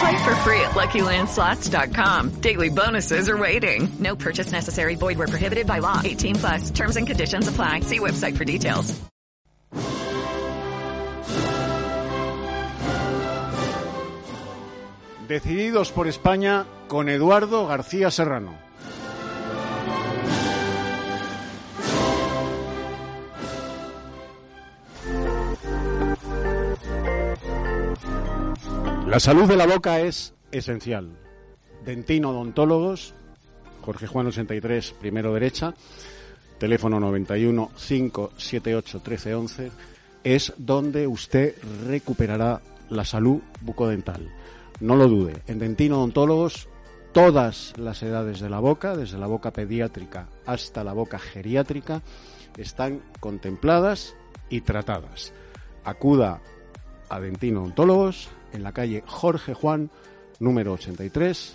Play for free at LuckyLandSlots.com. Daily bonuses are waiting. No purchase necessary. Void where prohibited by law. 18 plus. Terms and conditions apply. See website for details. Decididos por España con Eduardo García Serrano. La salud de la boca es esencial. Dentino Odontólogos, Jorge Juan 83, primero derecha, teléfono 91 578 1311, es donde usted recuperará la salud bucodental. No lo dude, en Dentino Odontólogos todas las edades de la boca, desde la boca pediátrica hasta la boca geriátrica, están contempladas y tratadas. Acuda a Dentino Odontólogos en la calle Jorge Juan, número 83,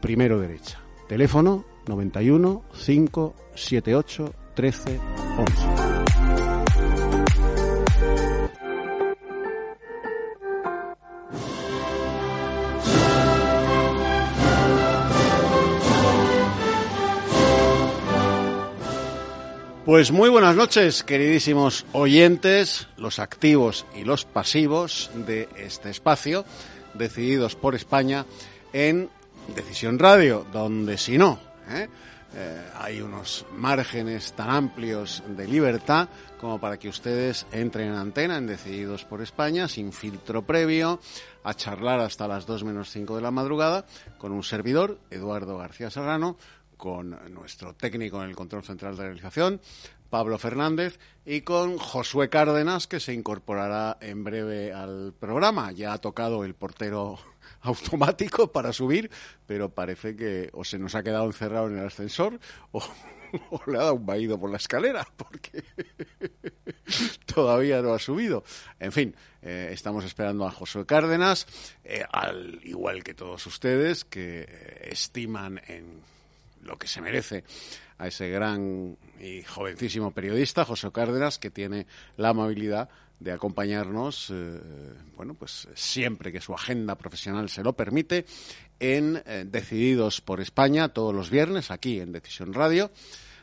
primero derecha. Teléfono 91 578 13 11. Pues muy buenas noches, queridísimos oyentes, los activos y los pasivos de este espacio, decididos por España en Decisión Radio, donde si no, ¿eh? Eh, hay unos márgenes tan amplios de libertad como para que ustedes entren en antena en Decididos por España sin filtro previo a charlar hasta las 2 menos 5 de la madrugada con un servidor, Eduardo García Serrano, con nuestro técnico en el control central de realización, Pablo Fernández, y con Josué Cárdenas, que se incorporará en breve al programa. Ya ha tocado el portero automático para subir, pero parece que o se nos ha quedado encerrado en el ascensor o, le ha dado un vaído por la escalera, porque todavía no ha subido. En fin, eh, estamos esperando a Josué Cárdenas, eh, al igual que todos ustedes, que eh, estiman en lo que se merece a ese gran y jovencísimo periodista, José Cárdenas, que tiene la amabilidad de acompañarnos, eh, bueno, pues siempre que su agenda profesional se lo permite, en eh, Decididos por España, todos los viernes, aquí en Decisión Radio,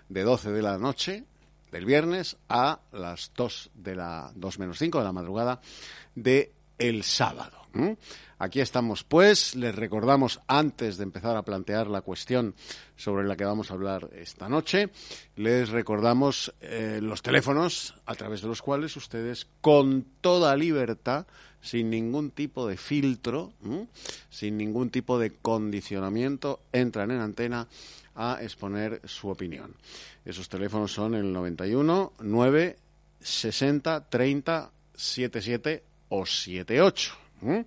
de 12 de la noche del viernes a las 2 de la 2 menos 5 de la madrugada de el sábado. Aquí estamos, pues. Les recordamos, antes de empezar a plantear la cuestión sobre la que vamos a hablar esta noche, les recordamos eh, los teléfonos a través de los cuales ustedes, con toda libertad, sin ningún tipo de filtro, sin ningún tipo de condicionamiento, entran en antena a exponer su opinión. Esos teléfonos son el 91 9 60 30 77 o 78. ¿m?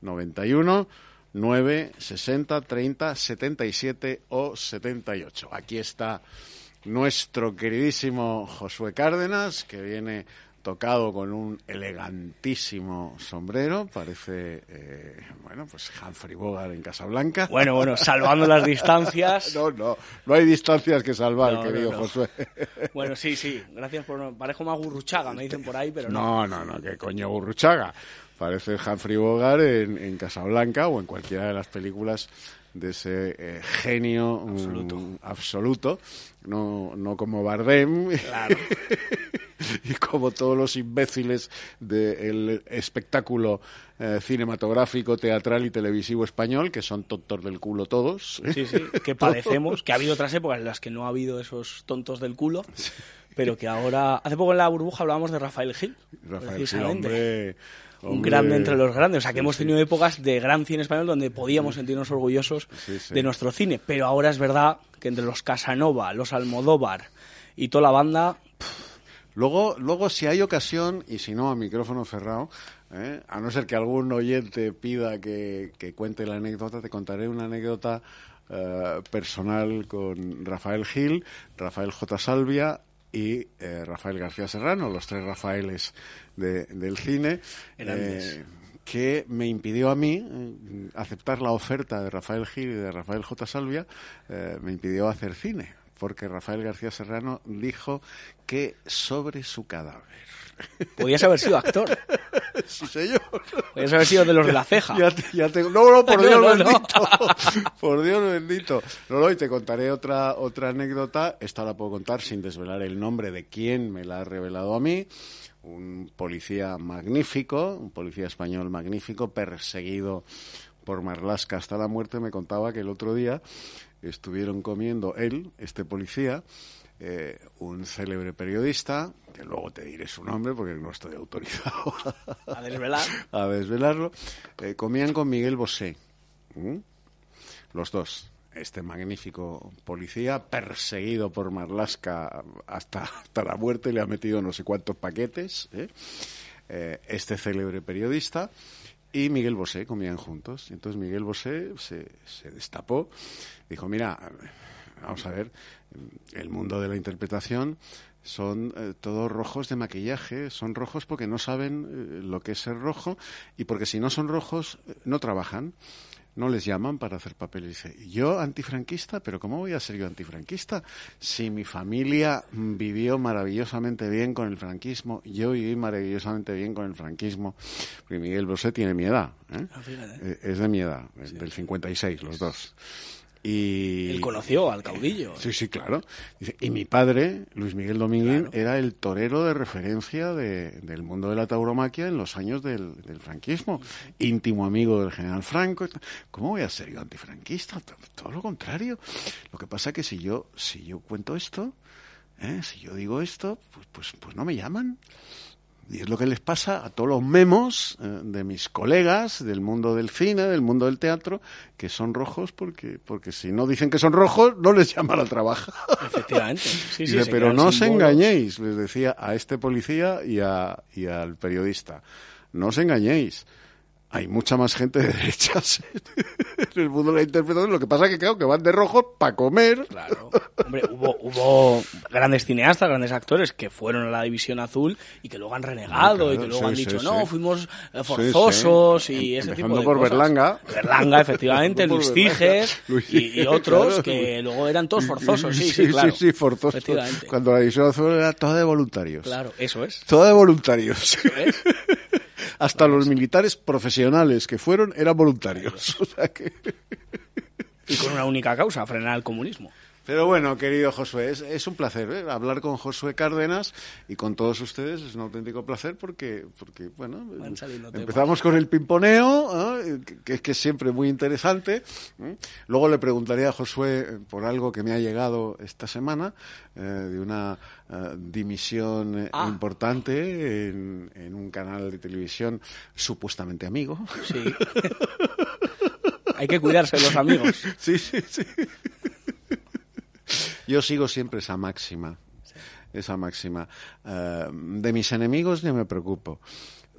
91 9 60 30 77 o 78. Aquí está nuestro queridísimo Josué Cárdenas, que viene tocado con un elegantísimo sombrero, parece, eh, bueno, pues Humphrey Bogart en Casablanca. Bueno, bueno, salvando las distancias. No, no, no hay distancias que salvar, No, querido no. Josué. Bueno, sí, sí, gracias por... Parejo más gurruchaga, me dicen por ahí, pero No, no. no, no, que coño Burruchaga. Parece Humphrey Bogart en, en Casablanca o en cualquiera de las películas de ese eh, genio mm, Absoluto. absoluto, no, no como Bardem Claro. y como todos los imbéciles del espectáculo eh, cinematográfico, teatral y televisivo español, que son tontos del culo todos. Sí, sí, que padecemos, que ha habido otras épocas en las que no ha habido esos tontos del culo, pero que ahora... Hace poco en la burbuja hablábamos de Rafael Gil, Rafael Gil, precisamente. Hombre, un grande entre los grandes. O sea, que Sí, hemos sí. tenido épocas de gran cine español donde podíamos sentirnos orgullosos de nuestro cine. Pero ahora es verdad que entre los Casanova, los Almodóvar y toda la banda, Luego, luego, si hay ocasión, y si no, a micrófono cerrado, ¿eh? a no ser que algún oyente pida que, que cuente la anécdota, te contaré una anécdota eh, personal con Rafael Gil, Rafael J. Salvia y eh, Rafael García Serrano, los tres Rafaeles de- del cine. Eh, que me impidió a mí eh, aceptar la oferta de Rafael Gil y de Rafael J. Salvia, eh, me impidió hacer cine, porque Rafael García Serrano dijo que sobre su cadáver. Podías haber sido actor. Sí, señor. Podías haber sido de los de la ceja. Ya, te- ya tengo- No, no, por Dios no, no. bendito. Por Dios bendito. No, no, y te contaré otra, otra anécdota. Esta la puedo contar sin desvelar el nombre de quien me la ha revelado a mí. Un policía magnífico, un policía español magnífico, perseguido por Marlasca hasta la muerte, me contaba que el otro día estuvieron comiendo él, este policía, eh, un célebre periodista, que luego te diré su nombre porque no estoy autorizado A desvelar. a desvelarlo, eh, comían con Miguel Bosé. ¿Mm? Los dos. Este magnífico policía, perseguido por Marlasca hasta, hasta la muerte, le ha metido no sé cuántos paquetes. ¿eh? Este célebre periodista y Miguel Bosé comían juntos. Entonces Miguel Bosé se, se destapó, dijo, mira, vamos a ver, el mundo de la interpretación son eh, todos rojos de maquillaje, son rojos porque no saben eh, lo que es ser rojo y porque si no son rojos eh, no trabajan, no les llaman para hacer papeles. Dice, yo antifranquista, pero ¿cómo voy a ser yo antifranquista? Si mi familia vivió maravillosamente bien con el franquismo, yo viví maravillosamente bien con el franquismo, porque Miguel Bosé tiene mi edad, ¿eh? Ah, es de mi edad, es del 56, los dos. Y... Él conoció al caudillo. Sí, sí, claro. Y mi padre, Luis Miguel Dominguín, era el torero de referencia de- del mundo de la tauromaquia en los años del, del franquismo. Íntimo amigo del general Franco. ¿Cómo voy a ser yo antifranquista? Todo lo contrario. Lo que pasa que si yo, si yo cuento esto, ¿eh? si yo digo esto, pues, pues, pues no me llaman. Y es lo que les pasa a todos los memos eh, de mis colegas del mundo del cine, del mundo del teatro, que son rojos porque, porque si no dicen que son rojos, no les llaman al trabajo. Efectivamente. Sí, sí, Dice, pero no os engañéis, les decía a este policía y, a, y al periodista. No os engañéis. Hay mucha más gente de derechas en el mundo de la interpretación. Lo que pasa es que, claro, que van de rojo para comer. Claro. Hombre, hubo, hubo grandes cineastas, grandes actores que fueron a la División Azul y que luego han renegado Claro, y que luego sí, han dicho, sí. no, fuimos eh, forzosos y ese Empezando tipo de por cosas. Berlanga. Berlanga, efectivamente, Luis Luis y, otros claro. que luego eran todos forzosos, sí, sí, sí, claro. sí, forzosos. Efectivamente. Cuando la división azul era toda de voluntarios. Claro, eso es. Toda de voluntarios. ¿Ves? Hasta los militares profesionales que fueron eran voluntarios. O sea que... Y con una única causa, frenar el comunismo. Pero bueno, querido Josué, es, es un placer ¿eh? hablar con Josué Cárdenas y con todos ustedes. Es un auténtico placer porque, porque bueno, empezamos con el pimponeo, ¿eh? que, que es siempre muy interesante. ¿eh? Luego le preguntaré a Josué eh, por algo que me ha llegado esta semana, eh, de una eh, dimisión Ah. importante en, en un canal de televisión supuestamente amigo. Sí. Hay que cuidarse de los amigos. Sí, sí, sí. Yo sigo siempre esa máxima. Esa máxima. Eh, de mis enemigos ya me preocupo.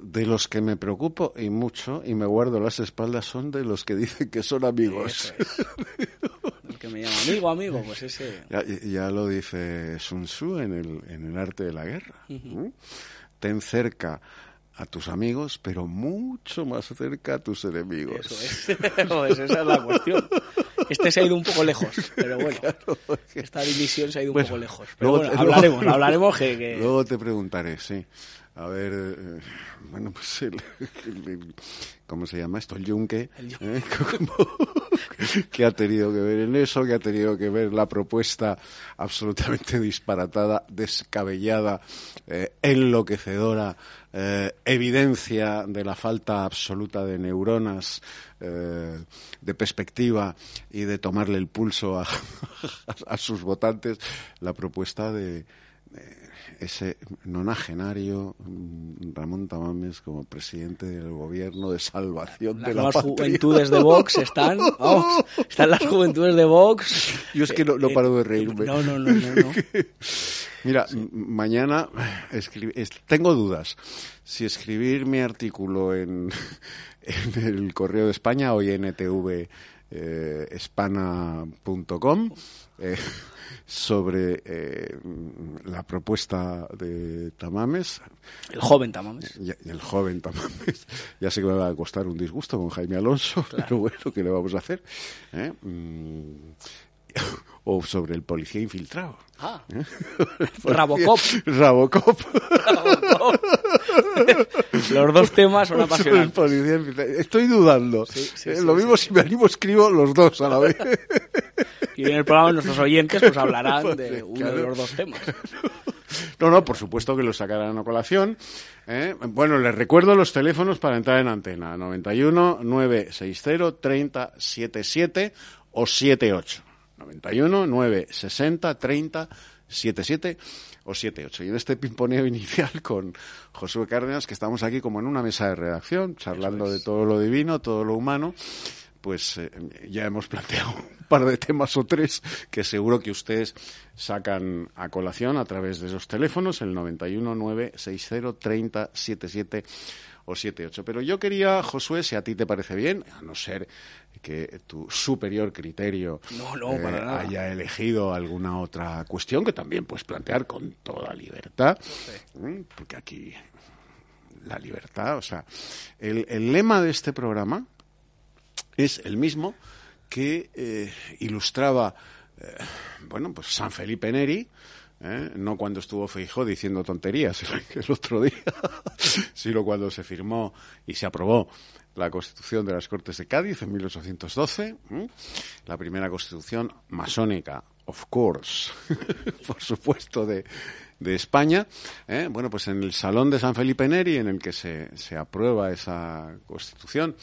De los que me preocupo y mucho y me guardo las espaldas son de los que dicen que son amigos. Que me llama amigo, amigo, pues ese. Ya, ya lo dice Sun Tzu en el, en el arte de la guerra. ¿Mm? Ten cerca a tus amigos, pero mucho más cerca a tus enemigos. Eso es. Pues esa es la cuestión. Este se ha ido un poco lejos, pero bueno. Esta división se ha ido un poco lejos. Pero luego bueno, hablaremos, luego- hablaremos que, que- Luego te preguntaré, sí. A ver, eh, bueno, pues el, el- el- ¿cómo se llama esto? El yunque. El ¿eh? ¿Cómo- ¿Qué ha tenido que ver en eso? ¿Qué ha tenido que ver la propuesta absolutamente disparatada, descabellada, eh, enloquecedora, eh, evidencia de la falta absoluta de neuronas, eh, de perspectiva y de tomarle el pulso a, a sus votantes, la propuesta de, de- ese nonagenario mm, Ramón Tamames como presidente del gobierno de salvación Las de la patria. juventudes de Vox están. están las juventudes de Vox. Yo es que no, no Eh, paro de reírme. No, no, no, no. no. Mira, m- mañana tengo dudas si escribir mi artículo en, en el Correo de España o INTV eh, espana.com eh, sobre eh, la propuesta de Tamames El joven Tamames. y y el joven Tamames. Ya sé que me va a costar un disgusto con Jaime Alonso, pero bueno, ¿qué le vamos a hacer? ¿Eh? Mm, O sobre el policía infiltrado. Ah, ¿eh? Rabocop. Rabocop. Los dos temas son apasionantes. policía infiltrado. Estoy dudando. Sí, sí, Eh, sí, Lo mismo si me animo escribo los dos a la vez. Y en el programa nuestros oyentes pues hablarán Pues, de uno claro. de los dos temas. No, no, por supuesto que lo sacarán a colación. ¿eh? Bueno, les recuerdo los teléfonos para entrar en antena. 91 960 30 77 o 78. 91 960 30 77 o 78. Y en este pimponeo inicial con Josué Cárdenas, que estamos aquí como en una mesa de redacción, charlando de todo lo divino, todo lo humano, pues eh, ya hemos planteado un par de temas o tres que seguro que ustedes sacan a colación a través de esos teléfonos, el 91 960 30 77 o 78. Pero yo quería, Josué, si a ti te parece bien, a no ser que tu superior criterio No, nada. haya elegido alguna otra cuestión que también puedes plantear con toda libertad, ¿eh? porque aquí la libertad, o sea, el, el lema de este programa es el mismo que eh, ilustraba, eh, bueno, pues San Felipe Neri, ¿eh? no cuando estuvo Feijó diciendo tonterías el, otro día, sino cuando se firmó y se aprobó la Constitución de las Cortes de Cádiz en 1812, ¿eh? la primera Constitución masónica, of course, por supuesto, de, de España. ¿eh? Bueno, pues en el Salón de San Felipe Neri, en el que se, se aprueba esa Constitución,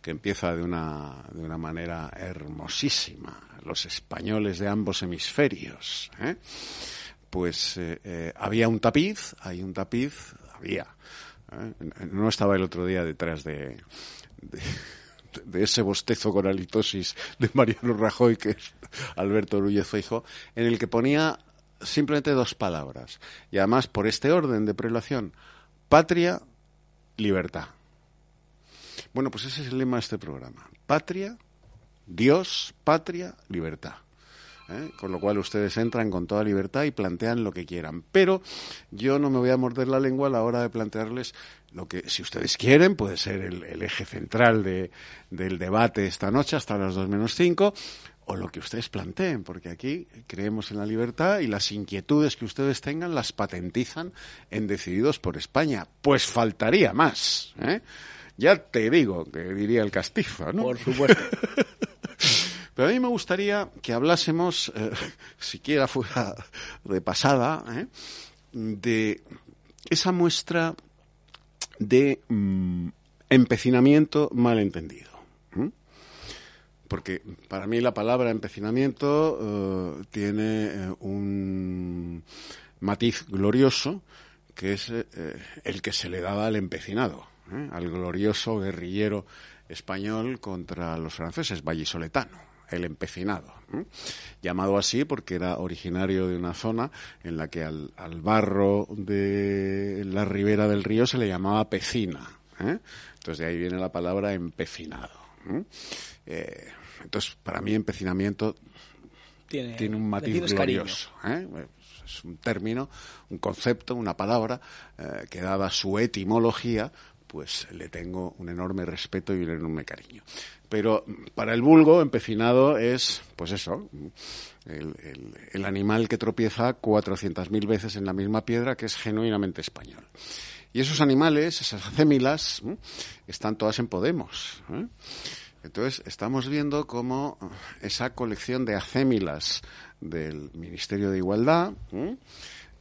que empieza de una, de una manera hermosísima, los españoles de ambos hemisferios, ¿eh? pues eh, eh, había un tapiz, hay un tapiz, había, no estaba el otro día detrás de, de, ese bostezo con halitosis de Mariano Rajoy, que es Alberto Núñez Feijóo, en el que ponía simplemente dos palabras, y además por este orden de prelación, patria, libertad. Bueno, pues ese es el lema de este programa. Patria, Dios, patria, libertad. ¿eh? Con lo cual ustedes entran con toda libertad y plantean lo que quieran. Pero yo no me voy a morder la lengua a la hora de plantearles lo que, si ustedes quieren, puede ser el, eje central de, del debate esta noche hasta las dos menos cinco, o lo que ustedes planteen, porque aquí creemos en la libertad y las inquietudes que ustedes tengan las patentizan en Decididos por España. Pues faltaría más. ¿eh? Ya te digo, que diría el castizo, ¿no? Por supuesto. Pero a mí me gustaría que hablásemos, eh, siquiera fuera de pasada, ¿eh? de esa muestra de mm, empecinamiento malentendido. ¿eh? Porque para mí la palabra empecinamiento eh, tiene un matiz glorioso que es el que se le daba al empecinado, ¿eh? al glorioso guerrillero español contra los franceses, vallisoletano el empecinado, ¿eh? llamado así porque era originario de una zona en la que al, al, barro de la ribera del río se le llamaba pecina. ¿eh? Entonces de ahí viene la palabra empecinado. entonces, para mí empecinamiento tiene, tiene un matiz glorioso. ¿eh? Es un término, un concepto, una palabra que dada su etimología, pues le tengo un enorme respeto y un enorme cariño. Pero para el vulgo, empecinado es, pues eso, el, animal que tropieza 400.000 veces en la misma piedra, que es genuinamente español. Y esos animales, esas acémilas, están todas en Podemos. ¿eh? Entonces, estamos viendo cómo esa colección de acémilas del Ministerio de Igualdad.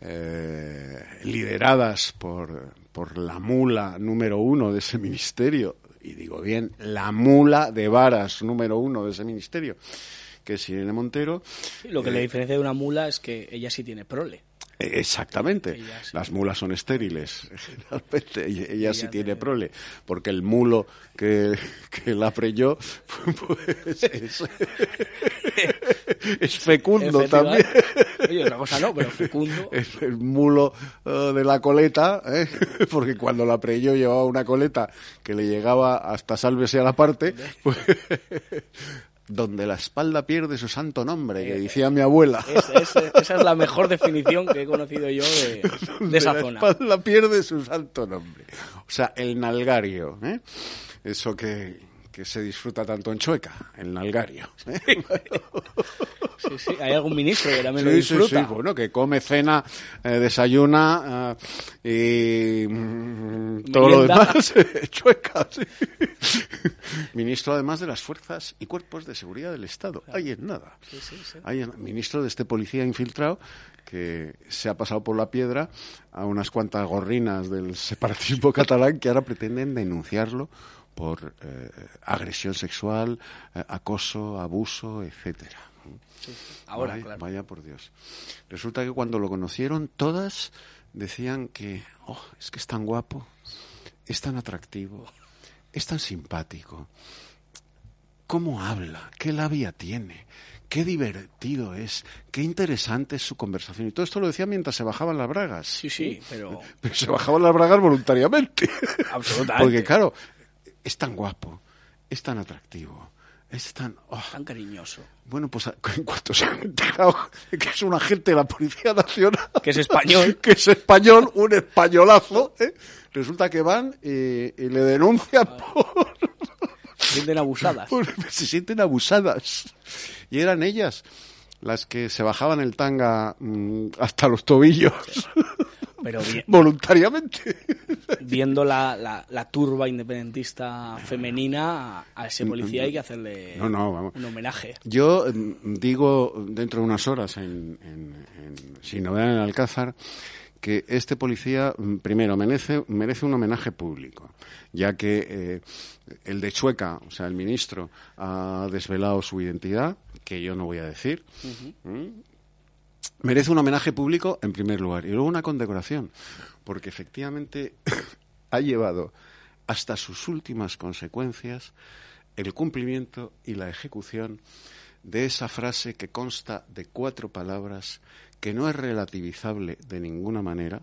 Eh, lideradas por, por la mula número uno de ese ministerio, y digo bien, la mula de varas número uno de ese ministerio, que es Irene Montero. Sí, lo que eh, le diferencia de una mula es que ella sí tiene prole. Exactamente. Ella sí. Las mulas son estériles, generalmente. Y ella, sí tiene prole, porque el mulo que, que la preyó pues, es, es fecundo también. Oye, otra cosa no, pero fecundo. Es el mulo eh, de la coleta, ¿eh? porque cuando la preyó llevaba una coleta que le llegaba hasta sálvese a la parte, pues, donde la espalda pierde su santo nombre, que decía mi abuela. Es- es- esa es la mejor definición que he conocido yo de, de esa la zona. espalda pierde su santo nombre. O sea, el nalgario, ¿eh? Eso que, que se disfruta tanto en Chueca, el nalgario. ¿eh? Sí, sí, hay algún ministro que también lo Sí, sí, disfruta. sí, bueno, que come, cena, eh, desayuna eh, y mm, todo lo demás, Chueca, sí. Ministro además de las fuerzas y cuerpos de seguridad del Estado. Ahí en nada. Ahí en- ministro de este policía infiltrado que se ha pasado por la piedra a unas cuantas gorrinas del separatismo catalán que ahora pretenden denunciarlo por eh, agresión sexual, eh, acoso, abuso, etcétera. Ahora, vaya, claro. vaya por Dios. Resulta que cuando lo conocieron, todas decían que, oh, es que es tan guapo, es tan atractivo, es tan simpático. ¿Cómo habla? ¿Qué labia tiene? Qué divertido es, qué interesante es su conversación. Y todo esto lo decía mientras se bajaban las bragas. Sí, sí, pero Pero se bajaban las bragas voluntariamente. Absolutamente. Porque claro, es tan guapo, es tan atractivo, es tan... oh, tan cariñoso. bueno, pues en cuanto se han enterado que es un agente de la Policía Nacional, Que es español. que es español, un españolazo, ¿eh? resulta que van y, y le denuncian por, Se sienten abusadas. se sienten abusadas. Y eran ellas las que se bajaban el tanga mm, hasta los tobillos Pero bien, voluntariamente. viendo la, la, la turba independentista femenina, a, ese policía hay que hacerle No, no, vamos. un homenaje. Yo mm, digo dentro de unas horas en, en- en Sin Novedad en el Alcázar que este policía, mm, primero, merece, merece un homenaje público, ya que eh, el de Chueca, o sea, el ministro, ha desvelado su identidad, que yo no voy a decir. ¿Mm? Merece un homenaje público en primer lugar y luego una condecoración, porque efectivamente ha llevado hasta sus últimas consecuencias el cumplimiento y la ejecución de esa frase que consta de cuatro palabras que no es relativizable de ninguna manera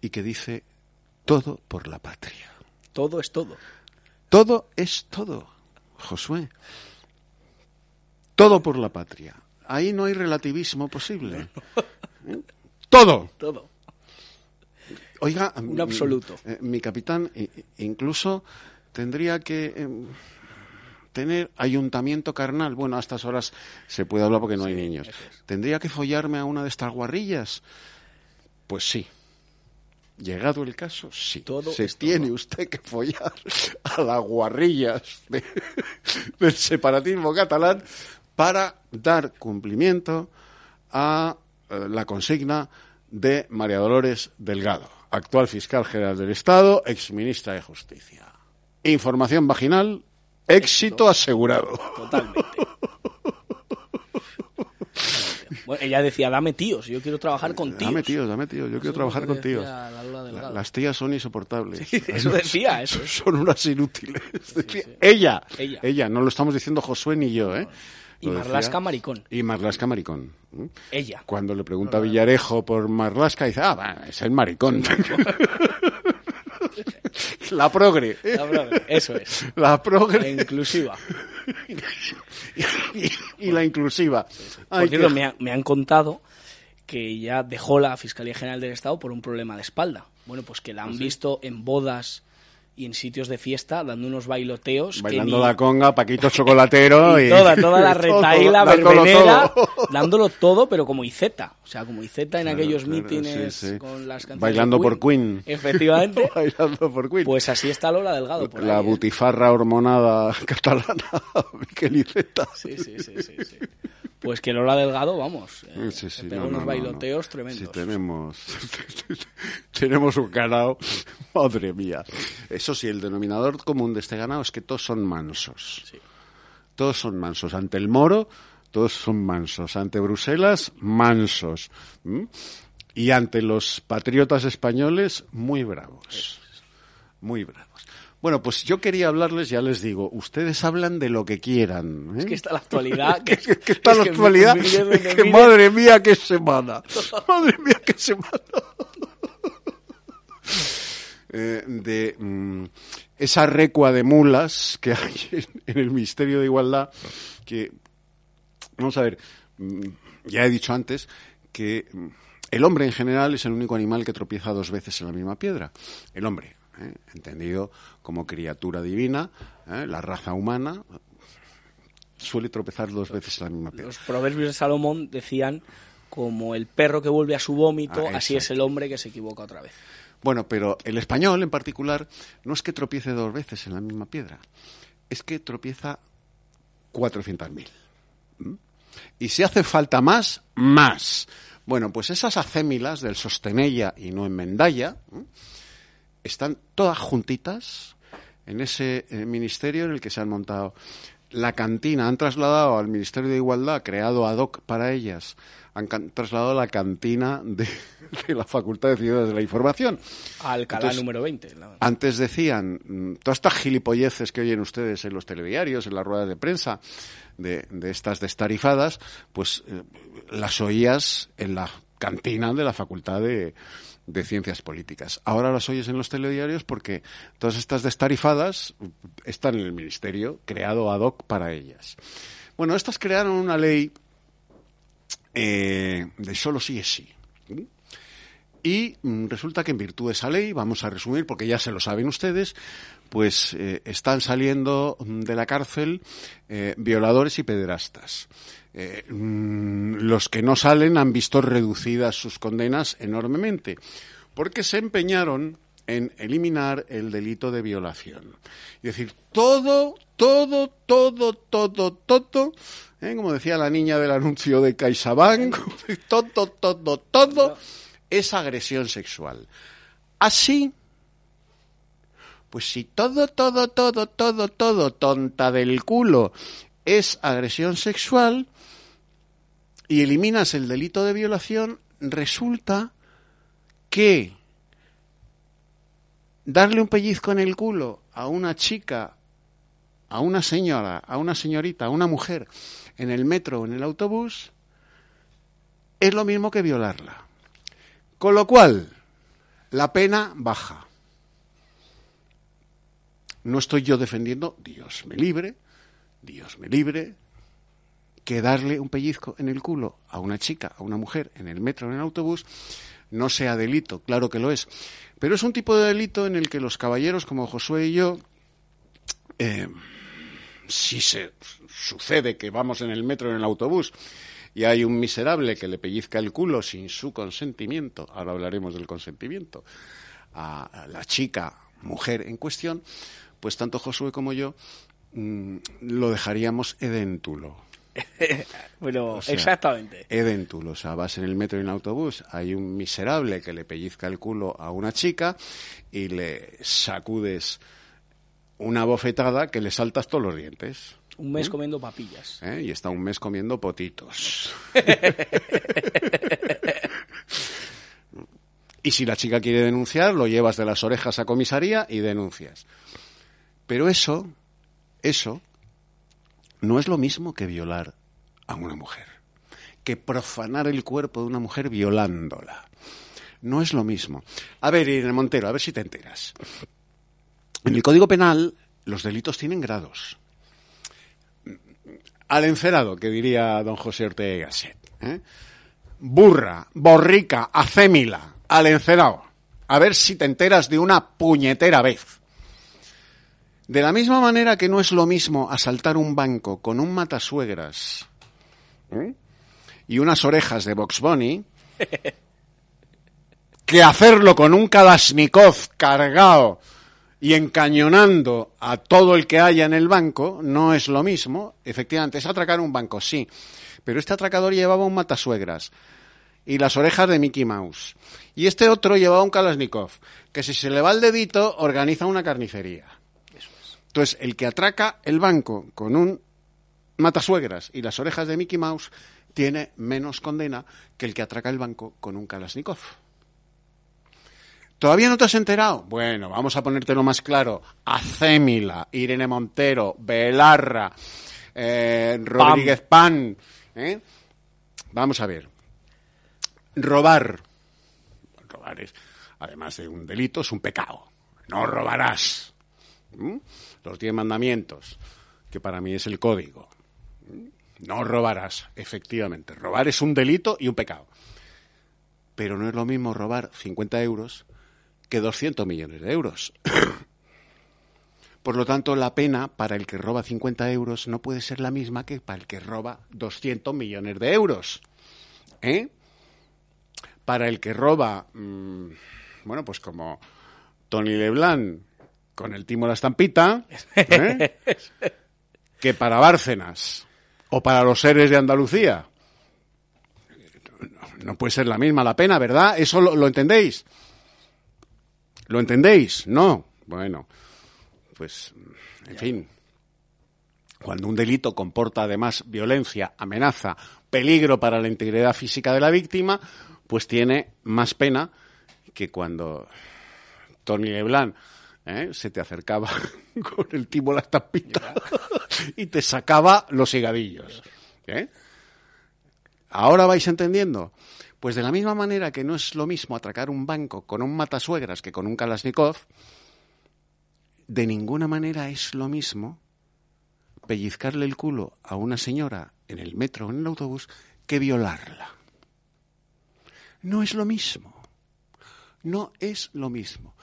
y que dice todo por la patria. Todo es todo. Todo es todo, Josué. Todo por la patria. Ahí no hay relativismo posible. ¿Eh? Todo. Todo. Oiga, Un absoluto. eh, mi capitán i- incluso tendría que em, tener ayuntamiento carnal. Bueno, a estas horas se puede hablar porque no hay niños. ¿Tendría que follarme a una de estas guarrillas? Pues sí. Llegado el caso, sí. Todo se tiene todo. usted que follar a las guarrillas de- del separatismo catalán para dar cumplimiento a eh, la consigna de María Dolores Delgado, actual fiscal general del Estado, exministra de Justicia. Información vaginal, éxito asegurado. Totalmente. Bueno, ella decía, dame tíos, yo quiero trabajar con tíos. Dame tíos, dame tíos, yo quiero trabajar con tíos. la. Las tías son insoportables. Eso decía, eso. Son unas inútiles. Ella. ella, no lo estamos diciendo Josué ni yo, ¿eh? Y Marlasca maricón. Y Marlasca maricón. Ella. Cuando le pregunta a Villarejo por Marlasca, dice, ah, va, es el maricón. La progre. La progre, Eso es. La La progre inclusiva. y, y la inclusiva. Por Ay, cierto, me, ha- me han contado que ya dejó la Fiscalía General del Estado por un problema de espalda. Bueno, pues que la han visto en bodas y en sitios de fiesta dando unos bailoteos. que Bailando ni- la conga, Paquito Chocolatero y... y toda, toda la dándolo verbenera, todo. dándolo todo, pero como Iceta. O sea, como Iceta en Claro, aquellos claro, mítines sí, sí. con las canciones Bailando por Queen. Efectivamente. Bailando por Queen. Pues así está Lola Delgado. Por la ahí, ¿eh? butifarra hormonada catalana, Miquel Iceta. Sí, sí, sí, sí, sí. Pues que Lola Delgado, vamos, eh, Sí, sí, se pega no, unos no, no, bailoteos no. tremendos. Sí, tenemos, tenemos un ganado, madre mía. Eso sí, el denominador común de este ganado es que todos son mansos. Sí. Todos son mansos. Ante el moro, todos son mansos. Ante Bruselas, mansos. ¿Mm? y ante los patriotas españoles muy bravos. Muy bravos. Bueno, pues yo quería hablarles, ya les digo, ustedes hablan de lo que quieran. ¿eh? Es que está la actualidad. Que, es que está la actualidad. es que madre mía, qué semana. madre mía, qué semana. eh, de mm, esa recua de mulas que hay en, en, el Ministerio de Igualdad, que, vamos a ver, mm, ya he dicho antes que mm, el hombre en general es el único animal que tropieza dos veces en la misma piedra. El hombre, ¿eh? entendido como criatura divina, ¿eh? la raza humana, suele tropezar dos veces en la misma piedra. Los proverbios de Salomón decían como el perro que vuelve a su vómito, ah, así es el hombre que se equivoca otra vez. Bueno, pero el español en particular no es que tropiece dos veces en la misma piedra, es que tropieza 400.000. ¿Mm? Y si hace falta más, más. Bueno, pues esas acémilas del sostenella y no enmendalla ¿eh? Están todas juntitas en ese eh, ministerio en el que se han montado la cantina. Han trasladado al Ministerio de Igualdad, creado ad hoc para ellas, han trasladado la cantina de, de la Facultad de Ciencias de la Información. Alcalá Entonces, número 20. La... Antes decían, mm, todas estas gilipolleces que oyen ustedes en los telediarios, en las ruedas de prensa, de, de estas destarifadas, pues eh, las oías en la cantina de la Facultad de, de Ciencias Políticas. Ahora las oyes en los telediarios porque todas estas destarifadas están en el Ministerio, creado ad hoc para ellas. Bueno, estas crearon una ley eh, de solo sí es sí. Y mm, resulta que en virtud de esa ley, vamos a resumir porque ya se lo saben ustedes, pues eh, están saliendo de la cárcel eh, violadores y pederastas. Eh, mmm, los que no salen han visto reducidas sus condenas enormemente, porque se empeñaron en eliminar el delito de violación. Es decir, todo, todo, todo, todo, todo, ¿eh? como decía la niña del anuncio de CaixaBank, todo, todo, todo es agresión sexual. Así pues si todo, todo, todo, todo, todo, tonta del culo es agresión sexual y eliminas el delito de violación, resulta que darle un pellizco en el culo a una chica, a una señora, a una señorita, a una mujer en el metro o en el autobús, es lo mismo que violarla. Con lo cual, la pena baja. No estoy yo defendiendo, Dios me libre, Dios me libre, que darle un pellizco en el culo a una chica, a una mujer, en el metro o en el autobús, no sea delito, claro que lo es. Pero es un tipo de delito en el que los caballeros como Josué y yo, eh, si se sucede que vamos en el metro en el autobús y hay un miserable que le pellizca el culo sin su consentimiento, ahora hablaremos del consentimiento, a la chica, mujer en cuestión, pues tanto Josué como yo mmm, lo dejaríamos edéntulo. bueno, o sea, exactamente. Edéntulo, o sea, vas en el metro y en el autobús, hay un miserable que le pellizca el culo a una chica y le sacudes una bofetada que le saltas todos los dientes. Un mes ¿Mm? comiendo papillas. ¿Eh? Y está un mes comiendo potitos. y si la chica quiere denunciar, lo llevas de las orejas a comisaría y denuncias. Pero eso, eso, no es lo mismo que violar a una mujer, que profanar el cuerpo de una mujer violándola. No es lo mismo. A ver, Irene Montero, a ver si te enteras. En el Código Penal los delitos tienen grados. Al encerado, que diría don José Ortega Gasset. ¿eh? Burra, borrica, acémila, al encerado. A ver si te enteras de una puñetera vez. De la misma manera que no es lo mismo asaltar un banco con un matasuegras ¿eh? y unas orejas de Box Bunny que hacerlo con un Kalashnikov cargado y encañonando a todo el que haya en el banco, no es lo mismo. Efectivamente, es atracar un banco, sí. Pero este atracador llevaba un matasuegras y las orejas de Mickey Mouse. Y este otro llevaba un Kalashnikov, que si se le va el dedito, organiza una carnicería. Entonces, el que atraca el banco con un matasuegras y las orejas de Mickey Mouse tiene menos condena que el que atraca el banco con un Kalashnikov. ¿Todavía no te has enterado? Bueno, vamos a ponértelo más claro. Acémila, Irene Montero, Belarra, eh, Rodríguez Pan. ¿eh? Vamos a ver. Robar. Robar es, además de un delito, es un pecado. No robarás. ¿Mm? Los diez mandamientos, que para mí es el código. No robarás, efectivamente. Robar es un delito y un pecado. Pero no es lo mismo robar 50 euros que 200 millones de euros. Por lo tanto, la pena para el que roba 50 euros no puede ser la misma que para el que roba 200 millones de euros. ¿Eh? Para el que roba, mm, bueno, pues como Tony Leblanc con el timo la estampita, ¿eh? que para Bárcenas o para los seres de Andalucía. No, puede ser la misma la pena, ¿verdad? ¿Eso lo entendéis? ¿Lo entendéis? No. Bueno, pues, en fin. Cuando un delito comporta además violencia, amenaza, peligro para la integridad física de la víctima, pues tiene más pena que cuando Tony Leblanc ¿eh? se te acercaba con el timo la estampita y te sacaba los higadillos. ¿eh? ¿Ahora vais entendiendo? Pues de la misma manera que no es lo mismo atracar un banco con un matasuegras que con un Kalashnikov, de ninguna manera es lo mismo pellizcarle el culo a una señora en el metro o en el autobús que violarla. No es lo mismo. No es lo mismo.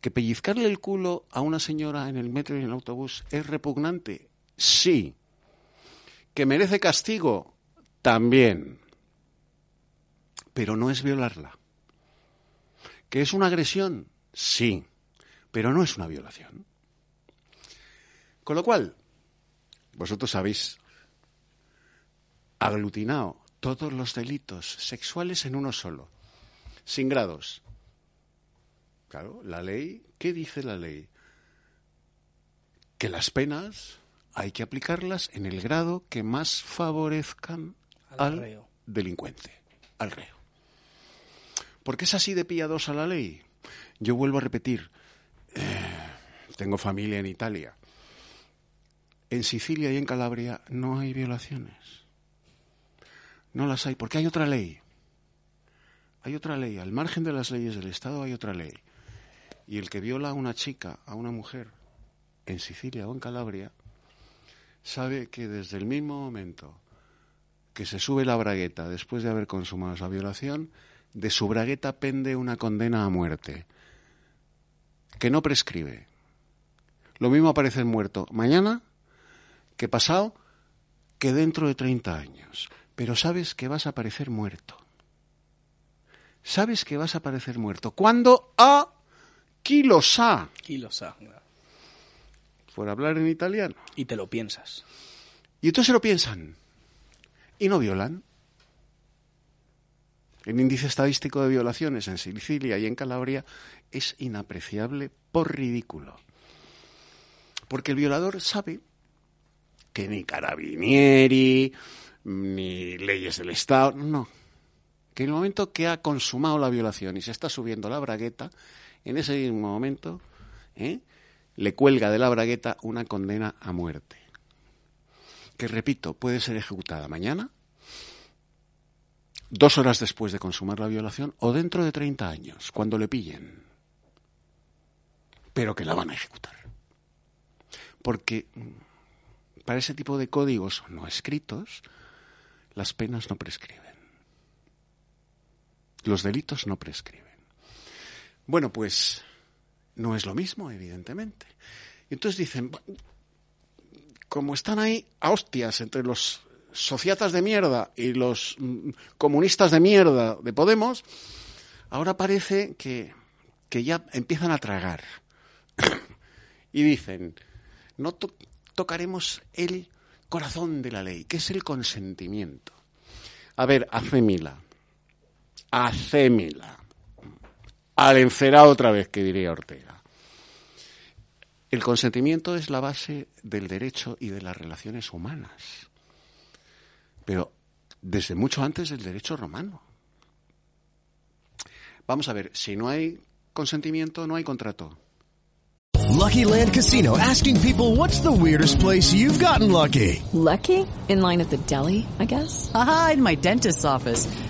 Que pellizcarle el culo a una señora en el metro y en el autobús es repugnante. Sí. Que merece castigo. También pero no es violarla. ¿Que es una agresión? Sí, pero no es una violación. Con lo cual, vosotros habéis aglutinado todos los delitos sexuales en uno solo, sin grados. Claro, la ley, ¿qué dice la ley? Que las penas hay que aplicarlas en el grado que más favorezcan al, delincuente, al reo. ¿Por qué es así de piadosa la ley? Yo vuelvo a repetir, eh, tengo familia en Italia. En Sicilia y en Calabria no hay violaciones. No las hay, porque hay otra ley. Hay otra ley. Al margen de las leyes del Estado hay otra ley. Y el que viola a una chica, a una mujer, en Sicilia o en Calabria, sabe que desde el mismo momento que se sube la bragueta después de haber consumado esa violación, de su bragueta pende una condena a muerte, que no prescribe. Lo mismo aparece muerto mañana que pasado que dentro de 30 años. Pero sabes que vas a aparecer muerto. Sabes que vas a aparecer muerto. ¿Cuándo? A kilosa. Kilosa. Por hablar en italiano. Y te lo piensas. Y entonces se lo piensan. Y no violan. El índice estadístico de violaciones en Sicilia y en Calabria es inapreciable por ridículo. Porque el violador sabe que ni carabinieri, ni leyes del Estado, no. Que en el momento que ha consumado la violación y se está subiendo la bragueta, en ese mismo momento ¿eh? le cuelga de la bragueta una condena a muerte. Que, repito, puede ser ejecutada mañana dos horas después de consumar la violación o dentro de 30 años, cuando le pillen. Pero que la van a ejecutar. Porque mm, para ese tipo de códigos no escritos, las penas no prescriben. Los delitos no prescriben. Bueno, pues no es lo mismo, evidentemente. Entonces dicen, como están ahí a hostias entre los sociatas de mierda y los mm, comunistas de mierda de Podemos, ahora parece que, ya empiezan a tragar. y dicen, no tocaremos el corazón de la ley, que es el consentimiento. A ver, hacémila. Hacémila. Al encerado otra vez, que diría Ortega. El consentimiento es la base del derecho y de las relaciones humanas. Pero desde mucho antes del derecho romano. Vamos a ver, si no hay consentimiento, no hay contrato. Lucky Land Casino asking people what's the weirdest place you've gotten lucky? Lucky? In line at the deli, I guess? Aha, in my dentist's office.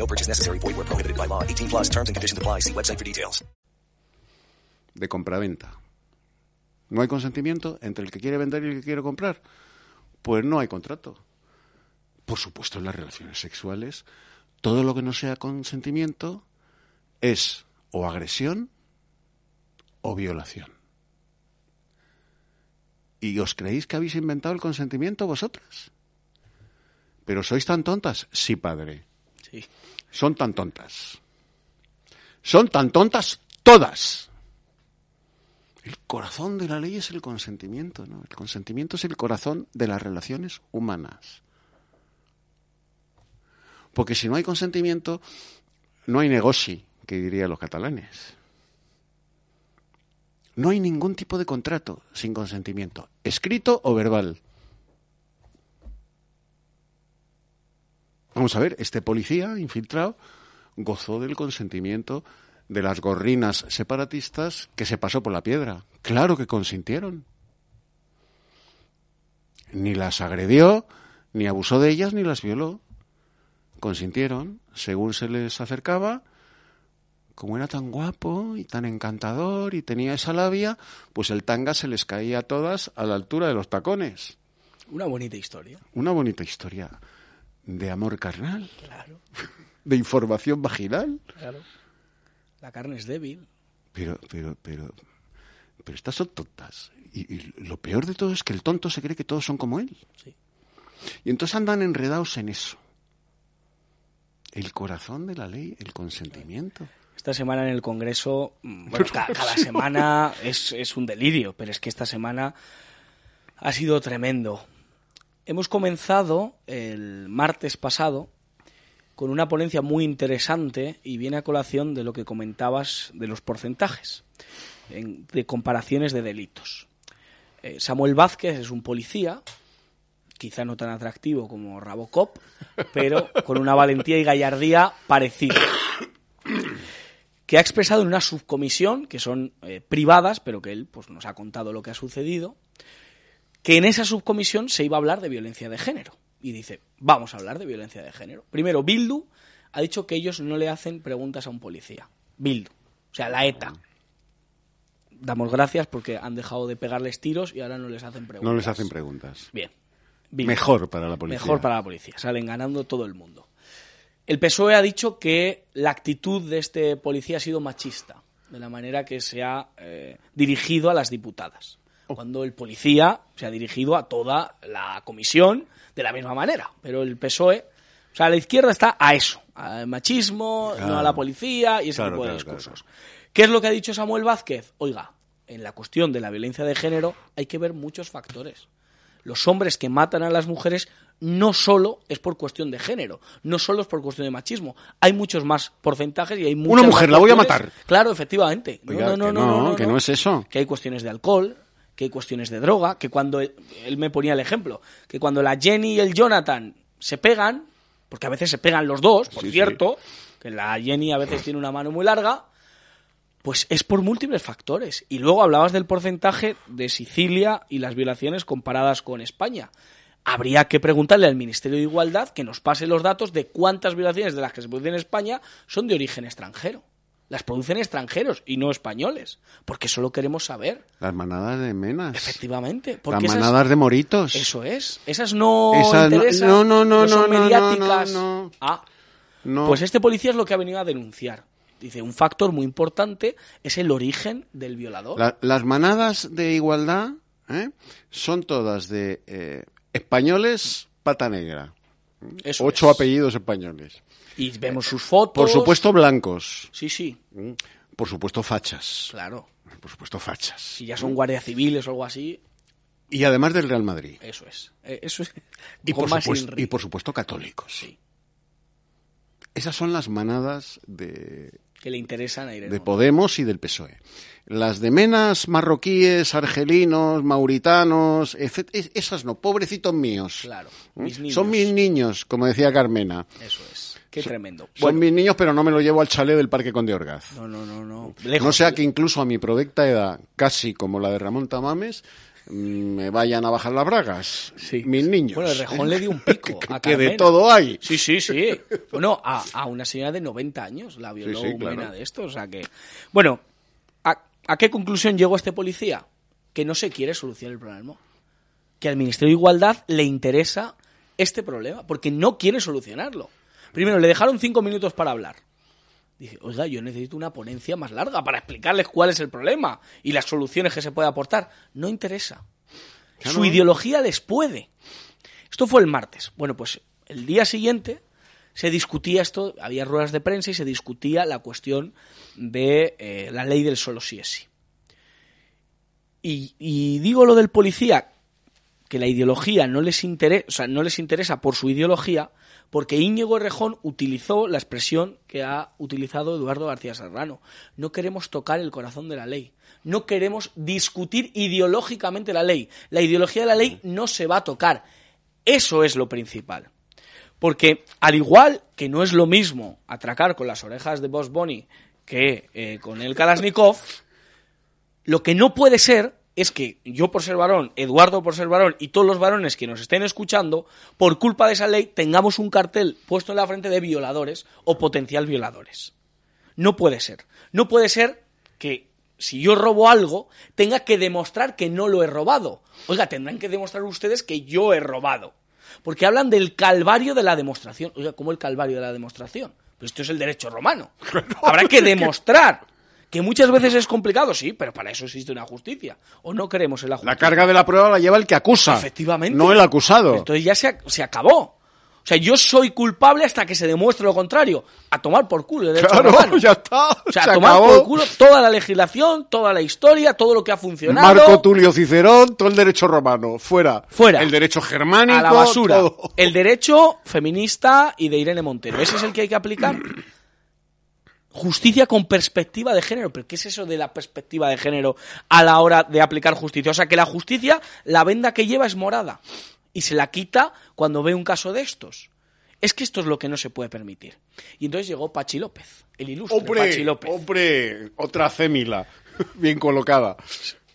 No purchase necessary. Void where prohibited by law. 18 plus terms and conditions apply. See website for details. De compraventa. ¿No hay consentimiento entre el que quiere vender y el que quiere comprar? Pues no hay contrato. Por supuesto, en las relaciones sexuales, todo lo que no sea consentimiento es o agresión o violación. ¿Y os creéis que habéis inventado el consentimiento vosotras? ¿Pero sois tan tontas? Sí, padre. Son tan tontas. Son tan tontas todas. El corazón de la ley es el consentimiento, ¿no? El consentimiento es el corazón de las relaciones humanas. Porque si no hay consentimiento, no hay negoci, que dirían los catalanes. No hay ningún tipo de contrato sin consentimiento, escrito o verbal. Vamos a ver, este policía infiltrado gozó del consentimiento de las gorrinas separatistas que se pasó por la piedra. Claro que consintieron. Ni las agredió, ni abusó de ellas, ni las violó. Consintieron, según se les acercaba, como era tan guapo y tan encantador y tenía esa labia, pues el tanga se les caía a todas a la altura de los tacones. Una bonita historia. Una bonita historia de amor carnal. Claro. De información vaginal. Claro. La carne es débil. Pero, pero, pero, pero estas son tontas. Y, y, lo peor de todo es que el tonto se cree que todos son como él. Sí. Y entonces andan enredados en eso. El corazón de la ley, el consentimiento. Esta semana en el Congreso, bueno, cada, cada semana es, es un delirio, pero es que esta semana ha sido tremendo. Hemos comenzado el martes pasado con una ponencia muy interesante y viene a colación de lo que comentabas de los porcentajes, en, de comparaciones de delitos. Eh, Samuel Vázquez es un policía, quizá no tan atractivo como Rabocop, pero con una valentía y gallardía parecida, que ha expresado en una subcomisión, que son eh, privadas, pero que él pues, nos ha contado lo que ha sucedido, que en esa subcomisión se iba a hablar de violencia de género. Y dice, vamos a hablar de violencia de género. Primero, Bildu ha dicho que ellos no le hacen preguntas a un policía. Bildu. O sea, la ETA. Damos gracias porque han dejado de pegarles tiros y ahora no les hacen preguntas. No les hacen preguntas. Bien. Bildu. Mejor para la policía. Mejor para la policía. Salen ganando todo el mundo. El PSOE ha dicho que la actitud de este policía ha sido machista, de la manera que se ha eh, dirigido a las diputadas cuando el policía se ha dirigido a toda la comisión de la misma manera. Pero el PSOE, o sea, la izquierda está a eso, al machismo, claro. no a la policía y ese claro, tipo de claro, discursos. ¿Qué es lo que ha dicho Samuel Vázquez? Oiga, en la cuestión de la violencia de género hay que ver muchos factores. Los hombres que matan a las mujeres no solo es por cuestión de género, no solo es por cuestión de machismo. Hay muchos más porcentajes y hay muchas Una mujer, la voy a matar. Claro, efectivamente. Oiga, no, no, no, no, no, que no es eso. Que hay cuestiones de alcohol, que hay cuestiones de droga, que cuando él, me ponía el ejemplo, que cuando la Jenny y el Jonathan se pegan, porque a veces se pegan los dos, por sí, cierto, sí. que la Jenny a veces tiene una mano muy larga, pues es por múltiples factores. Y luego hablabas del porcentaje de Sicilia y las violaciones comparadas con España. Habría que preguntarle al Ministerio de Igualdad que nos pase los datos de cuántas violaciones de las que se producen en España son de origen extranjero. Las producen extranjeros y no españoles. Porque solo queremos saber. Las manadas de menas. Efectivamente. Las Porque esas- manadas de moritos. Eso es. Esas no Esas no- interesan. no, no, no, son no, no, mediáticas. no, no. Ah, No. pues este policía es lo que ha venido a denunciar. Dice, un factor muy importante es el origen del violador. La- las manadas de igualdad ¿eh? son todas de eh, españoles pata negra. Eso Ocho es. apellidos españoles. Y vemos sus fotos. Por supuesto blancos. Sí, sí, Mm. Por supuesto fachas. claro. Por supuesto fachas. Si ya son guardias civiles o algo así, Y además del Real Madrid. eso es. Eh, Eso es. Y por, supuesto, y por supuesto católicos. Sí. Esas son las manadas de, Que le interesan a Irene de. Podemos y del PSOE. Las de menas, marroquíes, argelinos, mauritanos, esas no, pobrecitos míos. Claro. ¿Mm? Mis niños. Son mis niños, como decía Carmena. Eso es. Qué tremendo. Son Bueno, mis niños, pero no me lo llevo al chalet del Parque Conde Orgaz. no, no, no, no. no sea que incluso a mi provecta edad, casi como la de Ramón Tamames, mm, me vayan a bajar las bragas. Sí. Mis niños. Bueno, el rejón le dio un pico que, a que de todo hay. Sí, sí, sí. Bueno, a, a una señora de 90 años la violó Sí, sí, un claro. mena de esto. O sea que. Bueno, ¿a, a qué conclusión llegó este policía? Que no se quiere solucionar el problema. Que al Ministerio de Igualdad le interesa este problema, porque no quiere solucionarlo. Primero, le dejaron cinco minutos para hablar. Dice, oiga, yo necesito una ponencia más larga para explicarles cuál es el problema y las soluciones que se puede aportar. No interesa. Claro. Su ideología les puede. Esto fue el martes. Bueno, pues el día siguiente se discutía esto, había ruedas de prensa y se discutía la cuestión de eh, la ley del solo sí es sí. Y, y digo lo del policía, que la ideología no les interesa, o sea, no les interesa por su ideología, porque Íñigo Errejón utilizó la expresión que ha utilizado Eduardo García Serrano. No queremos tocar el corazón de la ley. No queremos discutir ideológicamente la ley. La ideología de la ley no se va a tocar. Eso es lo principal. Porque al igual que no es lo mismo atracar con las orejas de Boss Bunny que eh, con el Kalashnikov, lo que no puede ser es que yo por ser varón, Eduardo por ser varón y todos los varones que nos estén escuchando, por culpa de esa ley tengamos un cartel puesto en la frente de violadores o potencial violadores. No puede ser. No puede ser que si yo robo algo tenga que demostrar que no lo he robado. Oiga, tendrán que demostrar ustedes que yo he robado. Porque hablan del calvario de la demostración. Oiga, ¿cómo el calvario de la demostración? Pues esto es el derecho romano. Habrá que demostrar. Que muchas veces es complicado, sí, pero para eso existe una justicia. O no creemos en la justicia. La carga de la prueba la lleva el que acusa. Efectivamente. No el acusado. Entonces ya se, ac- se acabó. O sea, yo soy culpable hasta que se demuestre lo contrario. A tomar por culo el derecho Claro, romano. ya está. O sea, se a tomar acabó. por culo toda la legislación, toda la historia, todo lo que ha funcionado. Marco Tulio Cicerón, todo el derecho romano. Fuera. Fuera. El derecho germánico. a la basura. todo. El derecho feminista y de Irene Montero. Ese es el que hay que aplicar. Justicia con perspectiva de género. ¿Pero qué es eso de la perspectiva de género a la hora de aplicar justicia? O sea, que la justicia, la venda que lleva es morada. Y se la quita cuando ve un caso de estos. Es que esto es lo que no se puede permitir. Y entonces llegó Pachi López, el ilustre Pachi Hombre, López. hombre, otra cémila. Bien colocada.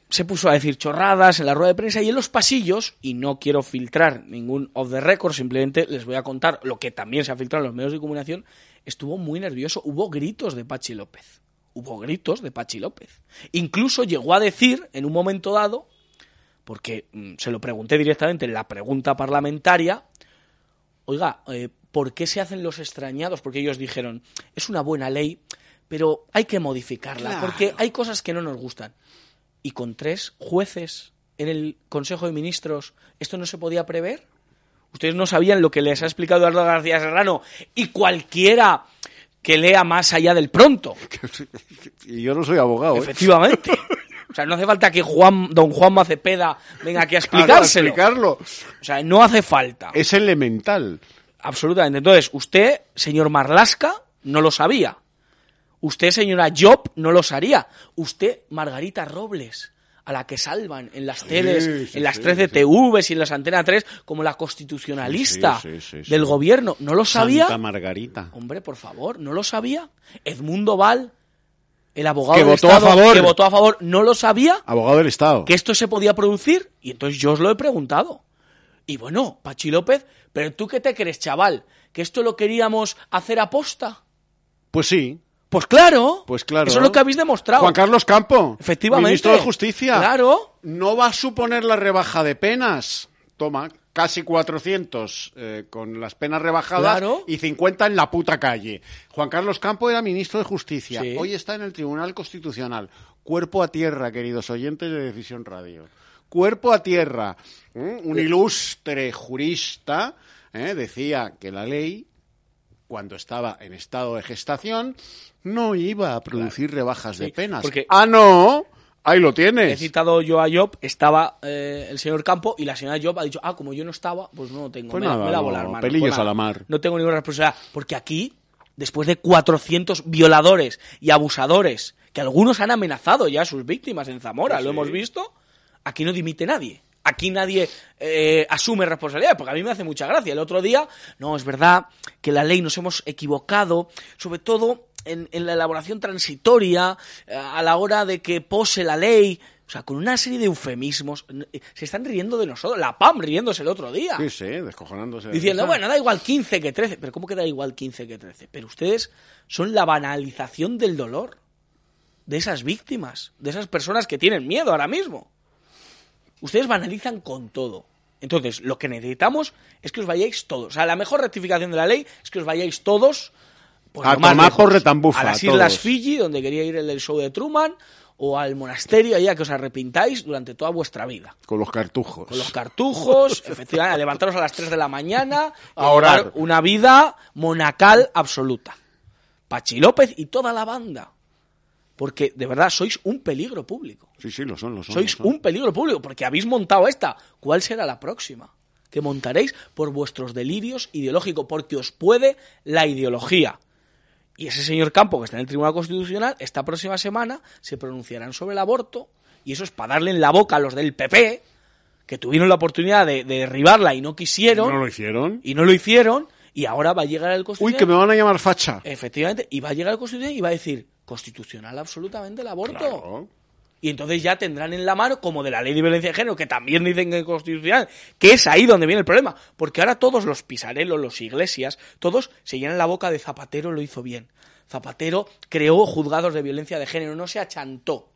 se puso a decir chorradas en la rueda de prensa y en los pasillos, y no quiero filtrar ningún off the record, simplemente les voy a contar lo que también se ha filtrado en los medios de comunicación, estuvo muy nervioso, hubo gritos de Pachi López, hubo gritos de Pachi López. Incluso llegó a decir en un momento dado, porque mm, se lo pregunté directamente en la pregunta parlamentaria, oiga, eh, ¿por qué se hacen los extrañados? Porque ellos dijeron, es una buena ley, pero hay que modificarla, Claro. porque hay cosas que no nos gustan. Y con tres jueces en el Consejo de Ministros, ¿esto no se podía prever? Ustedes no sabían lo que les ha explicado Eduardo García Serrano y cualquiera que lea más allá del pronto. Y yo no soy abogado. ¿eh? Efectivamente. O sea, no hace falta que Juan, don Juan Macepeda venga aquí a Claro, a explicárselo. explicarlo. O sea, no hace falta. Es elemental. Absolutamente. Entonces, usted, señor Marlasca, no lo sabía. Usted, señora Job, no lo sabía. Usted, Margarita Robles, a la que salvan en las teles, sí, en las sí, 13 sí. TVs y en las Antena 3 como la constitucionalista del gobierno. ¿No lo sabía? Santa Margarita. Hombre, por favor, ¿no lo sabía? Edmundo Val, el abogado Que del votó a Estado, favor. que votó a favor, ¿no lo sabía? Abogado del Estado. que esto se podía producir y entonces yo os lo he preguntado. Y bueno, Pachi López, pero tú qué te crees, chaval, que esto lo queríamos hacer aposta. Pues sí. Pues claro. Pues claro. Eso es lo que habéis demostrado. Juan Carlos Campo. Efectivamente. Ministro de Justicia. Claro. No va a suponer la rebaja de penas. Toma, casi 400 eh, con las penas rebajadas Claro. y 50 en la puta calle. Juan Carlos Campo era ministro de Justicia. Sí. Hoy está en el Tribunal Constitucional. Cuerpo a tierra, queridos oyentes de Decisión Radio. Cuerpo a tierra. ¿eh? Un ilustre jurista ¿eh? decía que la ley cuando estaba en estado de gestación, no iba a producir rebajas de penas. porque- Ah, no, ahí lo He tienes. citado yo a Job, estaba eh, el señor Campo y la señora Job ha dicho, ah, como yo no estaba, pues no tengo. Pues me, nada, me la no, volar, mano. pelillos Pues a la mar. No tengo ninguna responsabilidad. Porque aquí, después de 400 violadores y abusadores, que algunos han amenazado ya a sus víctimas en Zamora, Pues lo hemos visto, aquí no dimite nadie. Aquí nadie eh, asume responsabilidad, porque a mí me hace mucha gracia. El otro día, no, es verdad que la ley nos hemos equivocado, sobre todo en, en la elaboración transitoria, eh, a la hora de que pose la ley, o sea, con una serie de eufemismos. eh, Se están riendo de nosotros. La PAM riéndose el otro día. Sí, sí, descojonándose. de Diciendo, bueno, da igual 15 que 13. Pero ¿cómo que da igual 15 que 13? Pero ustedes son la banalización del dolor de esas víctimas, de esas personas que tienen miedo ahora mismo. Ustedes banalizan con todo. Entonces, lo que necesitamos es que os vayáis todos. O sea, la mejor rectificación de la ley es que os vayáis todos pues, A tomar retambufa, A las Islas. Fiji, donde quería ir el del show de Truman, o al monasterio, allá que os arrepintáis durante toda vuestra vida. Con los cartujos. Con los cartujos, efectivamente, a levantaros a las 3 de la mañana A orar. una vida monacal absoluta. Pachi López y toda la banda. Porque, de verdad, sois un peligro público. Sí, sí, lo son, lo son. Sois lo son. un peligro público, porque habéis montado esta. ¿Cuál será la próxima? Que montaréis por vuestros delirios ideológicos, porque os puede la ideología. Y ese señor Campo, que está en el Tribunal Constitucional, esta próxima semana se pronunciarán sobre el aborto, y eso es para darle en la boca a los del PP, que tuvieron la oportunidad de, de derribarla y no quisieron, ¿No lo hicieron? y no lo hicieron, y ahora va a llegar el Uy, Constitucional. que me van a llamar facha. Efectivamente, y va a llegar el Constitucional y va a decir, constitucional absolutamente el aborto. Claro. Y entonces ya tendrán en la mano, como de la ley de violencia de género, que también dicen que es constitucional, que es ahí donde viene el problema. Porque ahora todos los pisarelos, los iglesias, todos se llenan la boca de Zapatero lo hizo bien. Zapatero creó juzgados de violencia de género, no se achantó.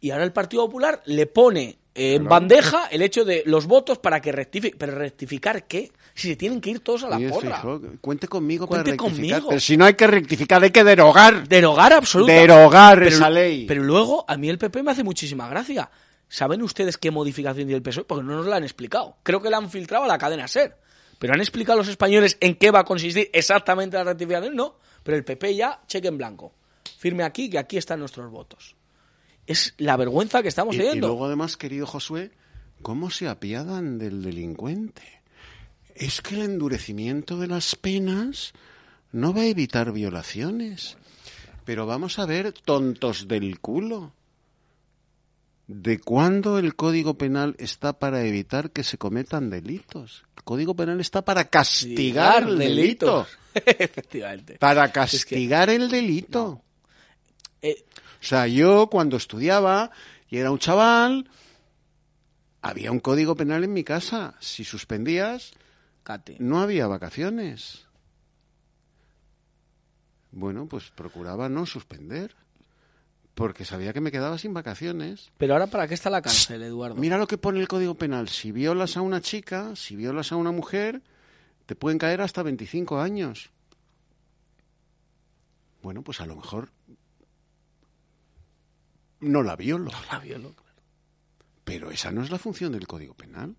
Y ahora el Partido Popular le pone eh, en bandeja el hecho de los votos para que rectifique. ¿Pero rectificar qué? Si se tienen que ir todos a la porra. hijo, cuente conmigo Cuente para rectificar. conmigo. Pero si no hay que rectificar, hay que derogar. Derogar absolutamente. Derogar pero, esa ley. Pero luego, a mí el PP me hace muchísima gracia. ¿Saben ustedes qué modificación tiene el PSOE? Porque no nos la han explicado. Creo que la han filtrado a la cadena SER. Pero han explicado a los españoles en qué va a consistir exactamente la rectificación. No. Pero el PP ya, cheque en blanco. Firme aquí, que aquí están nuestros votos. Es la vergüenza que estamos Y, y teniendo. luego, además, querido Josué, ¿cómo se apiadan del delincuente? Es que el endurecimiento de las penas no va a evitar violaciones. Pero vamos a ver, tontos del culo. ¿De cuándo el Código Penal está para evitar que se cometan delitos? El Código Penal está para castigar el delito. Efectivamente. Para castigar el delito. Eh, O sea, yo cuando estudiaba y era un chaval, había un código penal en mi casa. Si suspendías, Cate. no había vacaciones. Bueno, pues procuraba no suspender, porque sabía que me quedaba sin vacaciones. Pero ahora, ¿para qué está la cárcel, Eduardo? Mira lo que pone el Código Penal. Si violas a una chica, si violas a una mujer, te pueden caer hasta 25 años. Bueno, pues a lo mejor no la violo. La violo. Pero esa no es la función del Código Penal.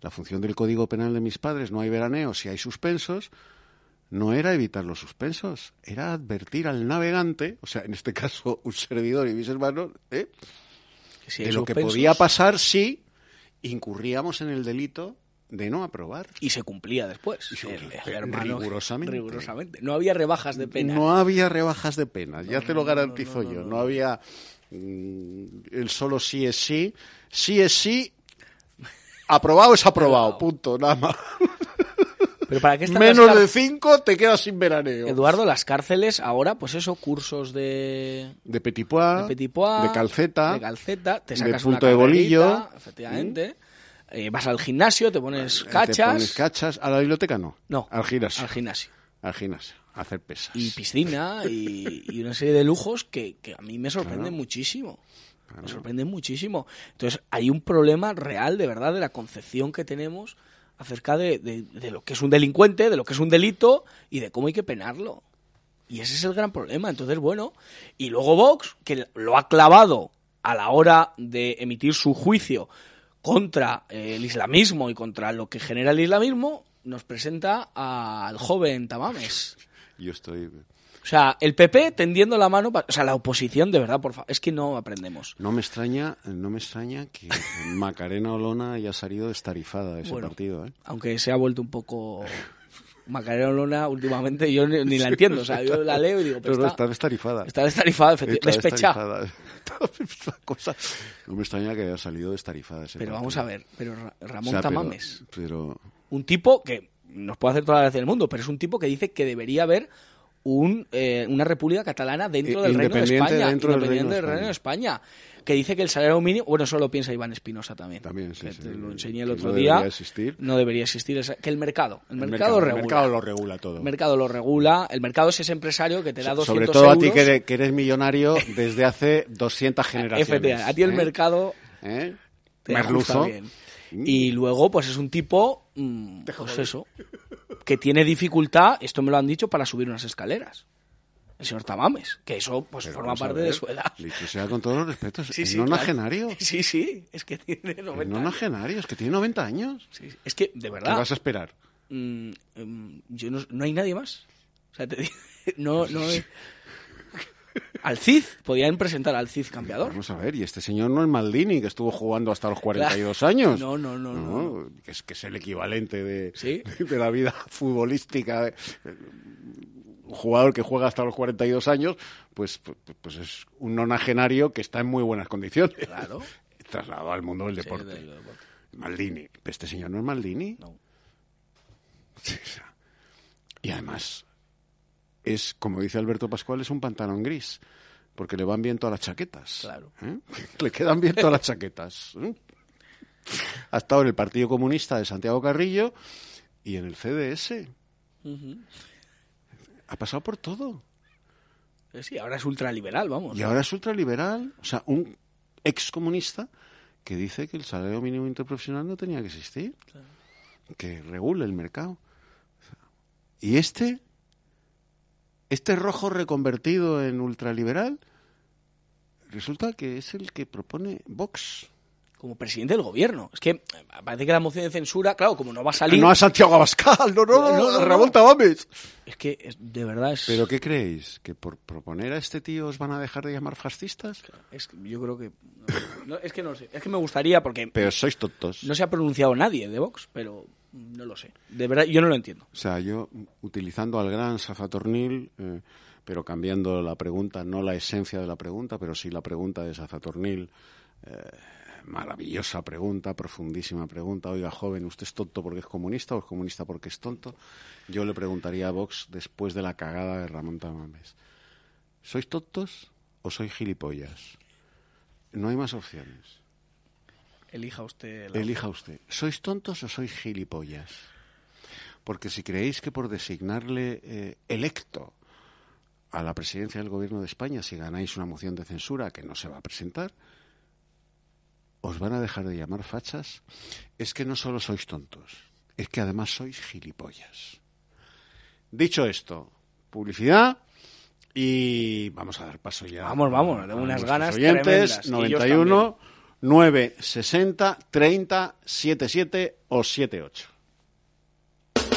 La función del Código Penal de mis padres, no hay veraneos si hay suspensos, no era evitar los suspensos, era advertir al navegante, o sea, en este caso un servidor y mis hermanos, ¿eh? Si de lo que podía pasar si incurríamos en el delito de no aprobar. Y se cumplía después. Y se El- cumplía, el hermano- rigurosamente. rigurosamente. No había rebajas de pena. No había rebajas de penas, ya No, te lo garantizo no, yo. no, No había mm, el solo sí es sí, sí es sí, aprobado es aprobado, punto, nada más. Pero ¿para qué Menos de cinco te quedas sin veraneo. Eduardo, las cárceles ahora, pues eso, cursos de, De petit pois, de petit pois, de calceta, de calceta, te de sacas punto una de bolillo. efectivamente. Eh, vas al gimnasio, te pones te cachas. pones cachas. A la biblioteca no. No, Al gimnasio. al gimnasio. Al gimnasio. hacer pesas. y piscina y, y una serie de lujos que, que a mí me sorprenden Claro. muchísimo. Me sorprenden muchísimo. Entonces, hay un problema real, de verdad, de la concepción que tenemos acerca de, de- de lo que es un delincuente, de lo que es un delito y de cómo hay que penarlo. Y ese es el gran problema. Entonces, bueno, y luego Vox, que lo ha clavado a la hora de emitir su juicio contra eh, el islamismo y contra lo que genera el islamismo, nos presenta al joven Tamames. Yo estoy... O sea, el PP tendiendo la mano, o sea, la oposición, de verdad, por favor, es que no aprendemos. No me extraña, no me extraña que Macarena Olona haya salido destarifada de ese Bueno, partido, ¿eh? Aunque se ha vuelto un poco Macarena Olona últimamente, yo ni, ni la entiendo. O sea, yo la leo y digo, pero no, está, destarifada. está destarifada, efecti- Está despechada. cosa- No me extraña que haya salido destarifada de ese Pero vamos a ver, pero Ra- O Ramón sea, pero- Tamames, Pero, un tipo que nos puede hacer toda la gracia del mundo, pero es un tipo que dice que debería haber un, eh, una república catalana dentro del Reino de España, dentro del independiente Reino de del Reino de España, que dice que el salario mínimo, bueno, eso lo piensa Iván Espinosa también, También, sí, que sí, te lo enseñé el no otro debería día, existir. no debería existir, esa- que el mercado, el, El mercado, mercado- el regula. mercado lo regula todo. El mercado lo regula, el mercado es ese empresario que te da 200 sobre todo a ti euros. que eres, que eres millonario desde hace 200 generaciones. Efectivamente, a ti el ¿eh? mercado ¿Eh? te Merluzo. bien. Y luego, pues es un tipo, mm, pues eso, que tiene dificultad, esto me lo han dicho, para subir unas escaleras. El señor Tamames, que eso pues Pero forma parte de ver, su edad. Dicho sea con todos los respetos, Sí, es sí, nonagenario. claro. Sí, sí, es que tiene Es 90 años. nonagenario, es que tiene 90 años. Sí, es que, de ¿Qué verdad, vas a esperar? mm, mm, yo no, no hay nadie más. O sea, te digo, no, no Al Cid, podían presentar al Cid campeador. Vamos a ver, y este señor no es Maldini, que estuvo jugando hasta los 42 años. No, no, no, no. Que, es, que es el equivalente de, Sí. de la vida futbolística. Un jugador que juega hasta los 42 años, pues, pues, pues es un nonagenario que está en muy buenas condiciones. Claro. Trasladado al mundo del deporte. del deporte. Maldini. ¿Este señor no es Maldini? No. Sí, Y además, es, como dice Alberto Pascual, es un pantalón gris. Porque le van bien todas las chaquetas. Claro. ¿eh? Le quedan bien todas las chaquetas. ¿eh? Ha estado en el Partido Comunista de Santiago Carrillo y en el CDS. Ha pasado por todo. Eh, Sí, ahora es ultraliberal, vamos. Y ahora es ultraliberal. O sea, un excomunista que dice que el salario mínimo interprofesional no tenía que existir. Que regule el mercado. Y este, este rojo reconvertido en ultraliberal, resulta que es el que propone Vox. Como presidente del gobierno. Es que eh, parece que la moción de censura, claro, como no va a salir. No a Santiago Abascal, no, no, no, No, no, a no. Ramón. Es que es- de verdad es. ¿Pero qué creéis? ¿Que por proponer a este tío os van a dejar de llamar fascistas? es que yo creo que. no, no, es que no lo sé. Es que me gustaría, porque Pero sois tontos. no se ha pronunciado nadie de Vox, pero no lo sé. De verdad, yo no lo entiendo. O sea, yo utilizando al gran Sazatornil, eh, pero cambiando la pregunta, no la esencia de la pregunta, pero sí la pregunta de Sazatornil. Eh, maravillosa pregunta, profundísima pregunta. Oiga, joven, ¿usted es tonto porque es comunista o es comunista porque es tonto? Yo le preguntaría a Vox después de la cagada de Ramón Tamames. ¿Sois tontos o sois gilipollas? No hay más opciones. Elija usted. la- Elija usted. ¿Sois tontos o sois gilipollas? Porque si creéis que por designarle eh, electo a la presidencia del gobierno de España, si ganáis una moción de censura que no se va a presentar, os van a dejar de llamar fachas, es que no solo sois tontos, es que además sois gilipollas. Dicho esto, publicidad y vamos a dar paso ya. Vamos, vamos, tengo a unas ganas oyentes, tremendas, y ellos 91 960 30 77 o 78.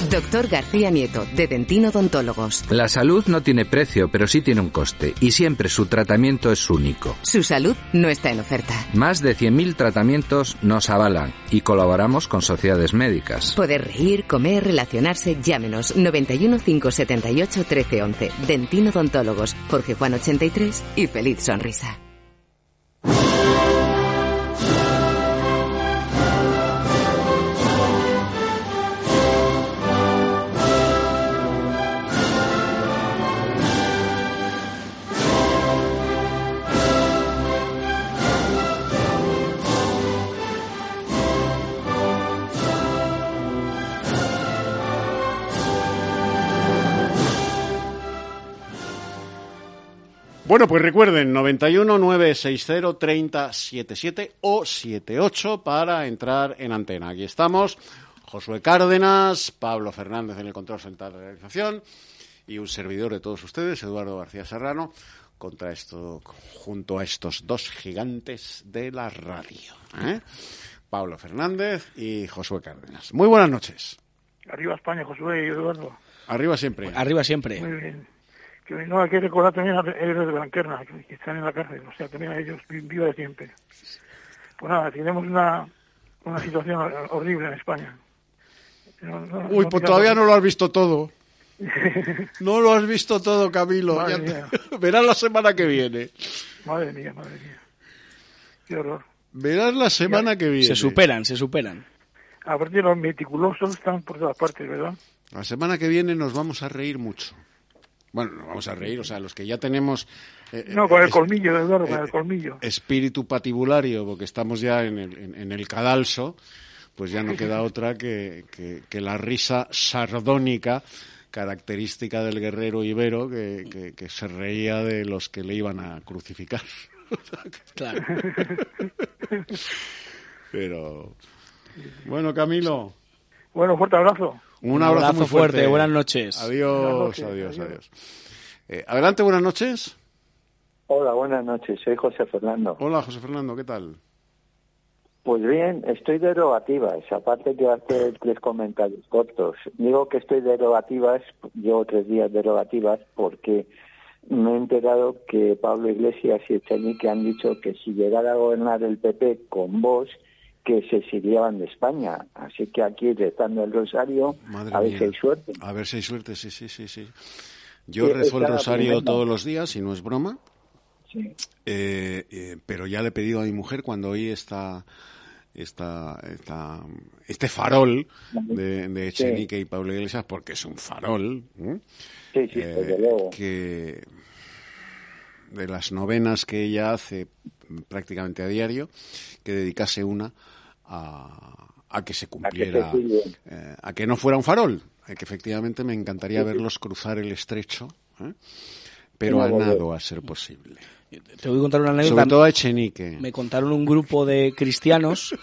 Doctor García Nieto, de Dentino Odontólogos. La salud no tiene precio, pero sí tiene un coste, y siempre su tratamiento es único. Su salud no está en oferta. Más de 100.000 tratamientos nos avalan y colaboramos con sociedades médicas. Poder reír, comer, relacionarse, llámenos 91 578 1311. Dentino Odontólogos, Jorge Juan 83 y feliz sonrisa. Bueno, pues recuerden, 91 960 30 77 o 78 para entrar en antena. Aquí estamos, Josué Cárdenas, Pablo Fernández en el control central de realización y un servidor de todos ustedes, Eduardo García Serrano, contra esto, junto a estos dos gigantes de la radio. ¿eh? Pablo Fernández y Josué Cárdenas. Muy buenas noches. Arriba España, Josué y Eduardo. Arriba siempre. Arriba siempre. Muy bien. Que no, hay que recordar también a los héroes de Blanquerna, que, que están en la cárcel. O sea, también a ellos vi- viva de siempre. Pues nada, tenemos una, una situación horrible en España. No- no- Uy, no pues todavía no lo has visto todo. No lo has visto todo, Camilo. Madre Ya mía. te- Verás la semana que viene. Madre mía, madre mía. Qué horror. Verás la semana que viene. Se superan, se superan. Aparte, los meticulosos están por todas partes, ¿verdad? La semana que viene nos vamos a reír mucho. Bueno, nos vamos a reír, o sea, los que ya tenemos eh, No, con el es- colmillo, Eduardo, con eh, el colmillo. espíritu patibulario, porque estamos ya en el, en, en el cadalso, pues ya no queda otra que, que- que la risa sardónica característica del guerrero ibero que, que- que se reía de los que le iban a crucificar. Claro. Pero bueno, Camilo, Bueno, fuerte abrazo. Un abrazo, abrazo muy fuerte. fuerte, buenas noches. Adiós, Buenas noches, adiós, adiós. adiós. Eh, adelante, buenas noches. Hola, buenas noches. Soy José Fernando. Hola, José Fernando, ¿qué tal? Pues bien, estoy derogativas. Aparte de hacer tres comentarios cortos. Digo que estoy derogativas, llevo tres días derogativas porque me he enterado que Pablo Iglesias y Echenique han dicho que si llegara a gobernar el PP con vos, que se exiliaban de España. Así que aquí rezando el rosario, Madre a ver mía. si hay suerte. A ver si hay suerte, sí, sí, sí, sí. Yo rezo el rosario todos los días, y no es broma, Sí. eh, eh, pero ya le he pedido a mi mujer cuando oí esta, esta, esta, este farol de, de Sí. Echenique y Pablo Iglesias, porque es un farol, ¿eh? Sí, sí, desde luego. que de las novenas que ella hace prácticamente a diario, que dedicase una a, a que se cumpliera, eh, a que no fuera un farol, eh, que efectivamente me encantaría verlos cruzar el estrecho, ¿eh? pero No, a no, no. nado a ser posible. Te voy a contar una anécdota. Sobre todo a Echenique. Me contaron un grupo de cristianos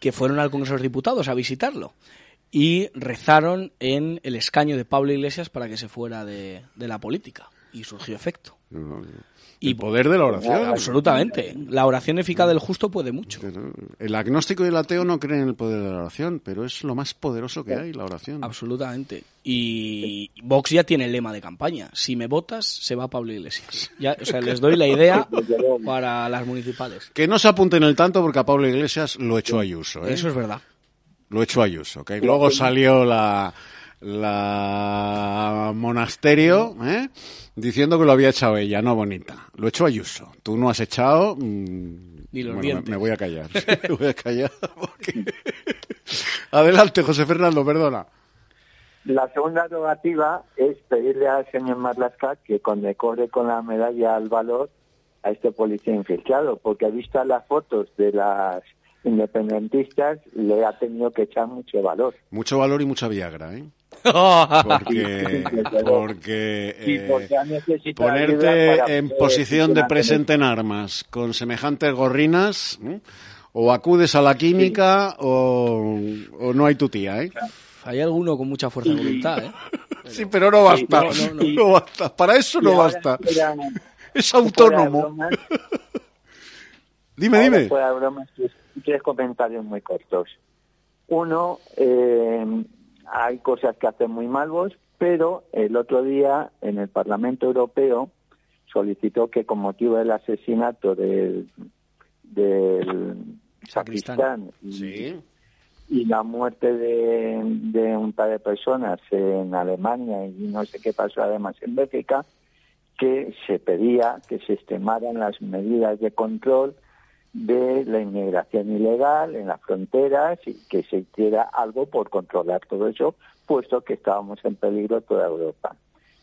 que fueron al Congreso de los Diputados a visitarlo y rezaron en el escaño de Pablo Iglesias para que se fuera de, de la política. Y surgió efecto. Y poder de la oración. Absolutamente. La oración eficaz del justo puede mucho. El agnóstico y el ateo no creen en el poder de la oración, pero es lo más poderoso que hay, la oración. Absolutamente. Y Vox ya tiene el lema de campaña. Si me votas, se va Pablo Iglesias. Ya, o sea, les doy la idea para las municipales. Que no se apunten el tanto porque a Pablo Iglesias lo echó Ayuso. ¿eh? Eso es verdad. Lo echó Ayuso. Que luego salió la, la monasterio ¿eh? diciendo que lo había echado ella. No, bonita. Lo echó Ayuso. Tú no has echado... mm, Ni los bueno, dientes. me voy a callar. me voy a callar. porque- Adelante, José Fernando, perdona. La segunda derogativa es pedirle al señor Marlaska que condecore con la medalla al valor a este policía infiltrado, porque visto las fotos de las independentistas, le ha tenido que echar mucho valor. Mucho valor y mucha Viagra, ¿eh? Porque, porque eh, porque ponerte en posición de presente en armas con semejantes gorrinas, ¿eh? o acudes a la química o, o no hay tu tía, ¿eh? Hay alguno con mucha fuerza de voluntad, ¿eh? Sí, pero no basta. no, no, no. No basta. Para eso no basta. Es autónomo. bromas, Dime, dime. fuera de bromas, tres, tres comentarios muy cortos. Uno, eh, hay cosas que hacen muy mal vos, pero el otro día en el Parlamento Europeo solicitó que con motivo del asesinato del, del sacristán. y, y la muerte de, de un par de personas en Alemania y no sé qué pasó además en Bélgica, que se pedía que se extremaran las medidas de control de la inmigración ilegal en las fronteras y que se hiciera algo por controlar todo eso, puesto que estábamos en peligro toda Europa.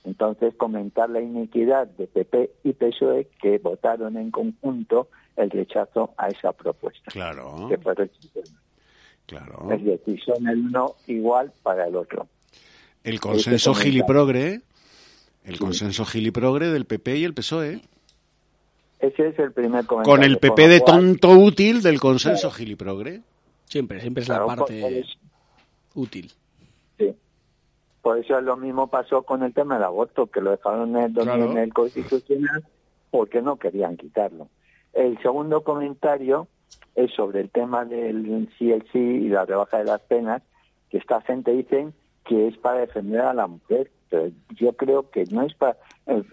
Entonces, comentar la iniquidad de PP y PSOE que votaron en conjunto el rechazo a esa propuesta. Claro. Que fue. Claro. Es decir, son el no igual para el otro. El Este consenso comentario. giliprogre, el consenso giliprogre del PP y el PSOE. Ese es el primer comentario. Con el PP de cual, tonto útil del consenso giliprogre. Siempre, siempre es Claro, la parte por útil. Sí. Por eso lo mismo pasó con el tema del aborto, que lo dejaron en el, Claro. en el Constitucional porque no querían quitarlo. El segundo comentario es sobre el tema del sí el sí y la rebaja de las penas, que esta gente dice que es para defender a la mujer. Pero yo creo que no es para...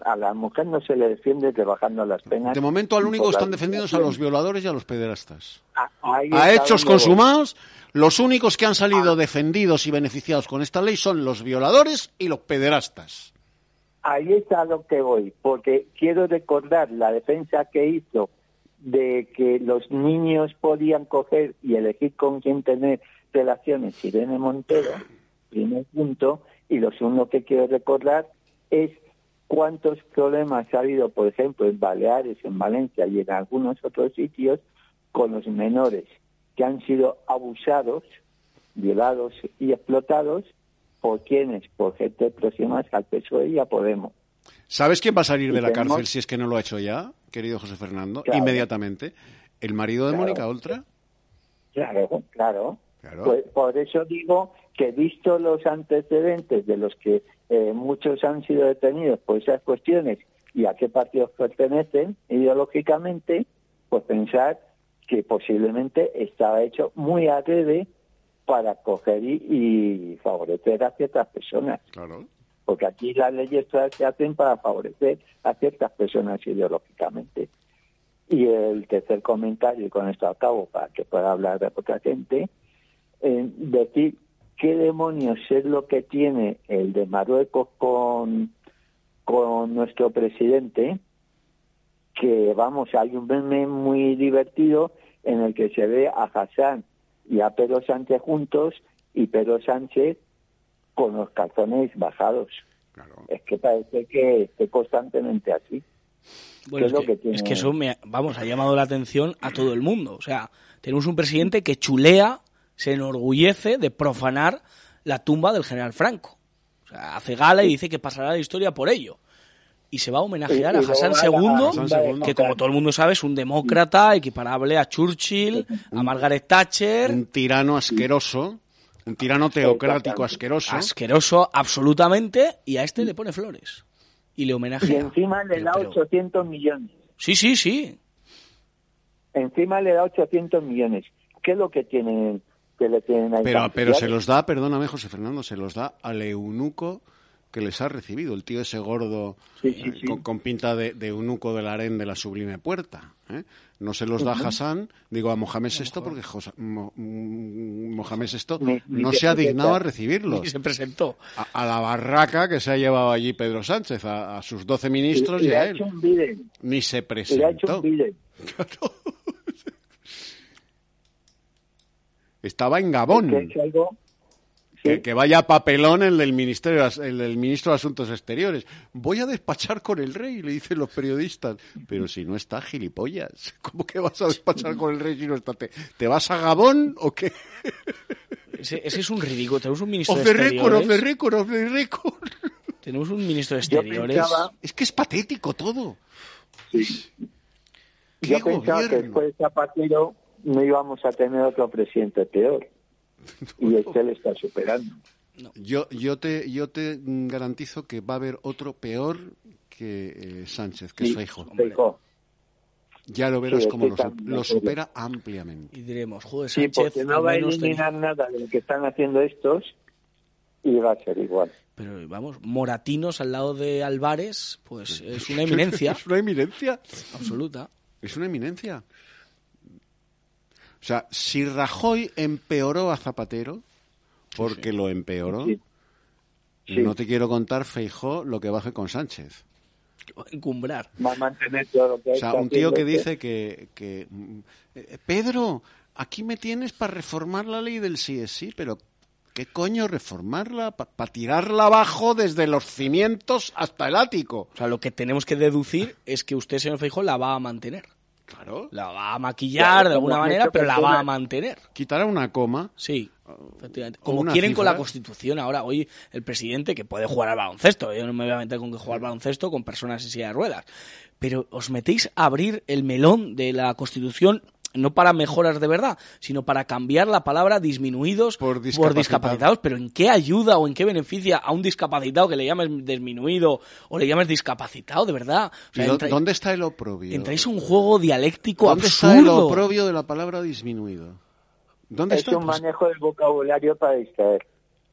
A la mujer no se le defiende rebajando las penas. De momento al único están defendiendo es a los violadores y a los pederastas. Ahí A está hechos consumados, los únicos que han salido defendidos y beneficiados con esta ley son los violadores y los pederastas. Ahí está lo que voy, porque quiero recordar la defensa que hizo de que los niños podían coger y elegir con quién tener relaciones Irene Montero, primer punto, y lo segundo que quiero recordar es cuántos problemas ha habido, por ejemplo, en Baleares, en Valencia y en algunos otros sitios con los menores que han sido abusados, violados y explotados por quienes, por gente próximas al PSOE y a Podemos. ¿Sabes quién va a salir Y de la tenemos- cárcel si es que no lo ha hecho ya, querido José Fernando? Claro. Inmediatamente. ¿El marido de Claro. Mónica Oltra? Claro, claro. Claro. Pues por eso digo que visto los antecedentes de los que eh, muchos han sido detenidos por esas cuestiones y a qué partidos pertenecen ideológicamente, pues pensar que posiblemente estaba hecho muy adrede para coger y, y favorecer a ciertas personas. Claro. Porque aquí las leyes todas se hacen para favorecer a ciertas personas ideológicamente. Y el tercer comentario, y con esto acabo para que pueda hablar de otra gente, eh, decir qué demonios es lo que tiene el de Marruecos con, con nuestro presidente, que vamos, hay un meme muy divertido en el que se ve a Hassan y a Pedro Sánchez juntos y Pedro Sánchez con los calzones bajados. Es que parece que esté constantemente así. Bueno, ¿Qué es es lo que, que tiene? es que eso, me, vamos, ha llamado la atención a todo el mundo. O sea, tenemos un presidente que chulea, se enorgullece de profanar la tumba del general Franco. O sea, hace gala y dice que pasará la historia por ello. Y se va a homenajear Y- a y Hassan II, que como todo el mundo sabe es un demócrata equiparable a Churchill, a Margaret Thatcher. Un tirano asqueroso, un tirano teocrático asqueroso. Asqueroso, absolutamente, y a este le pone flores. Y le Y homenajea. encima le da 800 millones. Sí, sí, sí. Encima le da 800 millones. ¿Qué es lo que tienen que le tienen ahí? Pero, pero se los da, perdóname José Fernando, se los da al eunuco que les ha recibido, el tío ese gordo eh, Con, con pinta de, de eunuco del harén de la sublime puerta. ¿eh? No se los da a Ujú. Hassan, digo a Mohamed VI, porque Jos- Mo- mm, Mohamed VI Ni- ni no se se ha dignado a recibirlos. Y se presentó. A, a la barraca que se ha llevado allí Pedro Sánchez, a, a sus doce ministros Y- y y, le a él. Ni se Y le ha hecho presentó. un Estaba en Gabón. Que es algo- Que, que vaya papelón el del ministerio, el del ministro de Asuntos Exteriores. Voy a despachar con el rey, le dicen los periodistas. Pero si no está, gilipollas. ¿Cómo que vas a despachar con el rey si no está? ¿Te, te vas a Gabón o qué? Ese, ese es un ridículo. Tenemos un ministro Off de the record, off the Exteriores. record, off the record. Tenemos un ministro de Yo Exteriores. pensaba- Es que es patético todo. Yo ¿Qué pensaba que de Zapatero no íbamos a tener otro presidente peor. Y este le está superando. Yo, yo, te, yo te garantizo que va a haber otro peor que eh, Sánchez, que Sí, es. Feijóo. Ya lo verás Sí, como lo, lo acuerdo. supera ampliamente. Y diremos, joder, Sí, Sánchez, porque no va a eliminar nada de lo que están haciendo estos y va a ser igual. Pero vamos, Moratinos al lado de Álvarez, pues es una eminencia es una eminencia. absoluta. Es una eminencia. O sea, si Rajoy empeoró a Zapatero, porque lo empeoró, Sí. Sí. no te quiero contar, Feijó, lo que baje con Sánchez. Encumbrar. Va a mantener todo lo que O sea, un tío que dice que, que, eh, Pedro, aquí me tienes para reformar la ley del sí es sí, pero ¿qué coño reformarla? Para tirarla abajo desde los cimientos hasta el ático. O sea, lo que tenemos que deducir es que usted, señor Feijóo, la va a mantener. Claro. La va a maquillar de alguna manera, pero la va a mantener. Quitará una coma. Sí, efectivamente. Como quieren con la Constitución ahora. Hoy el presidente, que puede jugar al baloncesto, yo no me voy a meter con que jugar al baloncesto con personas en silla de ruedas, pero os metéis a abrir el melón de la Constitución no para mejoras de verdad, sino para cambiar la palabra disminuidos por discapacitado. discapacitados. Pero ¿en qué ayuda o en qué beneficia a un discapacitado que le llames disminuido o le llames discapacitado, de verdad? O sea, ¿Y dó- entra- ¿Dónde está el oprobio? entráis un juego dialéctico ¿Dónde está el absurdo. oprobio de la palabra disminuido? ¿Dónde Es está? un manejo del vocabulario para distraer.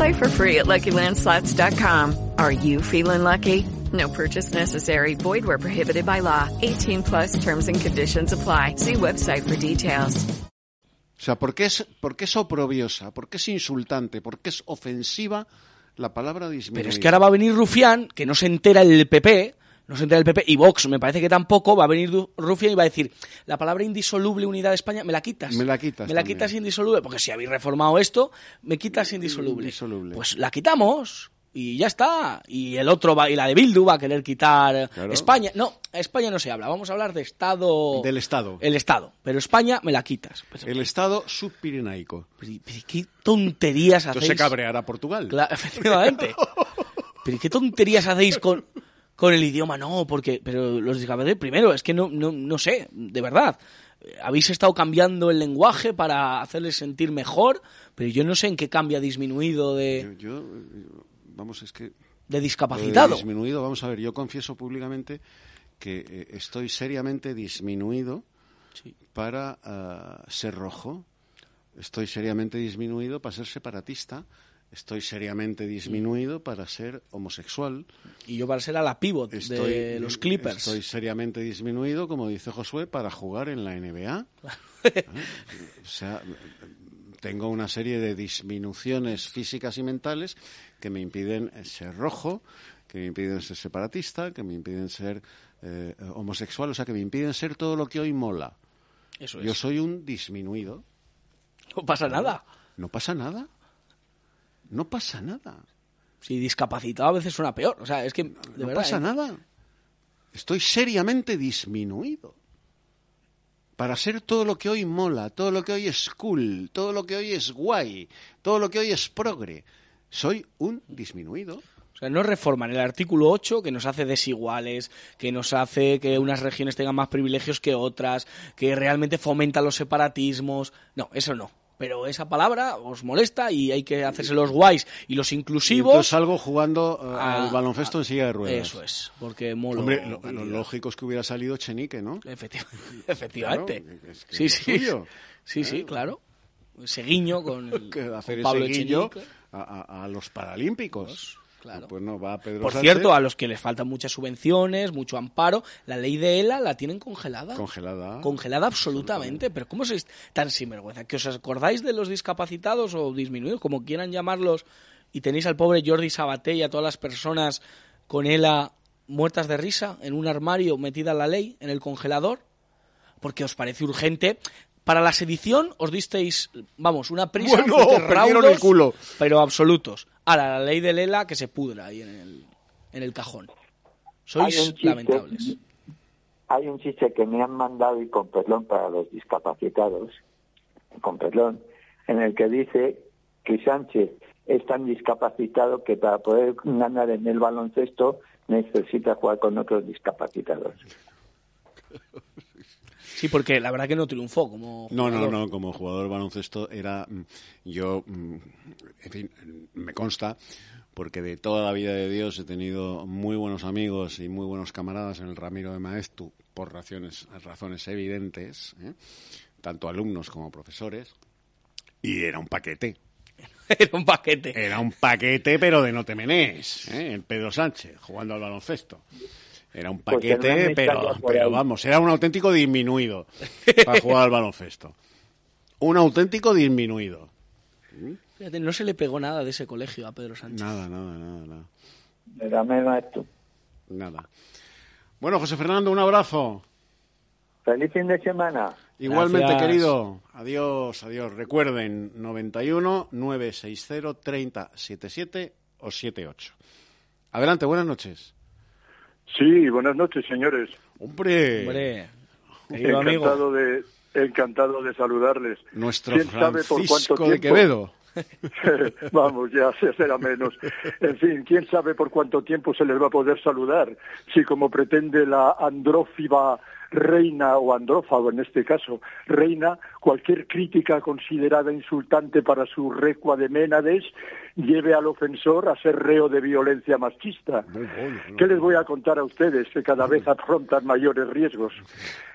Play for free at LuckyLandSlots.com. Are you feeling lucky? No purchase necessary. Void where prohibited by law. 18 plus terms and conditions apply. See website for details. O sea, ¿por qué, es, ¿por qué es oprobiosa? ¿Por qué es insultante? ¿Por qué es ofensiva la palabra disminuida? Pero es que ahora va a venir Rufián, que no se entera el PP, no se entera el PP, y Vox me parece que tampoco, va a venir Rufián y va a decir, la palabra indisoluble unidad de España, me la quitas. Me la quitas Me la también. quitas indisoluble, porque si habéis reformado esto, me quitas indisoluble. Indisoluble. Pues la quitamos. Y ya está. Y el otro va, y la de Bildu va a querer quitar Claro. España. No, España no se habla. Vamos a hablar de Estado. Del Estado. El Estado. Pero España me la quitas. Pues, El Estado subpirenaico. pero ¿Qué tonterías Entonces hacéis? se cabreará Portugal. Claro, efectivamente. Pero ¿qué tonterías hacéis con, con el idioma? No, porque pero los discapacitados, primero, es que no, no, no sé, de verdad. Habéis estado cambiando el lenguaje para hacerles sentir mejor, pero yo no sé en qué cambia disminuido de, Yo, eh, vamos, es que... de discapacitado. disminuido, vamos a ver, yo confieso públicamente que eh, estoy seriamente disminuido para ah, ser rojo, estoy seriamente disminuido para ser separatista, estoy seriamente disminuido para ser homosexual. Y yo para ser a la pivot Estoy, de los Clippers. Estoy seriamente disminuido, como dice Josué, para jugar en la NBA. ¿Eh? O sea, tengo una serie de disminuciones físicas y mentales que me impiden ser rojo, que me impiden ser separatista, que me impiden ser eh, homosexual, o sea, que me impiden ser todo lo que hoy mola. Eso es. Yo soy un disminuido. No pasa nada. ¿No pasa nada? No pasa nada. Si discapacitado a veces suena peor. O sea, es que de no verdad. pasa ¿eh? nada. Estoy seriamente disminuido. Para ser todo lo que hoy mola, todo lo que hoy es cool, todo lo que hoy es guay, todo lo que hoy es progre. Soy un disminuido. O sea, no reforman el artículo 8 que nos hace desiguales, que nos hace que unas regiones tengan más privilegios que otras, que realmente fomenta los separatismos. No, eso no. Pero esa palabra os molesta y hay que hacerse los guays y los inclusivos. entonces salgo jugando eh, al baloncesto en silla de ruedas. Eso es, porque molo. Hombre, lo, lo lógico es que hubiera salido Chenique, ¿no? Efecti- Efectivamente. Claro, es que sí, sí. suyo. Sí, sí, claro. Seguiño con, el- hacer con Pablo ese Echenique. a, a- a los paralímpicos. Claro. Pues no, va Pedro Por Sánchez cierto, a los que les faltan muchas subvenciones, mucho amparo, la ley de ELA la tienen congelada. Congelada. Congelada absolutamente. Pero ¿cómo sois tan sinvergüenza? ¿Que os acordáis de los discapacitados o disminuidos, como quieran llamarlos, y tenéis al pobre Jordi Sabaté y a todas las personas con ELA muertas de risa en un armario metida la ley, en el congelador? Porque os parece urgente. Para la sedición os disteis, vamos, una prisa, Bueno, perdieron raudos, el culo. pero absolutos. Ahora, la ley de Lela que se pudra ahí en el, en el cajón. Sois Hay chiste. lamentables. Hay un chiste que me han mandado y con perdón para los discapacitados, con perdón, en el que dice que Sánchez es tan discapacitado que para poder ganar en el baloncesto necesita jugar con otros discapacitados. Sí, porque la verdad que no triunfó como No, no, jugador. no, como jugador de baloncesto era mm, yo, mm, en fin, me consta, porque de toda la vida de Dios he tenido muy buenos amigos y muy buenos camaradas en el Ramiro de Maestu, por razones, razones evidentes, ¿eh? tanto alumnos como profesores, y era un paquete. Era un paquete. Era un paquete, pero de no te menés, ¿eh? el Pedro Sánchez, jugando al baloncesto. Era un Pues paquete, pero, pero vamos, era un auténtico disminuido para jugar al baloncesto. Un auténtico disminuido. Fíjate, no se le pegó nada de ese colegio a Pedro Sánchez. Nada, nada, nada, nada. Dame maestro. Nada. Bueno, José Fernando, un abrazo. Feliz fin de semana. Igualmente, Gracias. querido. Adiós, adiós. Recuerden, 91 960 30 77 o 78. Adelante, buenas noches. Sí, buenas noches, señores. Hombre, Hombre, querido amigo. Encantado de, encantado de saludarles. nuestro ¿Quién sabe por Francisco cuánto de tiempo? Quevedo. Vamos, ya se será menos. En fin, quién sabe por cuánto tiempo se les va a poder saludar. Si como pretende la andrófiba reina o andrófago en este caso, reina, cualquier crítica considerada insultante para su recua de Ménades lleve al ofensor a ser reo de violencia machista. ¿Qué les voy a contar a ustedes que cada vez afrontan mayores riesgos?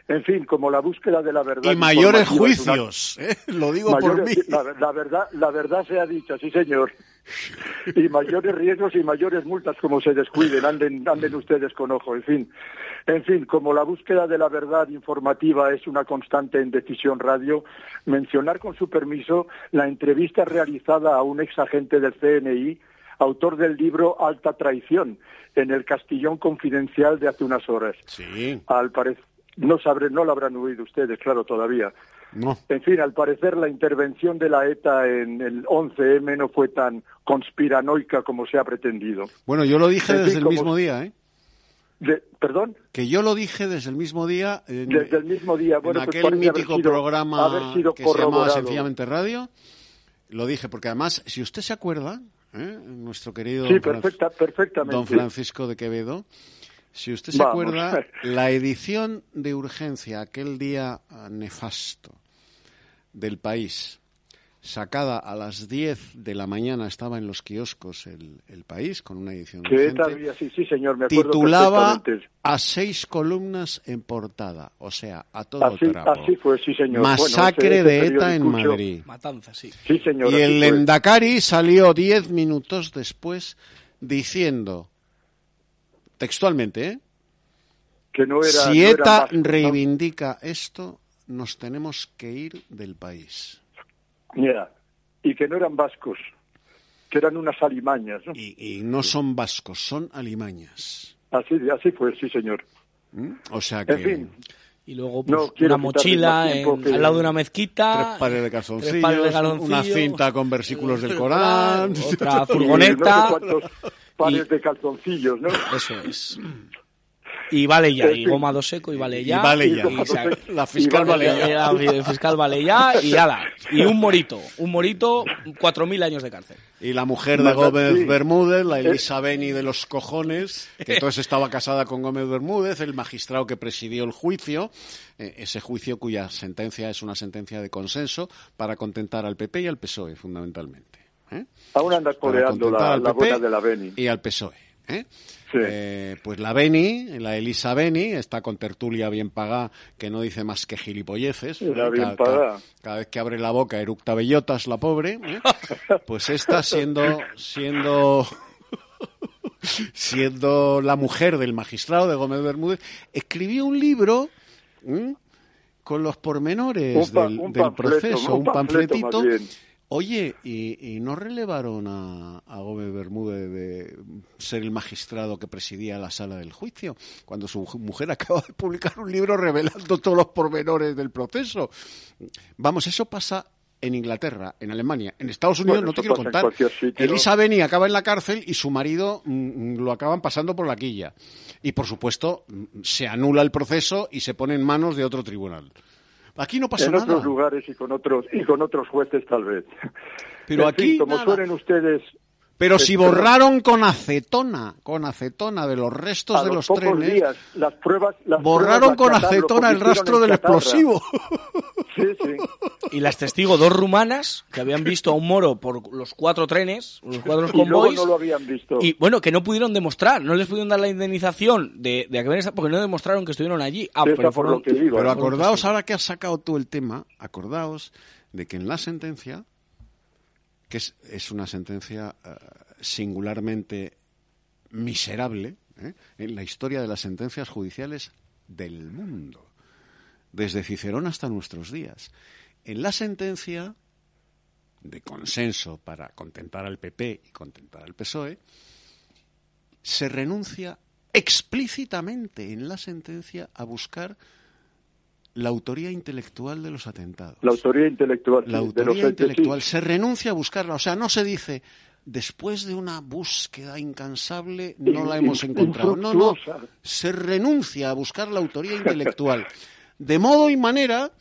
En fin, como la búsqueda de la verdad Y mayores una- juicios. ¿eh? Lo digo por mí. La verdad, la verdad sea dicha, sí señor. Y mayores riesgos y mayores multas como se descuiden, anden, anden ustedes con ojo, en fin. En fin, como la búsqueda de la verdad informativa es una constante en Decisión Radio, mencionar con su permiso la entrevista realizada a un ex agente del CNI, autor del libro Alta Traición, en el Castillón Confidencial de hace unas horas. Sí. Al parecer, no sabré, no lo habrán oído ustedes, claro, todavía. No. En fin, al parecer la intervención de la ETA en el 11M no fue tan conspiranoica como se ha pretendido. Bueno, yo lo dije En fin, desde el como- mismo día, ¿eh? De- ¿Perdón? Que yo lo dije desde el mismo día. En, Desde el mismo día. Bueno, en pues aquel haber mítico sido- programa haber sido que se llamaba. Sencillamente Radio. Lo dije, porque además, si usted se acuerda, ¿eh? nuestro querido Sí, don Fran- perfecta, perfectamente. don Francisco de Quevedo, si usted se Vamos. acuerda, la edición de urgencia, aquel día ah, nefasto del país, sacada a las 10 de la mañana, estaba en los kioscos el, el país con una edición ETA había, sí, sí, señor, me acuerdo titulaba a seis columnas en portada, o sea, a todo Así, trapo. así fue, sí, señor. Masacre Bueno, ese- ese de ETA en Madrid. Matanza, sí. Sí, señor. Y el fue. Endacari salió diez minutos después diciendo, textualmente, ¿eh? Que no era, si no ETA reivindica esto, nos tenemos que ir del país. Ya. Y que no eran vascos, que eran unas alimañas, ¿no? Y no son vascos, son alimañas. Así, así fue, sí, señor. ¿Mm? O sea que... En fin, Y luego No pues, quiero una mochila en- que- al lado de una mezquita. Tres pares de calzoncillos, pares de una cinta con versículos del el Corán. Otra no sé furgoneta. cuántos pares de calzoncillos, ¿no? Eso es. Y vale ya, y goma dos seco y vale ya. Y vale ya. y se- La fiscal y vale ya. La fiscal vale ya y ala. Y un morito, un morito, cuatro mil años de cárcel. Y la mujer de Gómez sí. Bermúdez, la. Elisa Beni de los cojones, que entonces estaba casada con Gómez Bermúdez, el magistrado que presidió el juicio, eh, ese juicio cuya sentencia es una sentencia de consenso para contentar al PP y al PSOE, fundamentalmente. ¿eh? Aún andas contentar la, la buena de la Beni. Y al PSOE. ¿Eh? Sí. Eh, pues la Beni, la Elisa Beni, está con tertulia bien pagada, que no dice más que gilipolleces. ¿eh? bien Cada- cada- cada vez que abre la boca eructa bellotas la pobre, ¿eh? pues esta siendo siendo siendo la mujer del magistrado de Gómez Bermúdez, escribió un libro ¿m? con los pormenores Un pa- del, un del panfleto, proceso, un panfletito. Oye, ¿y, y no relevaron a, a Gómez Bermúdez de ser el magistrado que presidía la sala del juicio cuando su mujer acaba de publicar un libro revelando todos los pormenores del proceso? Vamos, eso pasa en Inglaterra, en Alemania, en Estados Unidos, Bueno, no te quiero contar. Elisa Beni acaba en la cárcel y su marido mm, lo acaban pasando por la quilla. Y por supuesto, mm, se anula el proceso y se pone en manos de otro tribunal. Aquí no pasa en nada. otros lugares y con otros y con otros jueces tal vez. Pero En aquí fin, como nada. suelen ustedes Pero si borraron con acetona, con acetona de los restos A de los trenes, días, las pruebas, las borraron pruebas con acetona el rastro del explosivo. Sí, sí. Y las testigo dos rumanas que habían visto a un moro por los cuatro trenes, los cuatro Y convoys. no lo habían visto. Y bueno, que no pudieron demostrar, no les pudieron dar la indemnización de, de haber estado, porque no demostraron que estuvieron allí. Ah, pero fueron- Pero acordaos, ahora que has sacado tú el tema, acordaos de que en la sentencia, que es, una sentencia eh, singularmente miserable, ¿eh? en la historia de las sentencias judiciales del mundo, desde Cicerón hasta nuestros días. En la sentencia de consenso para contentar al PP y contentar al PSOE, se renuncia explícitamente en la sentencia a buscar la autoría intelectual de los atentados. La autoría intelectual. La sí, de autoría los hechos, intelectual. sí. Se renuncia a buscarla. O sea, no se dice, después de una búsqueda incansable, no la hemos encontrado. No, no. Se renuncia a buscar la autoría intelectual. De modo y manera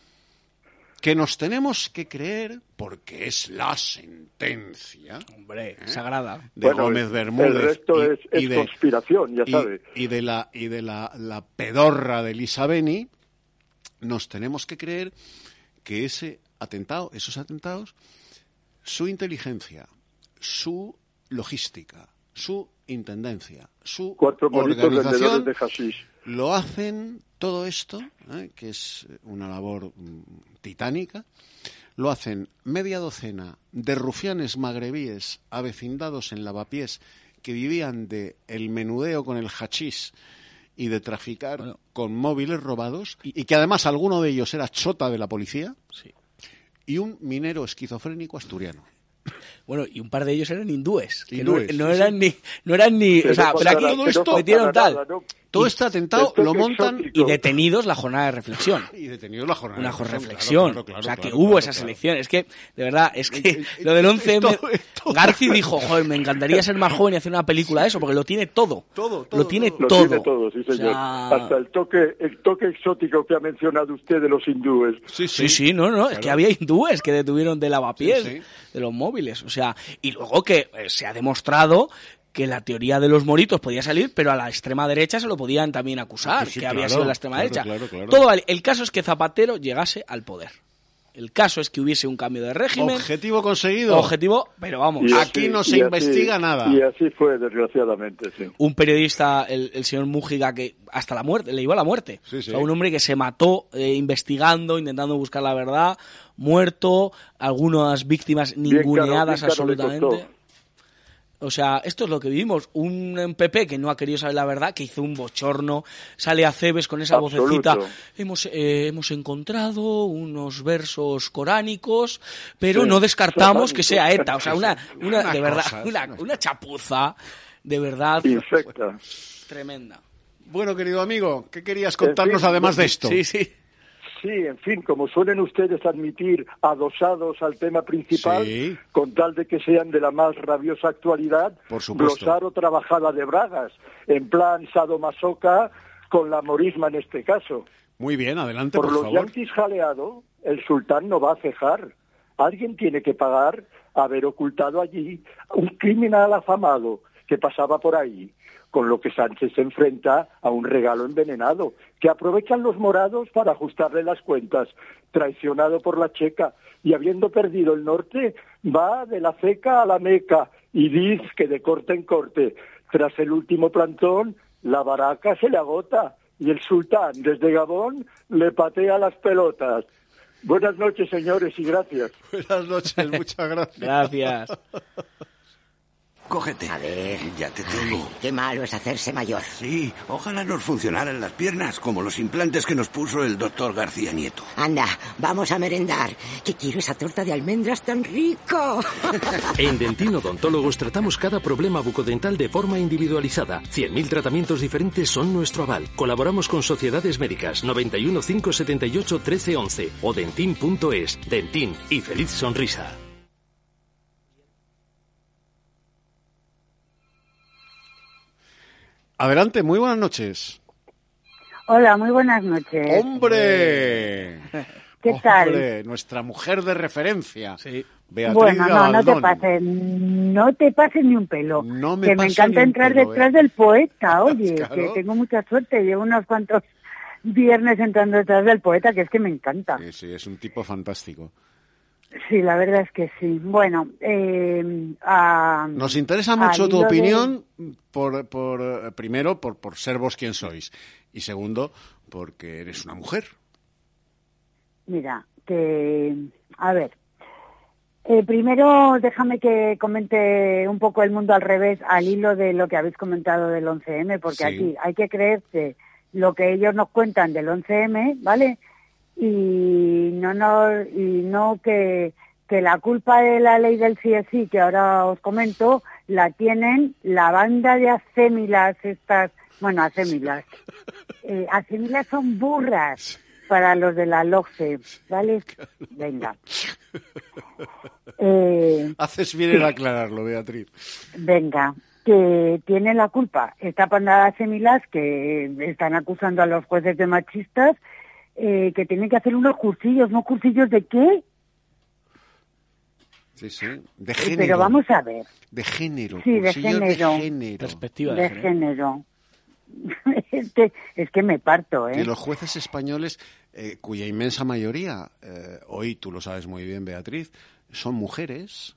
que nos tenemos que creer, porque es la sentencia. Hombre, sagrada. De Bueno, Gómez Bermúdez. el resto y- es- es y de- conspiración, ya y- sabe. Y de la, y de la, la pedorra de Lisa Beni, nos tenemos que creer que ese atentado, esos atentados, su inteligencia, su logística, su intendencia, su Cuatro organización, de lo hacen todo esto, ¿eh? que es una labor mm, titánica, lo hacen media docena de rufianes magrebíes avecindados en lavapiés que vivían de el menudeo con el hachís y de traficar con móviles robados y que además alguno de ellos era chota de la policía y un minero esquizofrénico asturiano. Bueno, y un par de ellos eran hindúes. que no, eran sí. ni, no eran ni, Que o sea, pero aquí todo esto metieron tal. nada, ¿no? Todo Y- este atentado esto lo montan exótico. y detenidos la jornada de reflexión. y detenidos la jornada. Una de reflexión, reflexión. claro, claro, o sea, claro, que hubo claro, esa claro. selección. Es que, de verdad, es que lo del 11M. Garci dijo, joder, me encantaría ser más joven y hacer una película de eso, porque lo tiene todo. Todo, Lo tiene Lo todo. tiene todo, sí, O señor. sea, Hasta el toque, el toque exótico que ha mencionado usted de los hindúes. Sí, Sí, sí, no, no, es que había hindúes que detuvieron de lavapiés, Sí, sí. de los móviles, o sea, y luego que eh, se ha demostrado que la teoría de los moritos podía salir, pero a la extrema derecha se lo podían también acusar, Sí, sí, que había sido la extrema claro, derecha. claro, claro. Todo vale. El caso es que Zapatero llegase al poder. El caso es que hubiese un cambio de régimen. Objetivo conseguido. Objetivo, pero vamos. Así- Aquí no se así- investiga nada. Y así fue, desgraciadamente, sí. un periodista, el, el señor Mújiga, que hasta la muerte, le iba a la muerte. Sí, sí. O sea, un hombre que se mató eh, investigando, intentando buscar la verdad, muerto, algunas víctimas ninguneadas bien absolutamente. O sea, esto es lo que vivimos. Un PP que no ha querido saber la verdad, que hizo un bochorno, sale a Cebes con esa Absoluto. vocecita. Hemos, eh, hemos encontrado unos versos coránicos, pero Sí, no descartamos que sea ETA. O sea, una, una, Una de verdad, cosa, una, una chapuza, de verdad, Infecta. tremenda. Bueno, querido amigo, ¿qué querías contarnos además de sí, esto? Sí, sí. Sí, en fin, como suelen ustedes admitir, adosados al tema principal, Sí. con tal de que sean de la más rabiosa actualidad, Por supuesto. glosar otra bajada de bragas, en plan sadomasoca, con la morisma en este caso. Muy bien, adelante, Por por, los favor. yanquis jaleado, el sultán no va a cejar. Alguien tiene que pagar haber ocultado allí un criminal afamado que pasaba por ahí, con lo que Sánchez se enfrenta a un regalo envenenado, que aprovechan los morados para ajustarle las cuentas, traicionado por la checa, y habiendo perdido el norte, va de la ceca a la meca, y dice que de corte en corte, tras el último plantón, la baraca se le agota, y el sultán desde Gabón le patea las pelotas. Buenas noches, señores, y gracias. Buenas noches, muchas gracias. Gracias. Cógete. A ver. Ya te tengo. Qué malo es hacerse mayor. Sí, ojalá nos funcionaran las piernas como los implantes que nos puso el doctor García Nieto. Anda, vamos a merendar. Que quiero esa torta de almendras tan rico. En Dentin Odontólogos tratamos cada problema bucodental de forma individualizada. 100.000 tratamientos diferentes son nuestro aval. Colaboramos con sociedades médicas 91 578 1311 o dentin.es. Dentin y feliz sonrisa. Adelante, muy buenas noches. Hola, muy buenas noches. ¡Hombre! ¿Qué tal? Hombre, nuestra mujer de referencia. Sí. Beatriz Bueno, no, no te pases, no te pases ni un pelo. No me que me encanta entrar pelo, detrás ¿eh? del poeta, oye, Claro. que tengo mucha suerte, llevo unos cuantos viernes entrando detrás del poeta, que es que me encanta. Sí, sí, es un tipo fantástico. Sí, la verdad es que sí. Bueno, eh, a- Nos interesa mucho tu de- opinión, por, por, eh, primero, por, por ser vos quien sois, y segundo, porque eres una mujer. Mira, que, a ver, eh, primero déjame que comente un poco el mundo al revés al hilo de lo que habéis comentado del 11M, porque Sí. aquí hay que creerse lo que ellos nos cuentan del 11M, ¿vale? Y no, no, y no que, que la culpa de la ley del CSI, que ahora os comento, la tienen la banda de acémilas estas, bueno, acémilas. Eh, acémilas son burras para los de la LOCE, ¿vale? Venga. Eh, Haces bien en aclararlo, Beatriz. venga, que tiene la culpa esta pandada de semilas que están acusando a los jueces de machistas eh, que tienen que hacer unos cursillos, ¿no cursillos de qué? Sí, sí. De Eh, género. Pero vamos a ver, De género. Sí, de género. De género. Perspectiva de género. es, que, es que me parto, ¿eh? Y los jueces españoles, eh, cuya inmensa mayoría, eh, hoy tú lo sabes muy bien, Beatriz, son mujeres.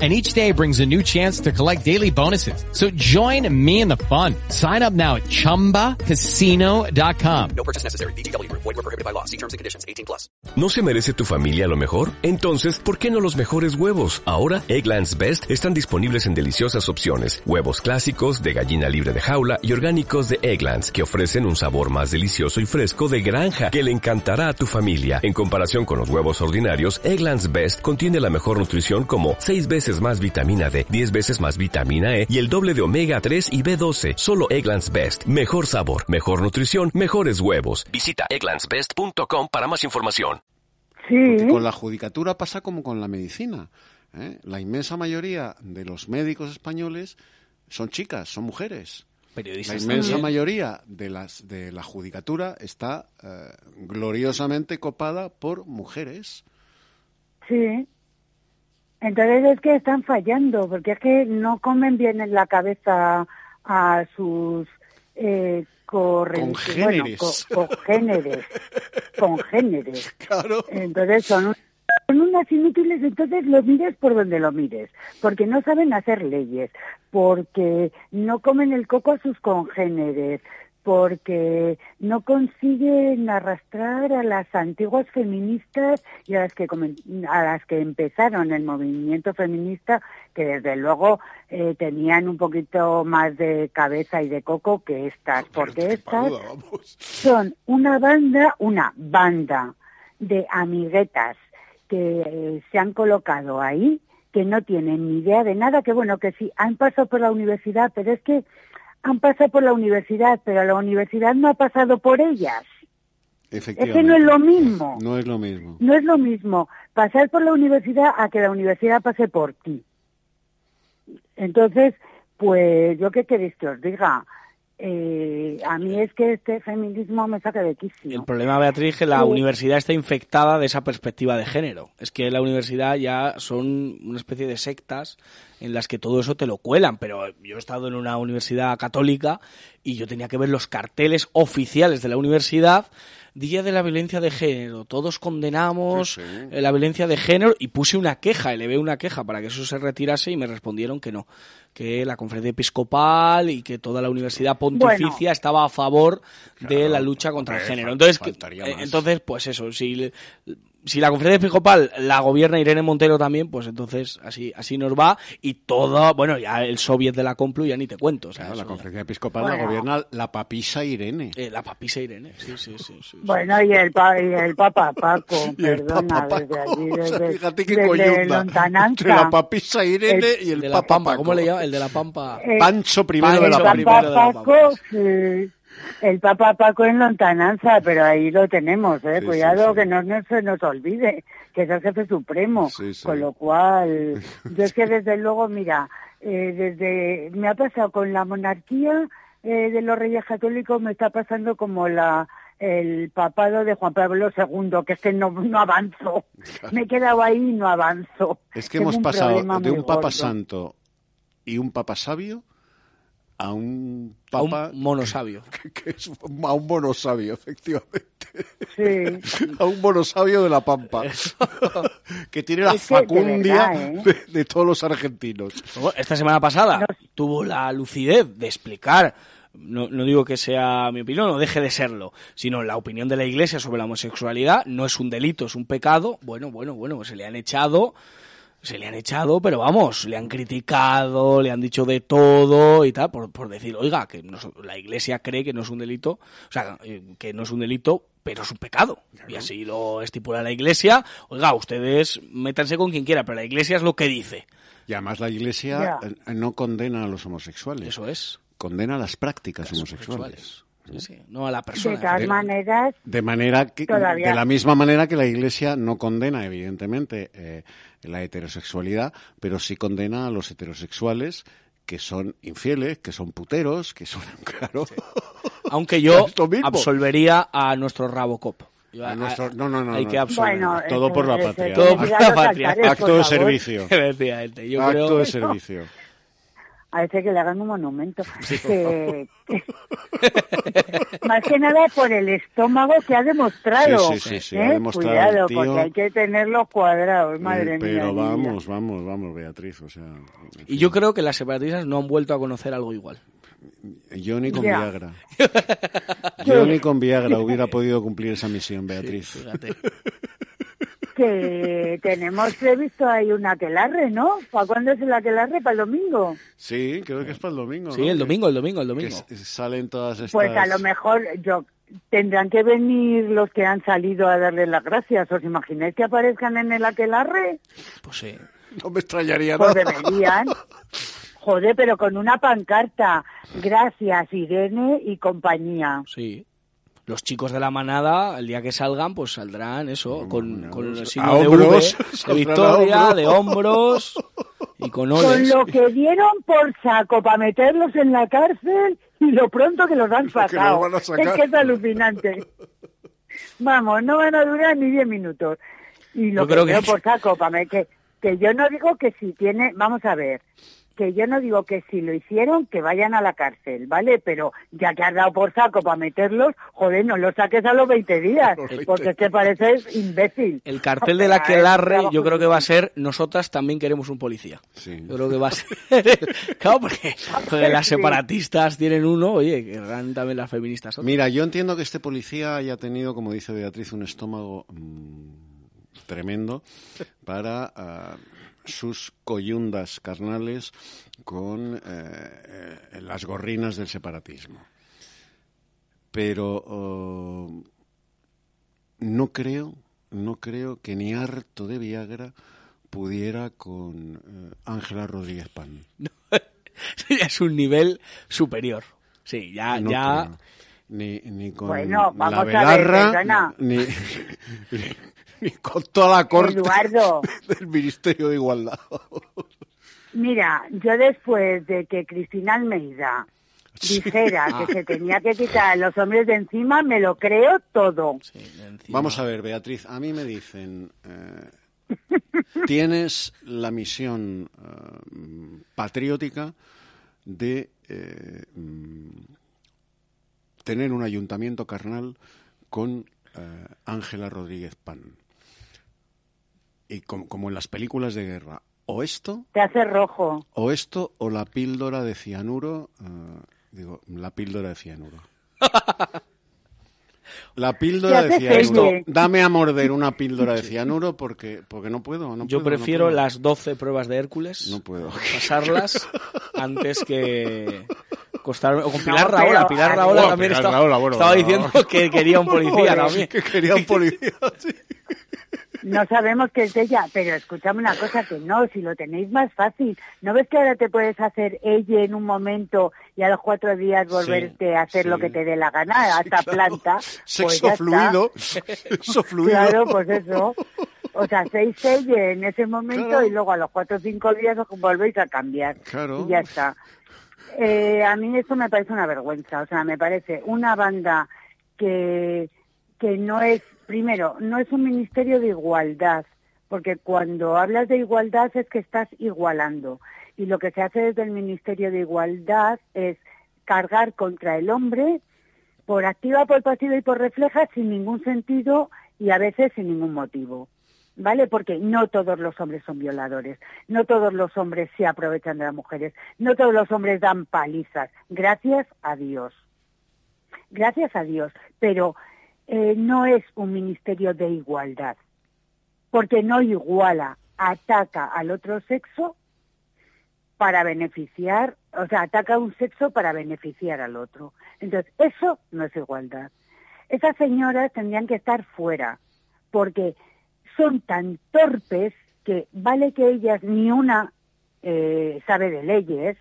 And each day brings a new chance to collect daily bonuses. So join me in the fun. Sign up now at chumbacasino.com. No purchase necessary. VGW Group. Void were prohibited by law. See terms and conditions. 18 plus. ¿No se merece tu familia lo mejor? Entonces, ¿por qué no los mejores huevos? Ahora, Egglands Best están disponibles en deliciosas opciones. Huevos clásicos, de gallina libre de jaula y orgánicos de Egglands, que ofrecen un sabor más delicioso y fresco de granja que le encantará a tu familia. En comparación con los huevos ordinarios, Egglands Best contiene la mejor nutrición como 6 veces más vitamina D, 10 veces más vitamina E y el doble de omega 3 y B12. Solo Egglands Best. Mejor sabor, mejor nutrición, mejores huevos. Visita egglandsbest.com para más información. Porque con la judicatura pasa como con la medicina. ¿eh? La inmensa mayoría de los médicos españoles son chicas, son mujeres. La Periodistas inmensa también. mayoría de las de la judicatura está eh, gloriosamente copada por mujeres. Sí. Entonces es que están fallando, porque es que no comen bien en la cabeza a sus eh, Congéneres. bueno, co- congéneres. congéneres. Claro. Entonces son, un- son unas inútiles, entonces lo mires por donde lo mires, porque no saben hacer leyes, porque no comen el coco a sus congéneres, porque no consiguen arrastrar a las antiguas feministas y a las que a las que empezaron el movimiento feminista que desde luego eh, tenían un poquito más de cabeza y de coco que estas porque estas son una banda una banda de amiguetas que eh, se han colocado ahí que no tienen ni idea de nada que bueno que sí han pasado por la universidad pero es que han pasado por la universidad, pero la universidad no ha pasado por ellas. Es Efectivamente. que no es lo mismo. No es lo mismo. No es lo mismo pasar por la universidad a que la universidad pase por ti. Entonces, pues, ¿yo qué queréis que os diga? Eh, a mí es que este feminismo me saca de quicio. El problema, Beatriz, es que la Sí. universidad está infectada de esa perspectiva de género. Es que la universidad ya son una especie de sectas en las que todo eso te lo cuelan. Pero yo he estado en una universidad católica y yo tenía que ver los carteles oficiales de la universidad. Día de la violencia de género. Todos condenamos Sí, sí. eh, la violencia de género y puse una queja, elevé una queja para que eso se retirase y me respondieron que no, que la conferencia episcopal y que toda la universidad pontificia estaba a favor de la lucha contra el género. Entonces, que- eh, entonces pues eso, si, le- si la conferencia episcopal la gobierna Irene Montero también, pues entonces así así nos va y todo, bueno, ya el soviet de la Complu ya ni te cuento. O sea, Claro, la eso ya- conferencia episcopal la Bueno. gobierna la papisa Irene. Eh, la papisa Irene, sí, sí, sí. sí. Bueno, y el, pa- y el Papa Paco, Y el perdona, Papa desde Paco, allí, o sea, desde, fíjate qué desde coyunda. Entre la papisa Irene y el de Papa la Pampa, Paco. ¿cómo le llama? El de la Pampa. Eh, Pancho primero de la el primero Pampa. de la Papa Paco, sí. El Papa Paco en lontananza, pero ahí lo tenemos, ¿eh? Sí, Cuidado sí, sí. que no, no se nos olvide que es el jefe supremo. Con lo cual, yo es que desde luego, mira, eh, desde me ha pasado con la monarquía eh, de los Reyes Católicos, me está pasando como la el papado de Juan Pablo II, que es que no, no avanzo. Me he quedado ahí y no avanzo. Es que Tengo hemos pasado de un papa santo y un papa sabio a un A un papa monosabio. que, que es a un monosabio, efectivamente. Sí. A un monosabio de la Pampa. que tiene la Es que, de facundia verdad, ¿eh? de, de todos los argentinos. Esta semana pasada tuvo la lucidez de explicar, no, no digo que sea mi opinión, no deje de serlo, sino la opinión de la Iglesia sobre la homosexualidad no es un delito, es un pecado. Bueno, bueno, bueno, pues se le han echado, se le han echado, pero vamos, le han criticado, le han dicho de todo y tal, por, por decir, oiga, que no- la Iglesia cree que no es un delito, o sea, eh, que no es un delito, pero es un pecado. Y así lo estipula la Iglesia. Oiga, ustedes métanse con quien quiera, pero la Iglesia es lo que dice. Y además la Iglesia eh, no condena a los homosexuales. Eso es. Condena las prácticas homosexuales. Sí, no a la persona. De todas maneras, De manera que, Todavía. de la misma manera que la Iglesia no condena, evidentemente, eh, la heterosexualidad, pero sí condena a los heterosexuales que son infieles, que son puteros, que son, claro. Aunque yo absolvería a nuestro Rabocop. Yo- A nuestro- no, no, no, Hay no. que absolver. Bueno, Todo por la patria. Todo por la patria. Acto de servicio. Acto creo... de servicio. A ese que le hagan un monumento. Que- más que nada por el estómago que ha demostrado. Sí, sí, sí, sí, ¿eh? ha demostrado Cuidado, tío. porque hay que tenerlos cuadrados, madre Eh, mía. pero vamos, vamos, vamos, Beatriz, o sea, Y yo creo que las separatistas no han vuelto a conocer algo igual. yo ni con Ya. Viagra. Yo ni con Viagra hubiera podido cumplir esa misión, Beatriz. Que tenemos previsto ahí un aquelarre, ¿no? ¿Para cuándo es el aquelarre? ¿Para el domingo? Sí, creo que es para el domingo. Sí, ¿no? el domingo, el domingo, el domingo. salen todas estas... Pues a lo mejor yo tendrán que venir los que han salido a darle las gracias. ¿Os imagináis que aparezcan en el aquelarre? Pues sí. No me extrañaría Pues nada. deberían. Joder, pero con una pancarta. Gracias, Irene y compañía. Sí. Los chicos de la manada, el día que salgan, pues saldrán eso, con, con el signo de hombros, V, de victoria, hombros. de hombros y con Con oles. lo que dieron por saco para meterlos en la cárcel y lo pronto que los han sacado. es que es alucinante. Vamos, no van a durar ni 10 minutos. Y lo Yo que creo que- dieron por saco para me- que, que yo no digo que si tiene, vamos a ver, que yo no digo que si lo hicieron que vayan a la cárcel, ¿vale? Pero ya que has dado por saco para meterlos, joder, no los saques a los 20 días, porque es que pareces imbécil. El cartel del aquelarre yo creo que va a ser nosotras también queremos un policía. Yo creo que va a ser... claro, porque las Sí. separatistas tienen uno, oye, querrán también las feministas. otro. Mira, yo entiendo que este policía haya tenido, como dice Beatriz, un estómago mm, tremendo para ah, sus coyundas carnales con eh, eh, las gorrinas del separatismo. Pero oh, no creo, no creo que ni harto de Viagra pudiera con eh, Ángela Rodríguez Pan. es un nivel superior. Sí, ya, No ya... creo. Ni, ni con Bueno, la vamos a ver, Belarra, perdona. ni, ni con toda la corte Eduardo. del Ministerio de Igualdad. Mira, yo después de que Cristina Almeida dijera Ah. que se tenía que quitar a los hombres de encima, me lo creo todo. Vamos a ver, Beatriz, a mí me dicen, eh, tienes la misión eh, patriótica de eh, mm, tener un ayuntamiento carnal con eh, Ángela Rodríguez Pan. Y com- como en las películas de guerra, o esto Te hace rojo. o esto o la píldora de cianuro, eh, digo, la píldora de cianuro. La píldora de cianuro. serie. Dame a morder una píldora de cianuro porque porque no puedo. no Yo puedo, no prefiero puedo. las 12 pruebas de Hércules. No puedo. Pasarlas antes que costarme. O con No, Pilar pero- Raola. Pilar Raola también Pilar estaba, Rahola, bueno, estaba diciendo que quería un policía también. que quería un policía, sí. No sabemos qué es ella, pero escúchame una cosa que no, si lo tenéis más fácil. ¿No ves que ahora te puedes hacer ella en un momento y a los cuatro días volverte a hacer lo que te dé la gana a esta planta? Sexo pues fluido. Sexo fluido. Claro, pues eso. O sea, seis ella en ese momento Claro. y luego a los cuatro o cinco días os volvéis a cambiar. Claro. Y ya está. Eh, a mí esto me parece una vergüenza. O sea, me parece una banda que, que no es, primero, no es un ministerio de igualdad, porque cuando hablas de igualdad es que estás igualando. Y lo que se hace desde el Ministerio de Igualdad es cargar contra el hombre por activa, por pasiva y por refleja sin ningún sentido y a veces sin ningún motivo. ¿Vale? Porque no todos los hombres son violadores, no todos los hombres se aprovechan de las mujeres, no todos los hombres dan palizas. Gracias a Dios. Gracias a Dios. Pero eh, no es un ministerio de igualdad, porque no iguala, ataca al otro sexo para beneficiar, o sea, ataca a un sexo para beneficiar al otro. Entonces, eso no es igualdad. Esas señoras tendrían que estar fuera, porque son tan torpes que vale que ellas ni una eh, sabe de leyes,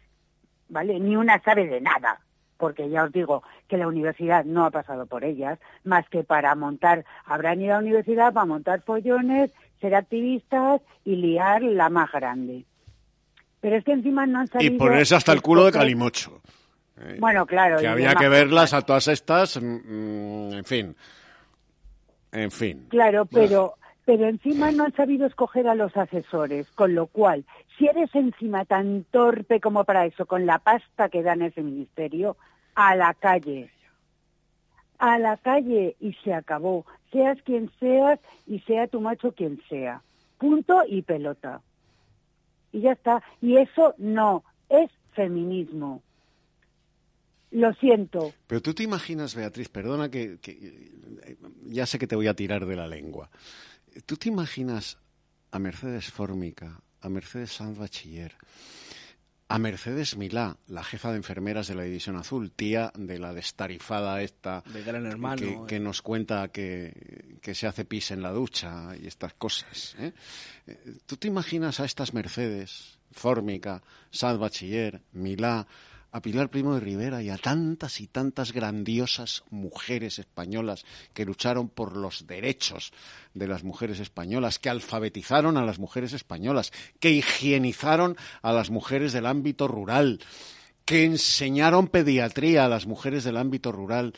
¿vale? Ni una sabe de nada, porque ya os digo que la universidad no ha pasado por ellas, más que para montar, habrán ido a la universidad para montar pollones, ser activistas y liar la más grande. Pero es que encima no han Y salido... ponerse hasta el culo de Calimocho. ¿eh? Bueno, claro. Que y había que verlas a todas estas, mm, mm, en fin. En fin. Claro, pero, pero encima no han sabido escoger a los asesores, con lo cual, si eres encima tan torpe como para eso, con la pasta que dan ese ministerio, a la calle. A la calle y se acabó. Seas quien seas y sea tu macho quien sea. Punto y pelota. Y ya está. Y eso no es feminismo. Lo siento. Pero tú te imaginas, Beatriz, perdona que, que, eh, ya sé que te voy a tirar de la lengua. ¿Tú te imaginas a Mercedes Fórmica, a Mercedes Sanz Bachiller, a Mercedes Milá, la jefa de enfermeras de la División Azul, tía de la destarifada esta De Gran Hermano, que, eh. que nos cuenta que, que se hace pis en la ducha y estas cosas? ¿eh? Eh, ¿Tú te imaginas a estas Mercedes, Fórmica, Sanz Bachiller, Milá, a Pilar Primo de Rivera y a tantas y tantas grandiosas mujeres españolas que lucharon por los derechos de las mujeres españolas, que alfabetizaron a las mujeres españolas, que higienizaron a las mujeres del ámbito rural, que enseñaron pediatría a las mujeres del ámbito rural.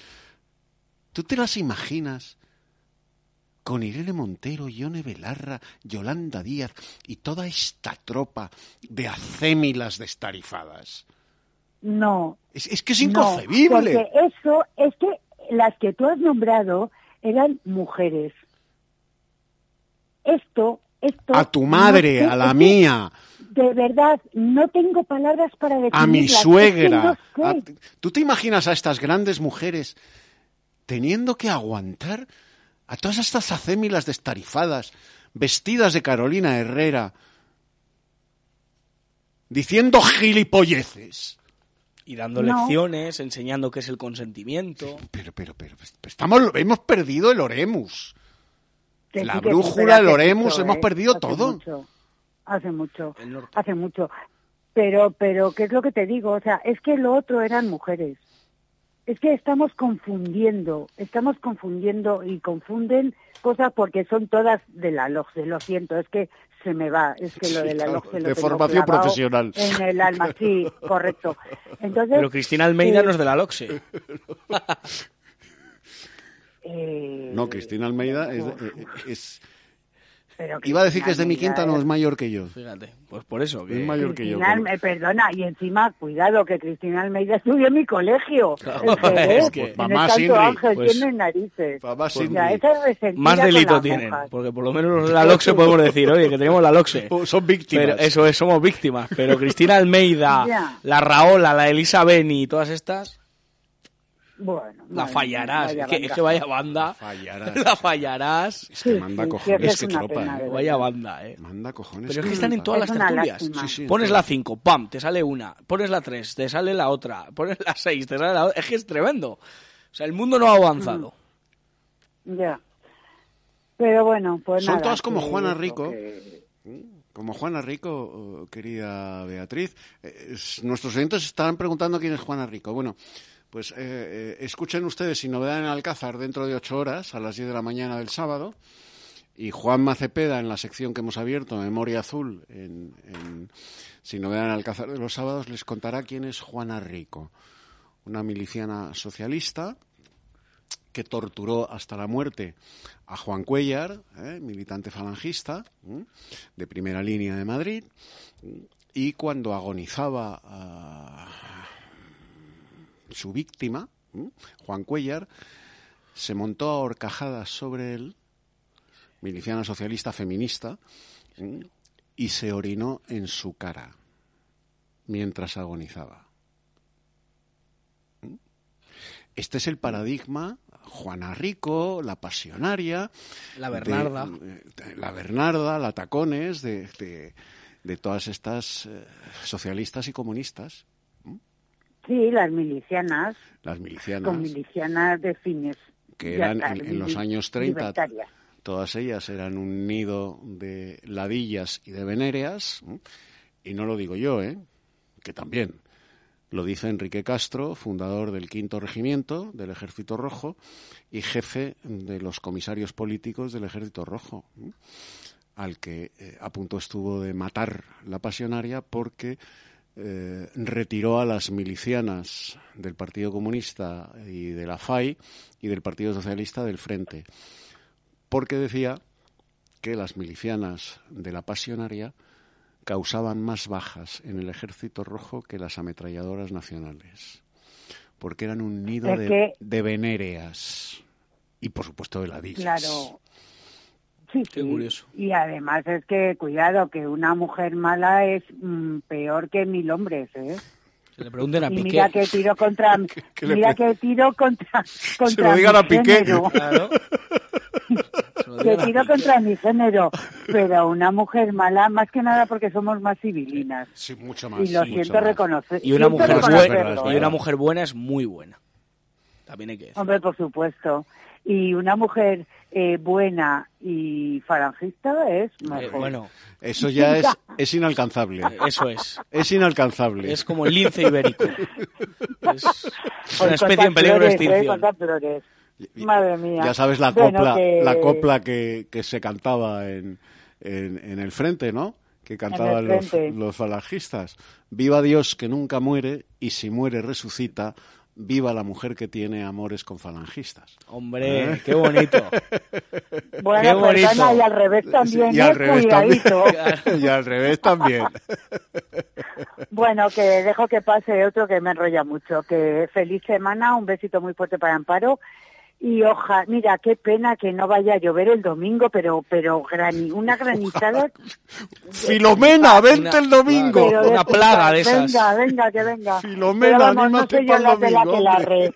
¿Tú te las imaginas? con Irene Montero, Ione Belarra, Yolanda Díaz y toda esta tropa de acémilas destarifadas. No. Es, es que es No, inconcebible. porque eso es que las que tú has nombrado eran mujeres. Esto, esto. a tu madre, no a la mía, De verdad, no tengo palabras para definirlas. a mi es que suegra. no sé. a- ¿Tú te imaginas a estas grandes mujeres teniendo que aguantar a todas estas acémilas destarifadas, vestidas de Carolina Herrera, diciendo gilipolleces? Y dando No. lecciones, enseñando qué es el consentimiento. Pero, pero, pero, estamos, hemos perdido el Oremus. Que la sí, brújula, el Oremus, mucho, hemos ¿eh? perdido Hace todo. mucho, hace mucho, hace mucho. Pero, pero, ¿qué es lo que te digo? O sea, es que lo otro eran mujeres. Es que estamos confundiendo, estamos confundiendo y confunden cosas porque son todas de la LOGSE, lo siento, es que se me va, es que lo de la claro, LOGSE lo de tengo formación profesional. En el alma, sí, correcto. Entonces, Pero Cristina Almeida eh, no es de la LOXE. eh, No, Cristina Almeida es, eh, es- pero Iba a decir que es de mi Cristina quinta, no Almeida es mayor que yo. Fíjate, pues por eso. Es mayor que yo. Eh, perdona, y encima, cuidado, que Cristina Almeida estudió en mi colegio. Claro, es que- Mamá Sinri, Ángel, pues- tiene narices. Mamá O sea, Sinri. esa es resentida Más delito tienen, porque por lo menos los de la LOXE podemos decir, oye, que tenemos la LOXE. Son víctimas. Pero eso es, somos víctimas. Pero Cristina Almeida, Ya. la Raola, la Elisa Beni y todas estas, Bueno, la fallarás. Es que, es que vaya banda. Fallarás. La fallarás. Es que manda cojones, sí, es que una tropa, pena, ¿eh? Vaya banda, eh. Manda cojones. Pero es que están en todas Es las tertulias. lástima. Sí, sí, Pones la todas. 5, pam, te sale una. Pones la 3, te sale la otra. Pones la 6, te sale la otra. Es que es tremendo. O sea, el mundo no ha avanzado. Ya. Pero bueno, pues Son nada, todas como que Juana Rico. que- Como Juana Rico, oh, querida Beatriz. Eh, es- nuestros oyentes estarán preguntando quién es Juana Rico. Bueno, pues eh, eh, escuchen ustedes Sin Novedad en Alcázar dentro de ocho horas, a las 10 de la mañana del sábado. Y Juan Macepeda, en la sección que hemos abierto, Memoria Azul, en, en Sin Novedad en Alcázar de los sábados, les contará quién es Juana Rico. Una miliciana socialista que torturó hasta la muerte a Juan Cuellar, ¿eh? militante falangista ¿eh? de primera línea de Madrid, y cuando agonizaba ah, su víctima. Juan Cuellar, se montó a horcajadas sobre él, miliciana socialista feminista, y se orinó en su cara mientras agonizaba. Este es el paradigma Juana Rico, la pasionaria. La Bernarda. de- eh, la Bernarda, la Tacones, de todas estas eh, socialistas y comunistas, Sí, las milicianas, las milicianas, con milicianas de fines. que eran en, en los años 30, libertarias. todas ellas eran un nido de ladillas y de venéreas, y no lo digo yo, ¿eh? que también. Lo dice Enrique Castro, fundador del Quinto Regimiento del Ejército Rojo y jefe de los comisarios políticos del Ejército Rojo, al que eh, a punto estuvo de matar la pasionaria porque eh, retiró a las milicianas del Partido Comunista y de la FAI y del Partido Socialista del Frente, porque decía que las milicianas de la pasionaria causaban más bajas en el ejército rojo que las ametralladoras nacionales, porque eran un nido de, de venéreas y, por supuesto, de ladillas. Claro. Sí, Qué sí. curioso. Y además es que, cuidado, que una mujer mala es mm, peor que mil hombres, ¿eh? Se le pregunten a Y Piqué. mira que tiro contra, que le mira que tiro contra, contra lo digan mi a Piqué. género. Claro. Se que tiro contra mi género, pero una mujer mala, más que nada porque somos más civilinas. Sí, mucho más. Y lo sí, siento reconocer. Y una mujer buena, y ¿eh? una mujer buena es muy buena. También hay que decir. Hombre, por supuesto. Y una mujer eh, buena y falangista es Eh, mejor. bueno, Eso ya es, es inalcanzable. eso es. Es inalcanzable. Es como el lince ibérico. Es una especie en peligro de ¿eh? extinción. Madre mía. Ya sabes la Bueno, copla, que- la copla que, que se cantaba en, en, en el frente, ¿no? Que cantaban los, los falangistas. Viva Dios que nunca muere y si muere resucita. Viva la mujer que tiene amores con falangistas. Hombre, ¿Eh? qué bonito. Bueno, Qué bonito. y al revés también, y al revés Cuidadito. también. y al revés también. Bueno, que dejo que pase otro que me enrolla mucho. Que feliz semana, un besito muy fuerte para Amparo. Y oja, mira, qué pena que no vaya a llover el domingo, pero pero grani, una granizada. Filomena, vente Una- el domingo. pero Una plaga de esas. Venga, venga, que venga. Filomena, Pero vamos, no soy yo la de la que larre.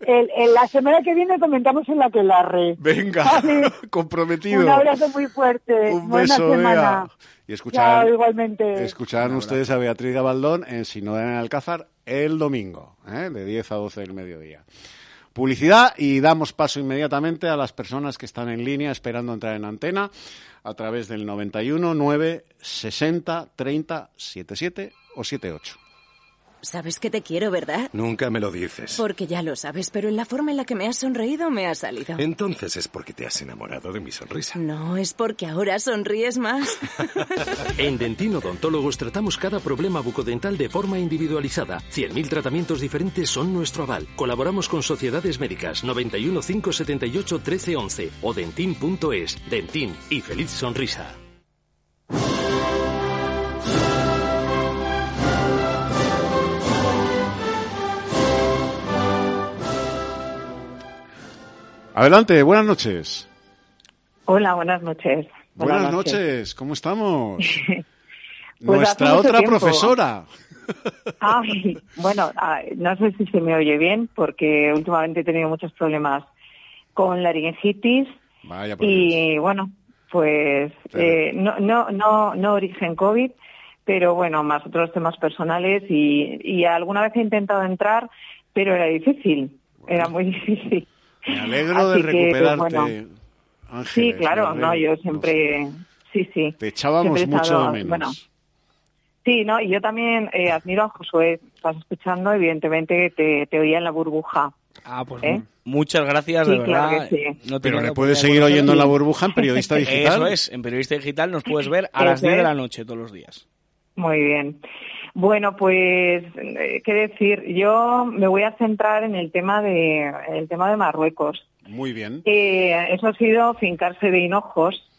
El, el- la semana que viene comentamos en la que larre. Venga, Vale. comprometido. Un abrazo muy fuerte. Un Buena beso, semana. Y escuchar, Chao, igualmente. escucharán ustedes a Beatriz Gabaldón en Si no en Alcázar el domingo, ¿eh? de 10 a 12 del mediodía. Publicidad y damos paso inmediatamente a las personas que están en línea esperando entrar en antena a través del 91 9 60 30 77 o 78. Sabes que te quiero, ¿verdad? Nunca me lo dices. Porque ya lo sabes, pero en la forma en la que me has sonreído me ha salido. Entonces es porque te has enamorado de mi sonrisa. No, es porque ahora sonríes más. En Dentino Odontólogos tratamos cada problema bucodental de forma individualizada. 100.000 tratamientos diferentes son nuestro aval. Colaboramos con sociedades médicas 91 578 1311 o dentin.es. Dentin y feliz sonrisa. Adelante, buenas noches. Hola, buenas noches. Buenas, noches. ¿cómo estamos? Pues Nuestra otra tiempo. profesora. Ay, bueno, no sé si se me oye bien porque últimamente he tenido muchos problemas con laringitis Vaya Dios. y bueno, pues eh, no, no, no, no origen COVID, pero bueno, más otros temas personales y, y alguna vez he intentado entrar, pero era difícil, era muy difícil. Me alegro de que, recuperarte bueno. Ángeles, Sí, claro, no, yo siempre, sí, sí. Te echábamos mucho estado- de menos. Bueno, sí, no, y yo también eh, admiro a Josué. Estás escuchando, evidentemente te, te oía en la burbuja. Ah, pues ¿Eh? muchas gracias, Sí, de claro verdad. que sí. No Pero le puedes seguir oyendo en la burbuja en Periodista Digital. Eso es, en Periodista Digital nos puedes ver a las 10 de la noche todos los días. Muy bien. Bueno, pues, eh, ¿qué decir? Yo me voy a centrar en el tema de, el tema de Marruecos. Muy bien. Eh, eso ha sido fincarse de hinojos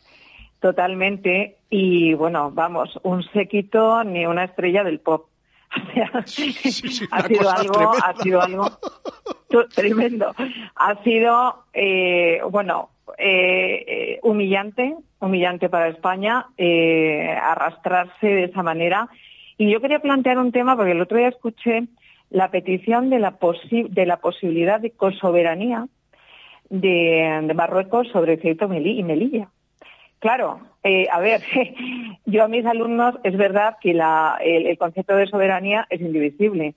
totalmente y bueno, vamos, un séquito ni una estrella del pop. O sea, ha sido algo, tremenda. ha sido algo tremendo. Ha sido, eh, bueno, eh, humillante, humillante para España arrastrarse de esa manera. Y yo quería plantear un tema porque el otro día escuché la petición de la, posibilidad de cosoberanía de, de Marruecos sobre Ceuta y Meli- y Melilla. Claro, eh, a ver, yo a mis alumnos es verdad que el concepto de soberanía es indivisible,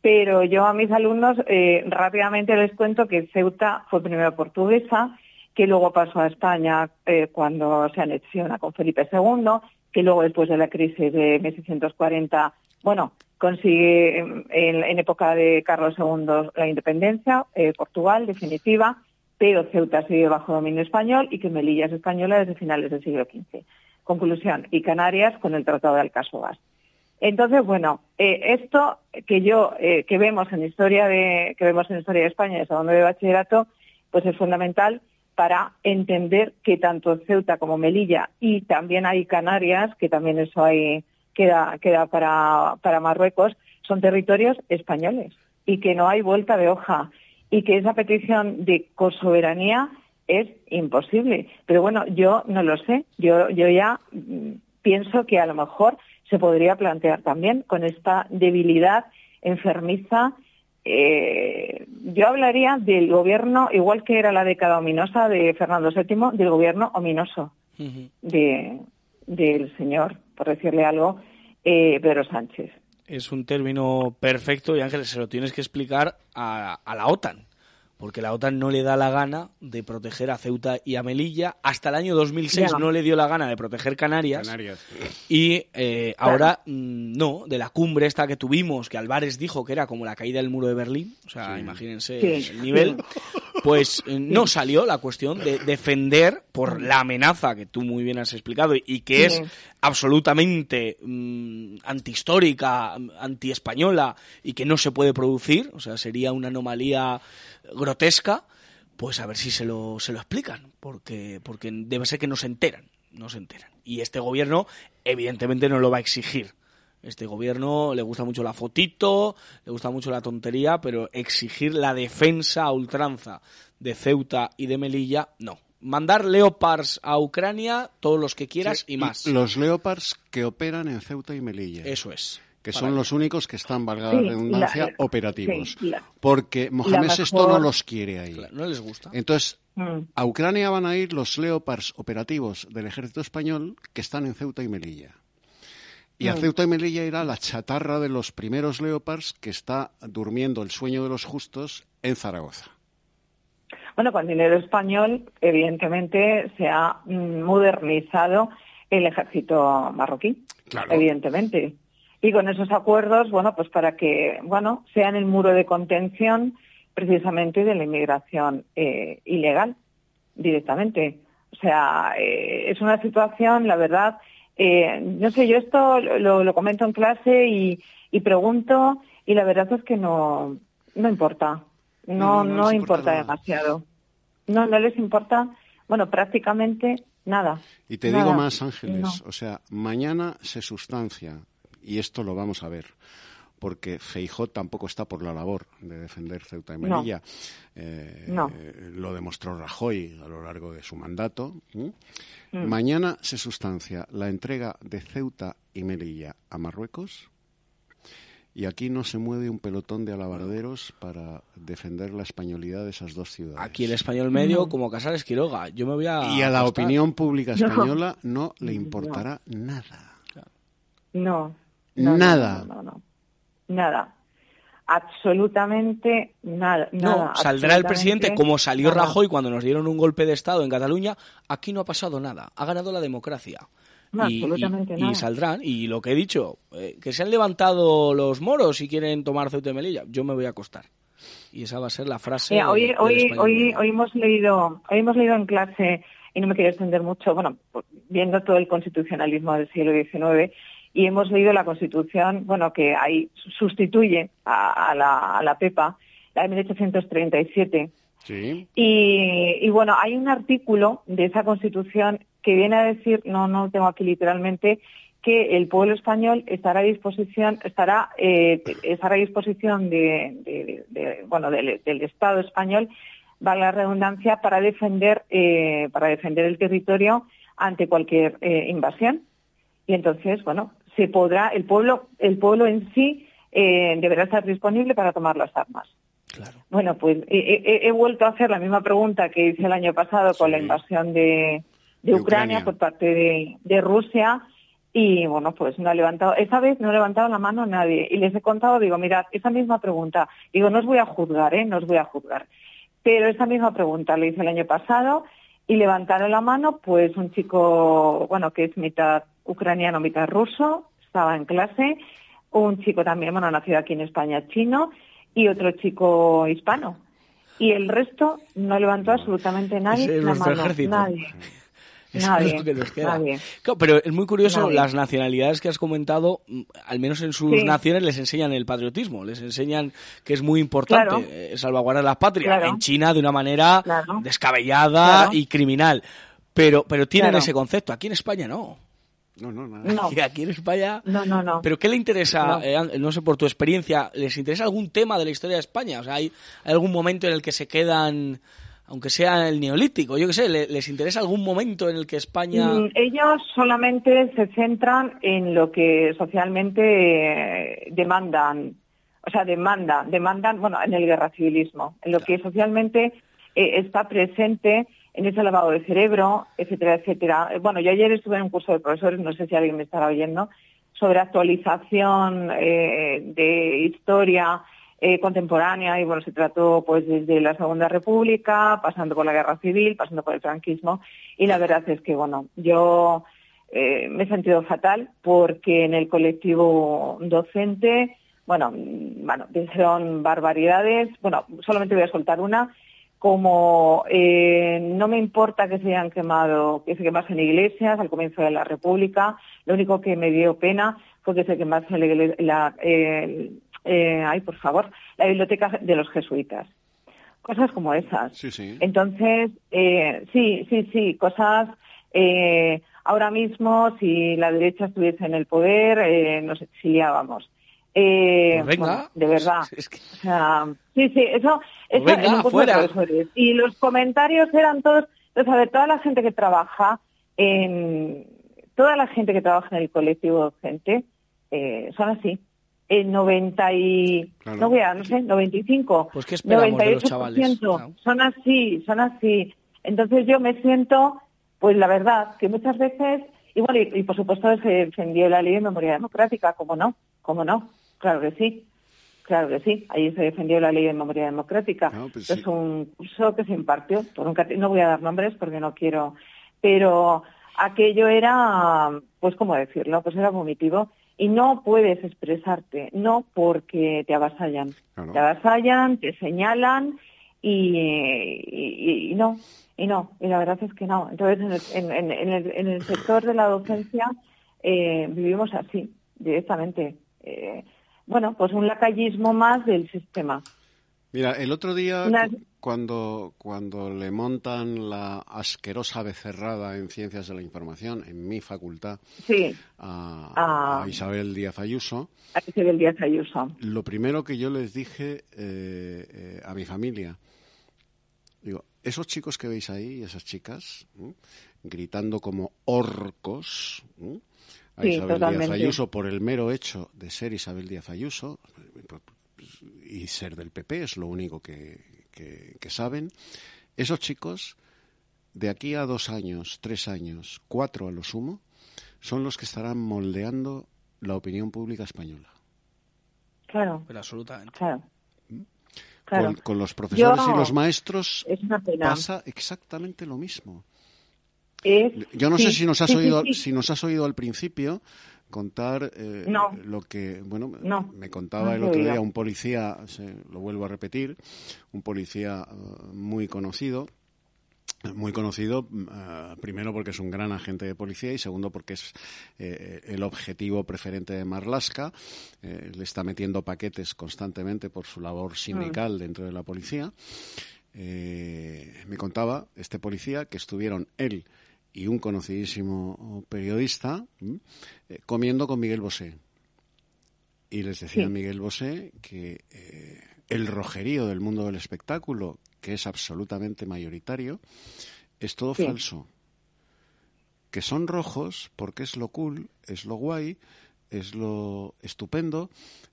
pero yo a mis alumnos eh, rápidamente les cuento que Ceuta fue primero portuguesa, que luego pasó a España eh, cuando se anexiona con Felipe II, que luego después de la crisis de 1640, bueno, consigue en, época de Carlos II la independencia, eh, Portugal definitiva, pero Ceuta sigue bajo dominio español y que Melilla es española desde finales del siglo XV. Conclusión, y Canarias con el Tratado de Alcásogas. Entonces, bueno, eh, esto que yo, eh, que vemos en historia que vemos en historia de España, de segundo de bachillerato, pues es fundamental para entender que tanto Ceuta como Melilla y también hay Canarias, que también eso hay, queda, queda para, Marruecos, son territorios españoles y que no hay vuelta de hoja y que esa petición de cosoberanía es imposible. Pero bueno, yo no lo sé. Yo, yo ya mm, pienso que a lo mejor se podría plantear también con esta debilidad enfermiza. Eh, yo hablaría del gobierno, igual que era la década ominosa de Fernando VII, del gobierno ominoso de, del señor, por decirle algo, eh, Pedro Sánchez. Es un término perfecto y Ángel, se lo tienes que explicar a, a la OTAN. Porque la OTAN no le da la gana de proteger a Ceuta y a Melilla. Hasta el año 2006 Ya. no le dio la gana de proteger Canarias. Canarias. Y eh, ahora, mm, no, de la cumbre esta que tuvimos, que Álvarez dijo que era como la caída del muro de Berlín, o sea, imagínense Sí. el nivel, pues eh, no salió la cuestión de defender por la amenaza que tú muy bien has explicado y, que es absolutamente mm, antihistórica, antiespañola y que no se puede producir, o sea, sería una anomalía grotesca, pues a ver si se lo, se lo explican, porque, porque debe ser que no se enteran, no se enteran. Y este gobierno, evidentemente, no lo va a exigir. Este gobierno le gusta mucho la fotito, le gusta mucho la tontería, pero exigir la defensa a ultranza de Ceuta y de Melilla, no. Mandar Leopards a Ucrania, todos los que quieras y más. Los Leopards que operan en Ceuta y Melilla. Eso es. Que son los únicos que están, valga Sí, la redundancia, la- operativos. sí, la- porque Mohamed VI mejor- no los quiere ahí. No les gusta. Entonces, Mm. a Ucrania van a ir los Leopards operativos del ejército español que están en Ceuta y Melilla. Y a Mm. Ceuta y Melilla irá la chatarra de los primeros Leopards que está durmiendo el sueño de los justos en Zaragoza. Bueno, con dinero español, evidentemente, se ha mm, modernizado el ejército marroquí. Claro. Evidentemente. Y con esos acuerdos, bueno, pues para que, bueno, sean el muro de contención precisamente de la inmigración eh, ilegal directamente. O sea, eh, es una situación, la verdad, eh, no sé, yo esto lo, lo comento en clase y, y pregunto y la verdad es que no, no importa. No, No, no no, les importa demasiado. No, no les importa, bueno, prácticamente nada. Y te Nada. digo más, Ángeles, No. o sea, mañana se sustancia, y esto lo vamos a ver, porque Feijó tampoco está por la labor de defender Ceuta y No. Melilla. Eh, No. eh, lo demostró Rajoy a lo largo de su mandato. Mm. Mañana se sustancia la entrega de Ceuta y Melilla a Marruecos. Y aquí no se mueve un pelotón de alabarderos para defender la españolidad de esas dos ciudades. Aquí el español medio, como Casares Quiroga. Yo me voy a. Y a la opinión pública No. española no le importará nada. No. No, Nada. No, no, no. Nada. absolutamente nada. No, nada, saldrá el presidente como salió nada. Rajoy cuando nos dieron un golpe de Estado en Cataluña. Aquí no ha pasado nada. Ha ganado la democracia. No, y, absolutamente y- y nada. saldrán. Y lo que he dicho, eh, que se han levantado los moros y quieren tomar Ceuta y Melilla, yo me voy a acostar. Y esa va a ser la frase. Mira, hoy, del hoy, hoy, hoy hemos leído, hoy hemos leído en clase, y no me quiero extender mucho, bueno, pues, viendo todo el constitucionalismo del siglo XIX, y hemos leído la Constitución, bueno, que ahí sustituye a, a la, a la PEPA, la de 1837, Sí. y, y bueno, hay un artículo de esa Constitución que viene a decir, no, no lo tengo aquí literalmente, que el pueblo español estará a disposición, estará, eh, estará a disposición de, de- de- bueno, del, del Estado español, vale la redundancia, para defender, eh, para defender el territorio ante cualquier eh, invasión. Y entonces, bueno, se podrá, el pueblo, el pueblo en sí eh, deberá estar disponible para tomar las armas. Bueno, pues he, he- he vuelto a hacer la misma pregunta que hice el año pasado con la invasión de, de De Ucrania, Ucrania. por parte de, de Rusia y bueno, pues no ha levantado, esa vez no ha levantado la mano nadie y les he contado, digo, mirad, esa misma pregunta, digo, no os voy a juzgar, ¿eh? No os voy a juzgar, pero esa misma pregunta la hice el año pasado y levantaron la mano, pues un chico, bueno, que es mitad ucraniano, mitad ruso, estaba en clase, un chico también, bueno, nacido aquí en España, chino, y otro chico hispano. Y el resto no levantó absolutamente nadie es la mano. ejército. Nadie. Eso Nadie. es lo que nos queda. Claro, pero es muy curioso, Nadie. las nacionalidades que has comentado, mm, al menos en sus Sí. naciones les enseñan el patriotismo, les enseñan que es muy importante Claro. eh, salvaguardar la patria. Claro. En China de una manera descabellada y criminal. Pero, pero tienen ese concepto. Aquí en España no. No, no, no. No. Y aquí en España... No, no, no. ¿Pero qué le interesa, No. eh, no sé, por tu experiencia, les interesa algún tema de la historia de España? O sea, ¿hay, hay algún momento en el que se quedan, aunque sea el neolítico, yo qué sé, le- les interesa algún momento en el que España... Mm, Ellos solamente se centran en lo que socialmente eh, demandan, o sea, demanda, demandan, bueno, en el guerra civilismo, en lo que socialmente eh, está presente en ese lavado de cerebro, etcétera, etcétera. Eh, Bueno, yo ayer estuve en un curso de profesores, no sé si alguien me estará oyendo, sobre actualización eh, de historia eh, contemporánea y bueno, se trató pues desde la Segunda República, pasando por la Guerra Civil, pasando por el franquismo y la verdad es que bueno, yo me he sentido fatal porque en el colectivo docente, bueno, mm, bueno, dijeron barbaridades, bueno, solamente voy a soltar una, como eh, no me importa que se hayan quemado, que se quemasen iglesias al comienzo de la República, lo único que me dio pena fue que se quemase la, la- eh, ay, por favor, la biblioteca de los jesuitas. Cosas como esas. Sí, sí. Entonces, eh, sí, sí, sí, cosas. ahora mismo, si la derecha estuviese en el poder, eh, nos exiliábamos. Eh, Pues venga. bueno, de verdad. Es que- O sea, sí, sí, eso, Pues eso venga, curso de fuera. Y los comentarios eran todos, entonces, a ver, toda la gente que trabaja en, toda la gente que trabaja en el colectivo docente, eh, son así. El 90 y, Claro. no voy a, no sé, 95, Pues, ¿qué esperamos de los 98% chavales? Claro. son así, son así. Entonces yo me siento, pues la verdad, que muchas veces, y bueno, y, y por supuesto se defendió la ley de memoria democrática, ¿cómo no? ¿Cómo no? Claro que sí. Claro que sí, ahí se defendió la ley de memoria democrática. pues es un curso que se impartió, no voy a dar nombres porque no quiero, pero aquello era, pues cómo decirlo, pues era vomitivo y no puedes expresarte, no porque te avasallan, te avasallan, te señalan y, y- y no, y no, y la verdad es que no. Entonces en el, en, en- en el, en el sector de la docencia eh, vivimos así, directamente. Eh, bueno, pues un lacayismo más del sistema. Mira, el otro día, Una- cuando, cuando le montan la asquerosa becerrada en Ciencias de la Información, en mi facultad, Sí, a, Ah. a Isabel Díaz Ayuso, aquí se ve el Díaz Ayuso. lo primero que yo les dije eh, eh, a mi familia, digo, esos chicos que veis ahí, esas chicas, gritando como orcos. A Sí, Isabel totalmente. Díaz Ayuso por el mero hecho de ser Isabel Díaz Ayuso y ser del PP, es lo único que, que- que saben, esos chicos, de aquí a dos años, tres años, cuatro a lo sumo, son los que estarán moldeando la opinión pública española. Claro. Pero absolutamente. Claro. Claro. Con, con los profesores Yo- y los maestros Es una pena. pasa exactamente lo mismo. Es- Yo no sí, sé si nos has sí, oído sí. si nos has oído al principio contar eh, No. lo que bueno No, me contaba el otro día un policía se- lo vuelvo a repetir un policía eh, muy conocido muy conocido, eh, primero porque es un gran agente de policía y segundo porque es eh, el objetivo preferente de Marlaska. Eh, le está metiendo paquetes constantemente por su labor sindical dentro de la policía. Eh, me contaba este policía que estuvieron él y un conocidísimo periodista eh, comiendo con Miguel Bosé. Y les decía Sí. Miguel Bosé que eh, el rojerío del mundo del espectáculo, que es absolutamente mayoritario, es todo Sí. falso. Que son rojos porque es lo cool, es lo guay, es lo estupendo,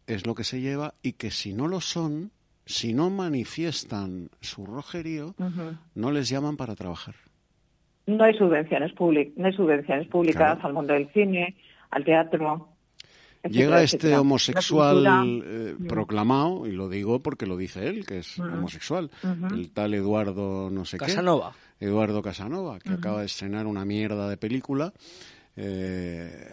es lo que se lleva y que si no lo son, si no manifiestan su rojerío, no les llaman para trabajar. No hay subvenciones públicas, no hay subvenciones públicas Claro. al mundo del cine, al teatro. etcétera, Llega este etcétera. Homosexual eh, mm. proclamado, y lo digo porque lo dice él, que es Ujú. homosexual, el tal Eduardo no sé Casanova. qué. Eduardo Casanova, que acaba de estrenar una mierda de película. Eh,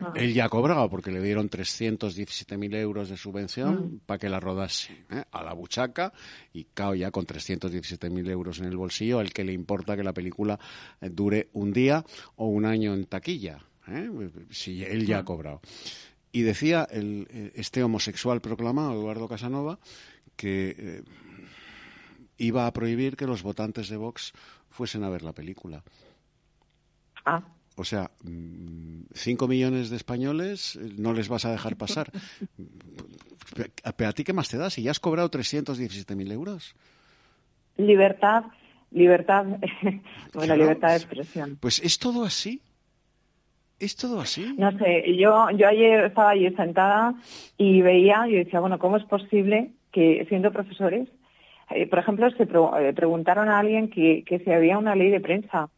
Ah. Él ya ha cobrado porque le dieron 317.000 euros de subvención Mm. para que la rodase ¿eh? a la buchaca y cao ya con 317.000 euros en el bolsillo, al que le importa que la película eh, dure un día o un año en taquilla, ¿eh? si él ya ha cobrado. Y decía el, este homosexual proclamado, Eduardo Casanova, que iba a prohibir que los votantes de Vox fuesen a ver la película. Ah. O sea, mm, cinco millones de españoles eh, no les vas a dejar pasar. A ti qué más te da si ya has cobrado 317.000 euros. Libertad, libertad, bueno, Claro. libertad de expresión. Pues es todo así. Es todo así. No sé, yo, yo ayer estaba allí sentada y veía, y decía, bueno, ¿cómo es posible que siendo profesores, eh, por ejemplo, se eh, preguntaron a alguien que, que si había una ley de prensa?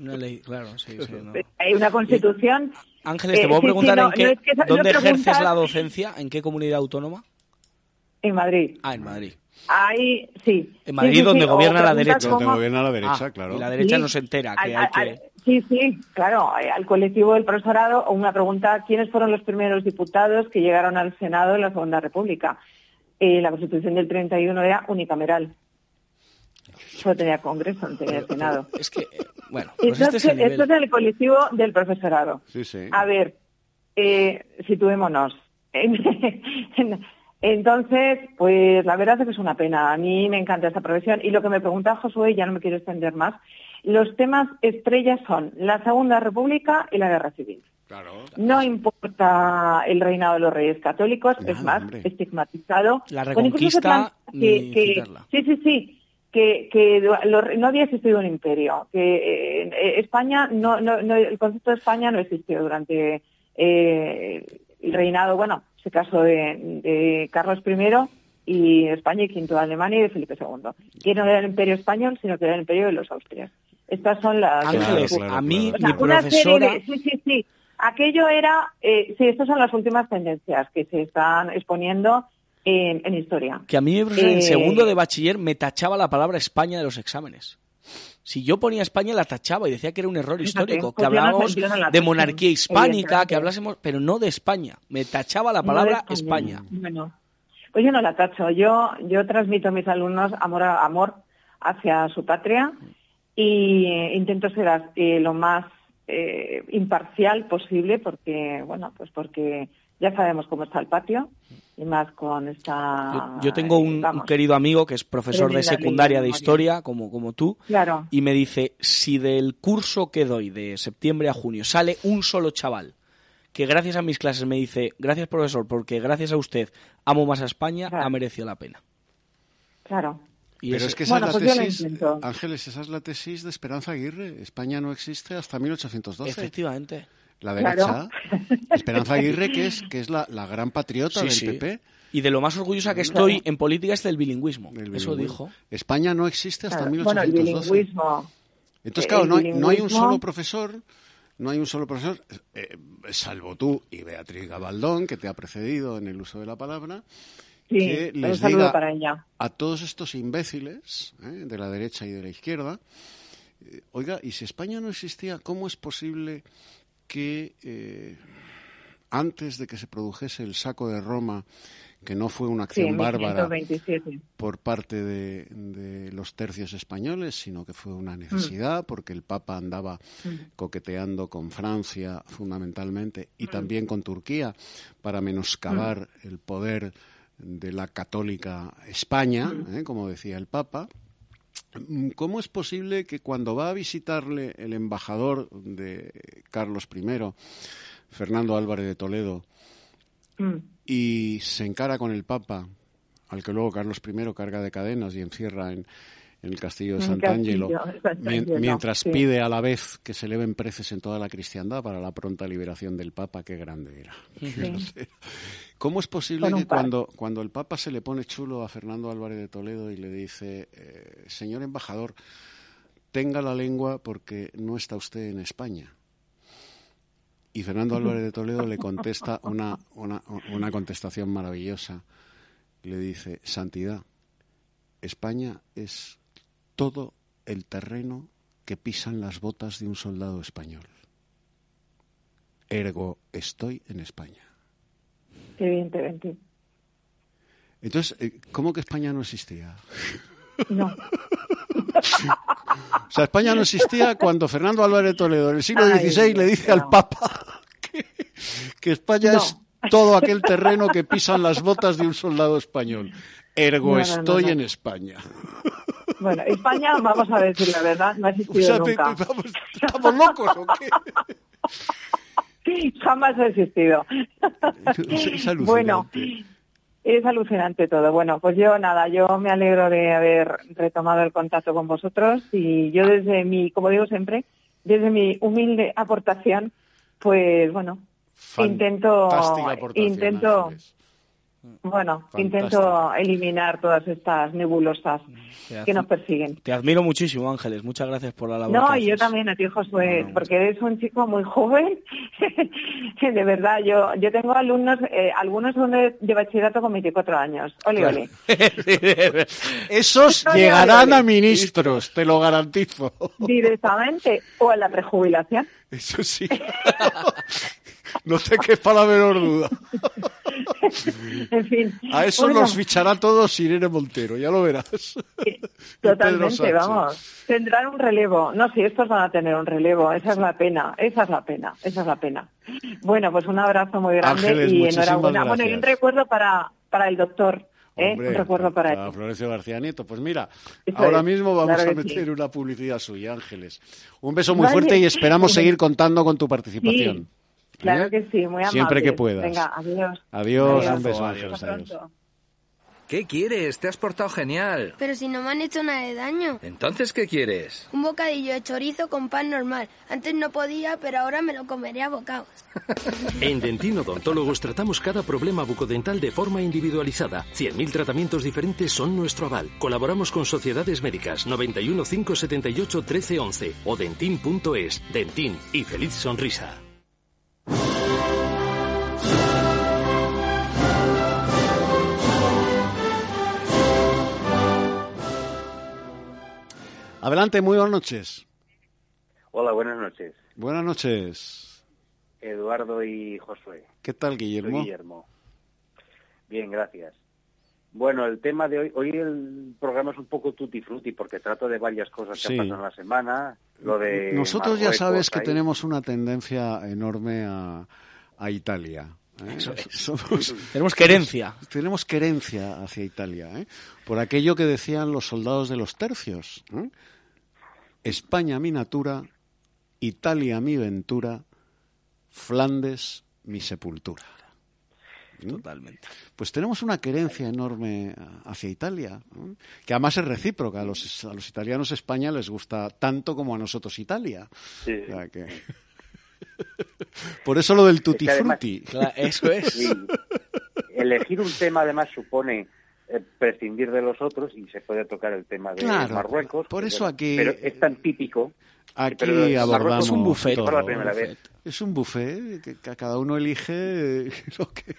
Una ley, claro, sí, sí. no. Hay una constitución. Ángeles, te eh, puedo sí, sí, preguntar no, en qué, no es que eso- dónde ejerces preguntar- la docencia, en qué comunidad autónoma. En Madrid. Ah, en Madrid. Ahí, sí. En Madrid, Sí, sí, donde sí, gobierna la preguntas derecha. Donde gobierna la derecha, Ah, claro. Y la derecha Sí. no se entera que Al- hay al- que... Sí, sí, claro, eh, al colectivo del profesorado, una pregunta, ¿quiénes fueron los primeros diputados que llegaron al Senado en la Segunda República? Eh, la Constitución del 31 era unicameral. Solo tenía Congreso, no tenía Senado. Es que, eh, bueno, pues Esto, este es el es- esto nivel. es el colectivo del profesorado. Sí, sí. A ver, eh, situémonos. Entonces, pues la verdad es que es una pena. A mí me encanta esta profesión. Y lo que me pregunta Josué, ya no me quiero extender más, los temas estrellas son la Segunda República y la Guerra Civil. No importa el reinado de los reyes católicos, es más, hombre. estigmatizado. La Reconquista, que- ni que- citarla. sí, sí, sí, que, que lo- no había existido un imperio, que eh, eh, España, no, no, no- el concepto de España no existió durante eh, el reinado, bueno, ese caso de, de Carlos I y España y quinto de Alemania y de Felipe II, que no era el imperio español, sino que era el imperio de los Austrias. Estas son las... Claro, claro, a mí, O sea, mi una serie profesora... de- sí, sí, sí. Aquello era, eh, sí, estas son las últimas tendencias que se están exponiendo en, en historia. Que a mí mi profesora en Eh, segundo de bachiller me tachaba la palabra España de los exámenes. Si yo ponía España la tachaba y decía que era un error Fíjate, histórico, que yo no- hablábamos de monarquía hispánica, que hablásemos, pero no de España. Me tachaba la No palabra España. Bueno, pues yo no la tacho. Yo, yo transmito a mis alumnos amor, a- amor hacia su patria y eh, intento ser eh, lo más eh, imparcial posible porque, bueno, pues porque ya sabemos cómo está el patio y más con esta... Yo, yo tengo un, un vamos, querido amigo que es profesor de secundaria de historia, como, como tú, Claro. y me dice, si del curso que doy de septiembre a junio sale un solo chaval que gracias a mis clases me dice, gracias profesor, porque gracias a usted amo más a España, ha merecido la pena. Claro. Y Pero ese- es que esa Bueno, es pues la lo tesis. Ángeles, esa es la tesis de Esperanza Aguirre. España no existe hasta 1812. Efectivamente. La Claro. derecha. Esperanza Aguirre, que es, que es la, la gran patriota Sí, del sí. PP. Y de lo más orgullosa que estoy en política es del bilingüismo. Eso bilingüismo. dijo. España no existe hasta Claro. Bueno, el 1812. bilingüismo. Entonces, claro, no hay, no hay un solo profesor no hay un solo profesor, eh, salvo tú y Beatriz Gabaldón, que te ha precedido en el uso de la palabra, Sí, que les diga para ella. a todos estos imbéciles ¿eh? de la derecha y de la izquierda, eh, oiga, y si España no existía, ¿cómo es posible que eh, antes de que se produjese el saco de Roma, que no fue una acción bárbara 1527. por parte de, de los tercios españoles, sino que fue una necesidad, porque el Papa andaba Mm. coqueteando con Francia fundamentalmente y también con Turquía para menoscabar el poder de la católica España, ¿eh? como decía el Papa. Mm, ¿Cómo es posible que cuando va a visitarle el embajador de Carlos I, Fernando Álvarez de Toledo, Mm. y se encara con el Papa, al que luego Carlos I carga de cadenas y encierra en, en el castillo de Sant'Angelo, mientras sí. pide a la vez que se eleven preces en toda la cristiandad para la pronta liberación del Papa, qué grande era. Sí. ¿Cómo es posible que cuando, cuando el Papa se le pone chulo a Fernando Álvarez de Toledo y le dice, eh, señor embajador, tenga la lengua porque no está usted en España? Y Fernando Álvarez de Toledo le contesta una, una, una contestación maravillosa. Le dice, Santidad, España es todo el terreno que pisan las botas de un soldado español. Ergo, estoy en España. Evidentemente. Entonces, eh, ¿cómo que España no existía? No. O sea, España no existía cuando Fernando Álvarez Toledo en el siglo Ay, XVI le dice al. Papa que, que España No. es todo aquel terreno que pisan las botas de un soldado español. Ergo, No, estoy en España. Bueno, España, vamos a decir la verdad, no ha O existido sea, te- nunca. te- vamos, ¿estamos locos o qué? Jamás ha existido. Es bueno, es alucinante todo. Bueno, pues yo nada, yo me alegro de haber retomado el contacto con vosotros y yo desde mi, como digo siempre, desde mi humilde aportación, pues bueno, intento, Fantástica intento, Ángeles. Bueno, Fantástico. intento eliminar todas estas nebulosas que nos persiguen. Te admiro muchísimo, Ángeles. Muchas gracias por la labor. No, que y yo haces. también a ti, Josué, porque eres un chico muy joven. de verdad, yo yo tengo alumnos, eh, algunos son de, de bachillerato con 24 años. Ole, Claro. ole. Esos Ole, llegarán ole, a ministros, te lo garantizo. Directamente o a la prejubilación. Eso sí. No te quepa la menor duda. en fin. A eso bueno, los fichará todos Irene Montero, ya lo verás. Totalmente, vamos. Tendrán un relevo. No, si estos van a tener un relevo. Esa es la pena. Esa es la pena. Esa es la pena. Bueno, pues un abrazo muy grande Ángeles, y enhorabuena. Bueno, y un recuerdo para, para el doctor. ¿eh? Hombre, un recuerdo para a él. Florencio García Nieto. Pues mira, ahora mismo vamos claro a meter sí. una publicidad suya, Ángeles. Un beso muy Vale. fuerte y esperamos seguir contando con tu participación. Sí, claro ¿Eh? que sí, muy amable. Siempre que puedas. Venga, adiós. Adiós, Adiós. un beso, Adiós. Adiós. ¿Qué quieres? Te has portado genial. Pero si no me han hecho nada de daño. Entonces, ¿qué quieres? Un bocadillo de chorizo con pan normal. Antes no podía, pero ahora me lo comeré a bocados. En Dentino Odontólogos tratamos cada problema bucodental de forma individualizada. 100.000 tratamientos diferentes son nuestro aval. Colaboramos con sociedades médicas 91 578 1311 o dentin.es. Dentin y feliz sonrisa. Adelante, muy buenas noches. Hola, buenas noches. Buenas noches. Eduardo y Josué. ¿Qué tal, Soy Guillermo? Guillermo. Bien, gracias. Bueno, el tema de hoy, hoy el programa es un poco tutti frutti porque trato de varias cosas que Sí. han pasado en la semana. Lo de Nosotros ya sabes que ahí. tenemos una tendencia enorme a, a Italia. ¿eh? Eso es. Somos- Tenemos querencia. Tenemos querencia hacia Italia, ¿eh? por aquello que decían los soldados de los tercios. ¿eh? España mi natura, Italia mi ventura, Flandes mi sepultura. ¿Mm? Totalmente. Pues tenemos una querencia enorme hacia Italia, ¿no? que además es recíproca. A los, a los italianos España les gusta tanto como a nosotros Italia. Sí. O sea que- Por eso lo del tutti Es que además- frutti. Claro, eso es. Sí. Elegir un tema además supone eh, prescindir de los otros y se puede tocar el tema de Claro, Marruecos. por que, eso aquí- Pero es tan típico. Aquí abordamos es un buffet todo. por la primera vez. Es un buffet que, cada uno elige lo que...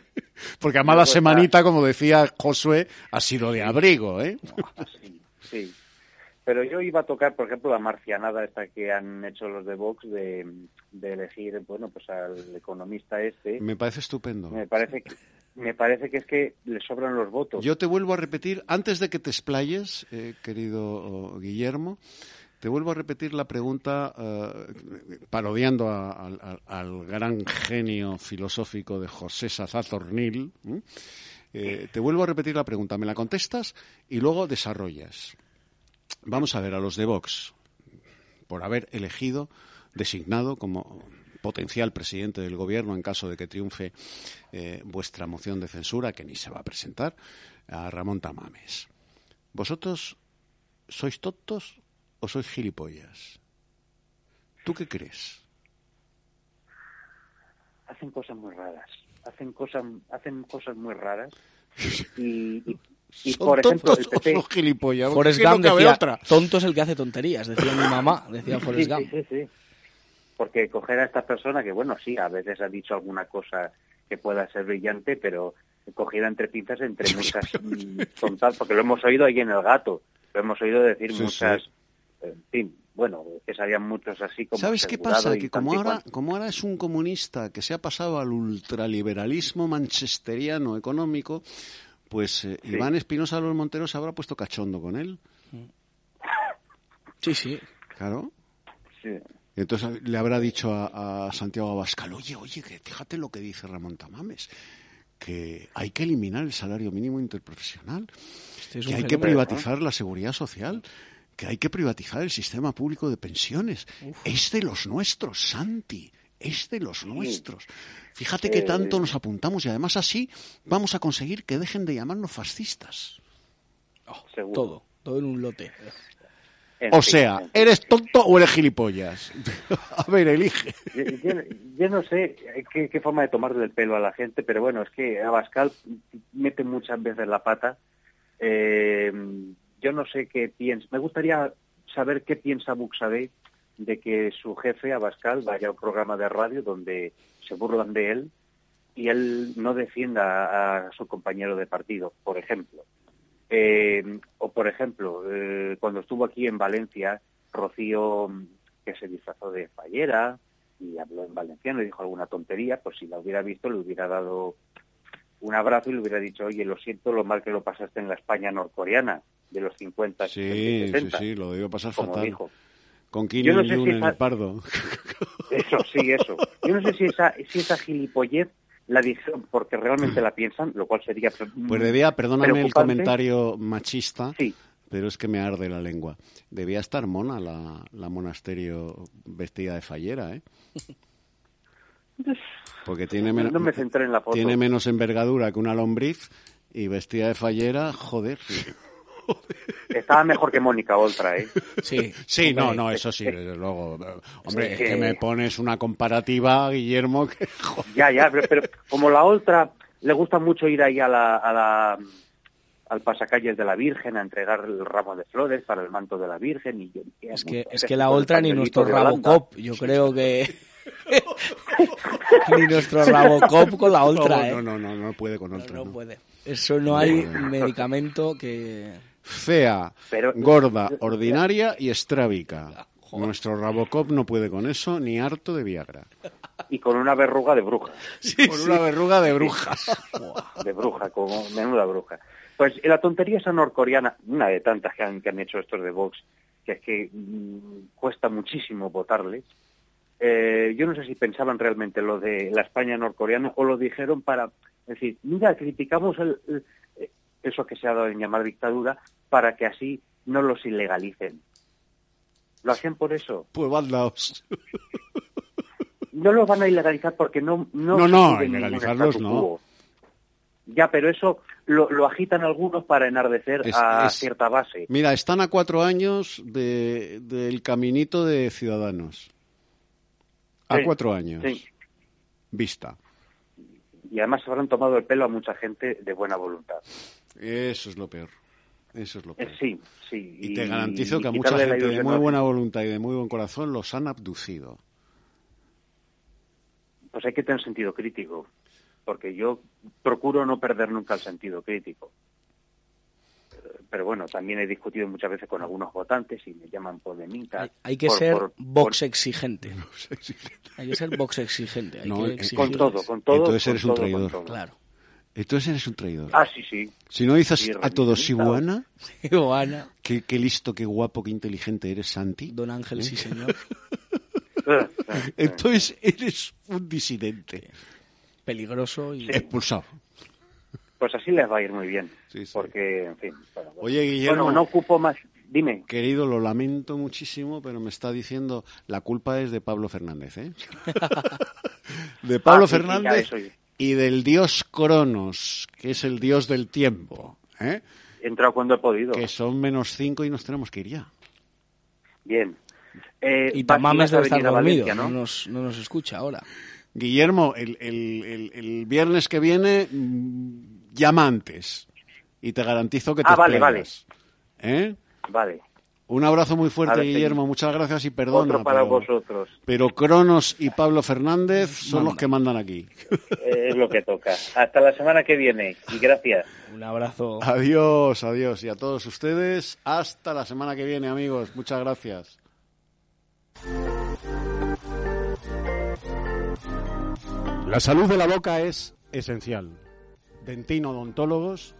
Porque además la semanita, como decía Josué, ha sido de abrigo, ¿eh? Sí. Pero yo iba a tocar, por ejemplo, la marcianada esta que han hecho los de Vox de, de elegir, bueno, pues al economista este. Me parece estupendo. Me parece que, me parece que es que le sobran los votos. Yo te vuelvo a repetir, antes de que te explayes, eh, querido oh, Guillermo, te vuelvo a repetir la pregunta, eh, parodiando a- al, gran genio filosófico de José Sazazornil. ¿m? Eh, te vuelvo a repetir la pregunta, me la contestas y luego desarrollas. Vamos a ver a los de Vox, por haber elegido, designado como potencial presidente del gobierno en caso de que triunfe eh, vuestra moción de censura, que ni se va a presentar, a Ramón Tamames. ¿Vosotros sois tontos o sois gilipollas? ¿Tú qué crees? Hacen cosas muy raras. Hacen cosas, hacen cosas muy raras. Y, y, y, ¿Son por ejemplo, el tontos o son gilipollas? Forrest ¿Qué no Gump decía, otra? tonto es el que hace tonterías, decía mi mamá, decía Forrest Sí, Gump. sí, sí, sí. Porque coger a esta persona que, bueno, sí, a veces ha dicho alguna cosa que pueda ser brillante, pero cogida entre pinzas entre muchas mm, tontas, porque lo hemos oído ahí en El Gato, lo hemos oído decir Sí, muchas, en fin, bueno, que sabían muchos así como ¿Sabes qué pasa? Que como ahora, como ahora es un comunista que se ha pasado al ultraliberalismo manchesteriano económico, pues eh, Iván Espinosa de los Monteros se habrá puesto cachondo con él. Sí, sí. Claro. Sí. Entonces le habrá dicho a, a Santiago Abascal, oye, oye, que fíjate lo que dice Ramón Tamames, que hay que eliminar el salario mínimo interprofesional, Este es que hay que privatizar la seguridad social, que hay que privatizar el sistema público de pensiones. Es de los nuestros, Santi, es de los nuestros. Fíjate que tanto nos apuntamos y además así vamos a conseguir que dejen de llamarnos fascistas. Seguro. Todo, todo en un lote. En O fin, sea, fin. ¿eres tonto o eres gilipollas? A ver, elige. Yo, yo- yo no sé qué, qué forma de tomarle el pelo a la gente, pero bueno, es que Abascal mete muchas veces la pata. Eh, yo no sé qué piensa. Me gustaría saber qué piensa Buxadé de que su jefe, Abascal, vaya a un programa de radio donde se burlan de él y él no defienda a su compañero de partido, por ejemplo. Eh, o, por ejemplo, eh, cuando estuvo aquí en Valencia, Rocío, mm, que se disfrazó de fallera y habló en valenciano y dijo alguna tontería, pues si la hubiera visto le hubiera dado un abrazo y le hubiera dicho, oye, lo siento lo mal que lo pasaste en la España norcoreana de los 50, 60 y Sí, sí, 60, sí, lo debió pasar como fatal. dijo. Con Kim no sé Il-jung si en esa- el pardo. Eso, sí, eso. Yo no sé si esa, si esa gilipollez la dijeron porque realmente la piensan, lo cual sería... Pues debía, perdóname el comentario machista, Sí. pero es que me arde la lengua. Debía estar mona la, la monasterio vestida de fallera, ¿eh? Porque tiene, menos no me centré en la foto. tiene menos envergadura que una lombriz y vestida de fallera, joder. Estaba mejor que Mónica Oltra, ¿eh? Sí, Sí, no, Hombre, no, eso sí, desde luego. Hombre, Sí, es que que- me pones una comparativa, Guillermo, que Ya, ya, pero, pero como la Oltra le gusta mucho ir ahí a la, a la al pasacalles de la Virgen a entregar el ramo de flores para el manto de la Virgen y yo Es que, es que la Oltra ni nuestro. Rabocop, yo creo que... ni nuestro Rabocop con la Oltra, no, ¿eh? no, no, no, no puede con otra. No no. puede. Eso no hay medicamento que... Fea, Pero- gorda, ordinaria y estrábica. Nuestro Rabocop no puede con eso, ni harto de Viagra. y con una verruga de bruja. con una verruga de bruja. de bruja, como menuda bruja. Pues eh, la tontería esa norcoreana, una de tantas que han, que han hecho estos de Vox, que es que mm, cuesta muchísimo votarles. Eh, yo no sé si pensaban realmente lo de la España norcoreana o lo dijeron para decir, mira, criticamos el- eso que se ha dado en llamar dictadura para que así no los ilegalicen. ¿Lo hacían por eso? Pues vandaos. No los van a ilegalizar porque no no, No, no, ilegalizarlos no. Ya, pero eso lo, lo agitan algunos para enardecer Es- a es- cierta base. Mira, están a cuatro años de- del caminito de Ciudadanos. A Sí, cuatro años. sí. Vista. Y además se habrán tomado el pelo a mucha gente de buena voluntad. Eso es lo peor. Eso es lo peor. Eh, sí, sí. Y, te garantizo que a mucha gente de muy a- buena voluntad y de muy buen corazón los han abducido. Pues hay que tener sentido crítico, porque yo procuro no perder nunca el sentido crítico. Pero bueno, también he discutido muchas veces con algunos votantes y me llaman polemita. Hay que por- ser por- box exigente. Hay que ser box exigente. Hay No, que eh, exigir- con todo, con todo. Entonces con eres un todo, con traidor. todo. Claro. Entonces eres un traidor. Ah, sí, sí. Si no dices Sí, a todos. Iguana, Iguana. qué, qué listo, qué guapo, qué inteligente eres, Santi. Don Ángel, sí, señor. Entonces eres un disidente. Peligroso y... Expulsado. Pues así les va a ir muy bien. Porque, en fin. bueno. Oye, Guillermo. Bueno, no ocupo más. Dime. Querido, lo lamento muchísimo, pero me está diciendo la culpa es de Pablo Fernández, ¿eh? de Pablo Ah, sí, sí, y del dios Cronos, que es el dios del tiempo, ¿eh? He entrado cuando he podido. Que son menos cinco y nos tenemos que ir ya. Bien. Eh, Y Tamames debe estar dormido, Valencia, ¿no? ¿no? nos, no nos escucha ahora. Guillermo, el, el- el- el viernes que viene llama antes y te garantizo que te Ah, vale, explayas. ¿Eh? Vale. Un abrazo muy fuerte, Guillermo. Muchas gracias y perdona. Otro para pero, vosotros. pero Cronos y Pablo Fernández son los que mandan aquí. Eh, es lo que toca. Hasta la semana que viene. Y gracias. Un abrazo. Adiós, adiós. Y a todos ustedes, hasta la semana que viene, amigos. Muchas gracias. La salud de la boca es esencial. Dentino Odontólogos,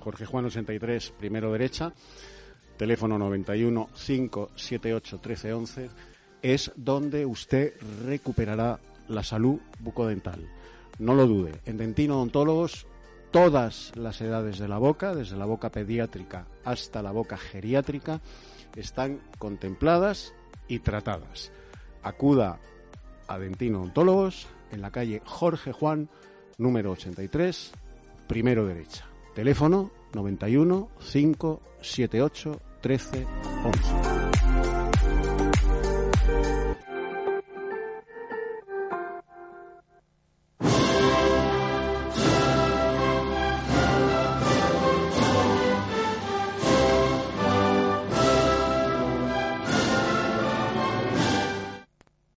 Jorge Juan 83, primero derecha, teléfono 91 578 1311, es donde usted recuperará la salud bucodental. No lo dude, en Dentino Odontólogos todas las edades de la boca, desde la boca pediátrica hasta la boca geriátrica, están contempladas y tratadas. Acuda a Dentino Odontólogos en la calle Jorge Juan, número 83, primero derecha. Teléfono 91 578 13 11.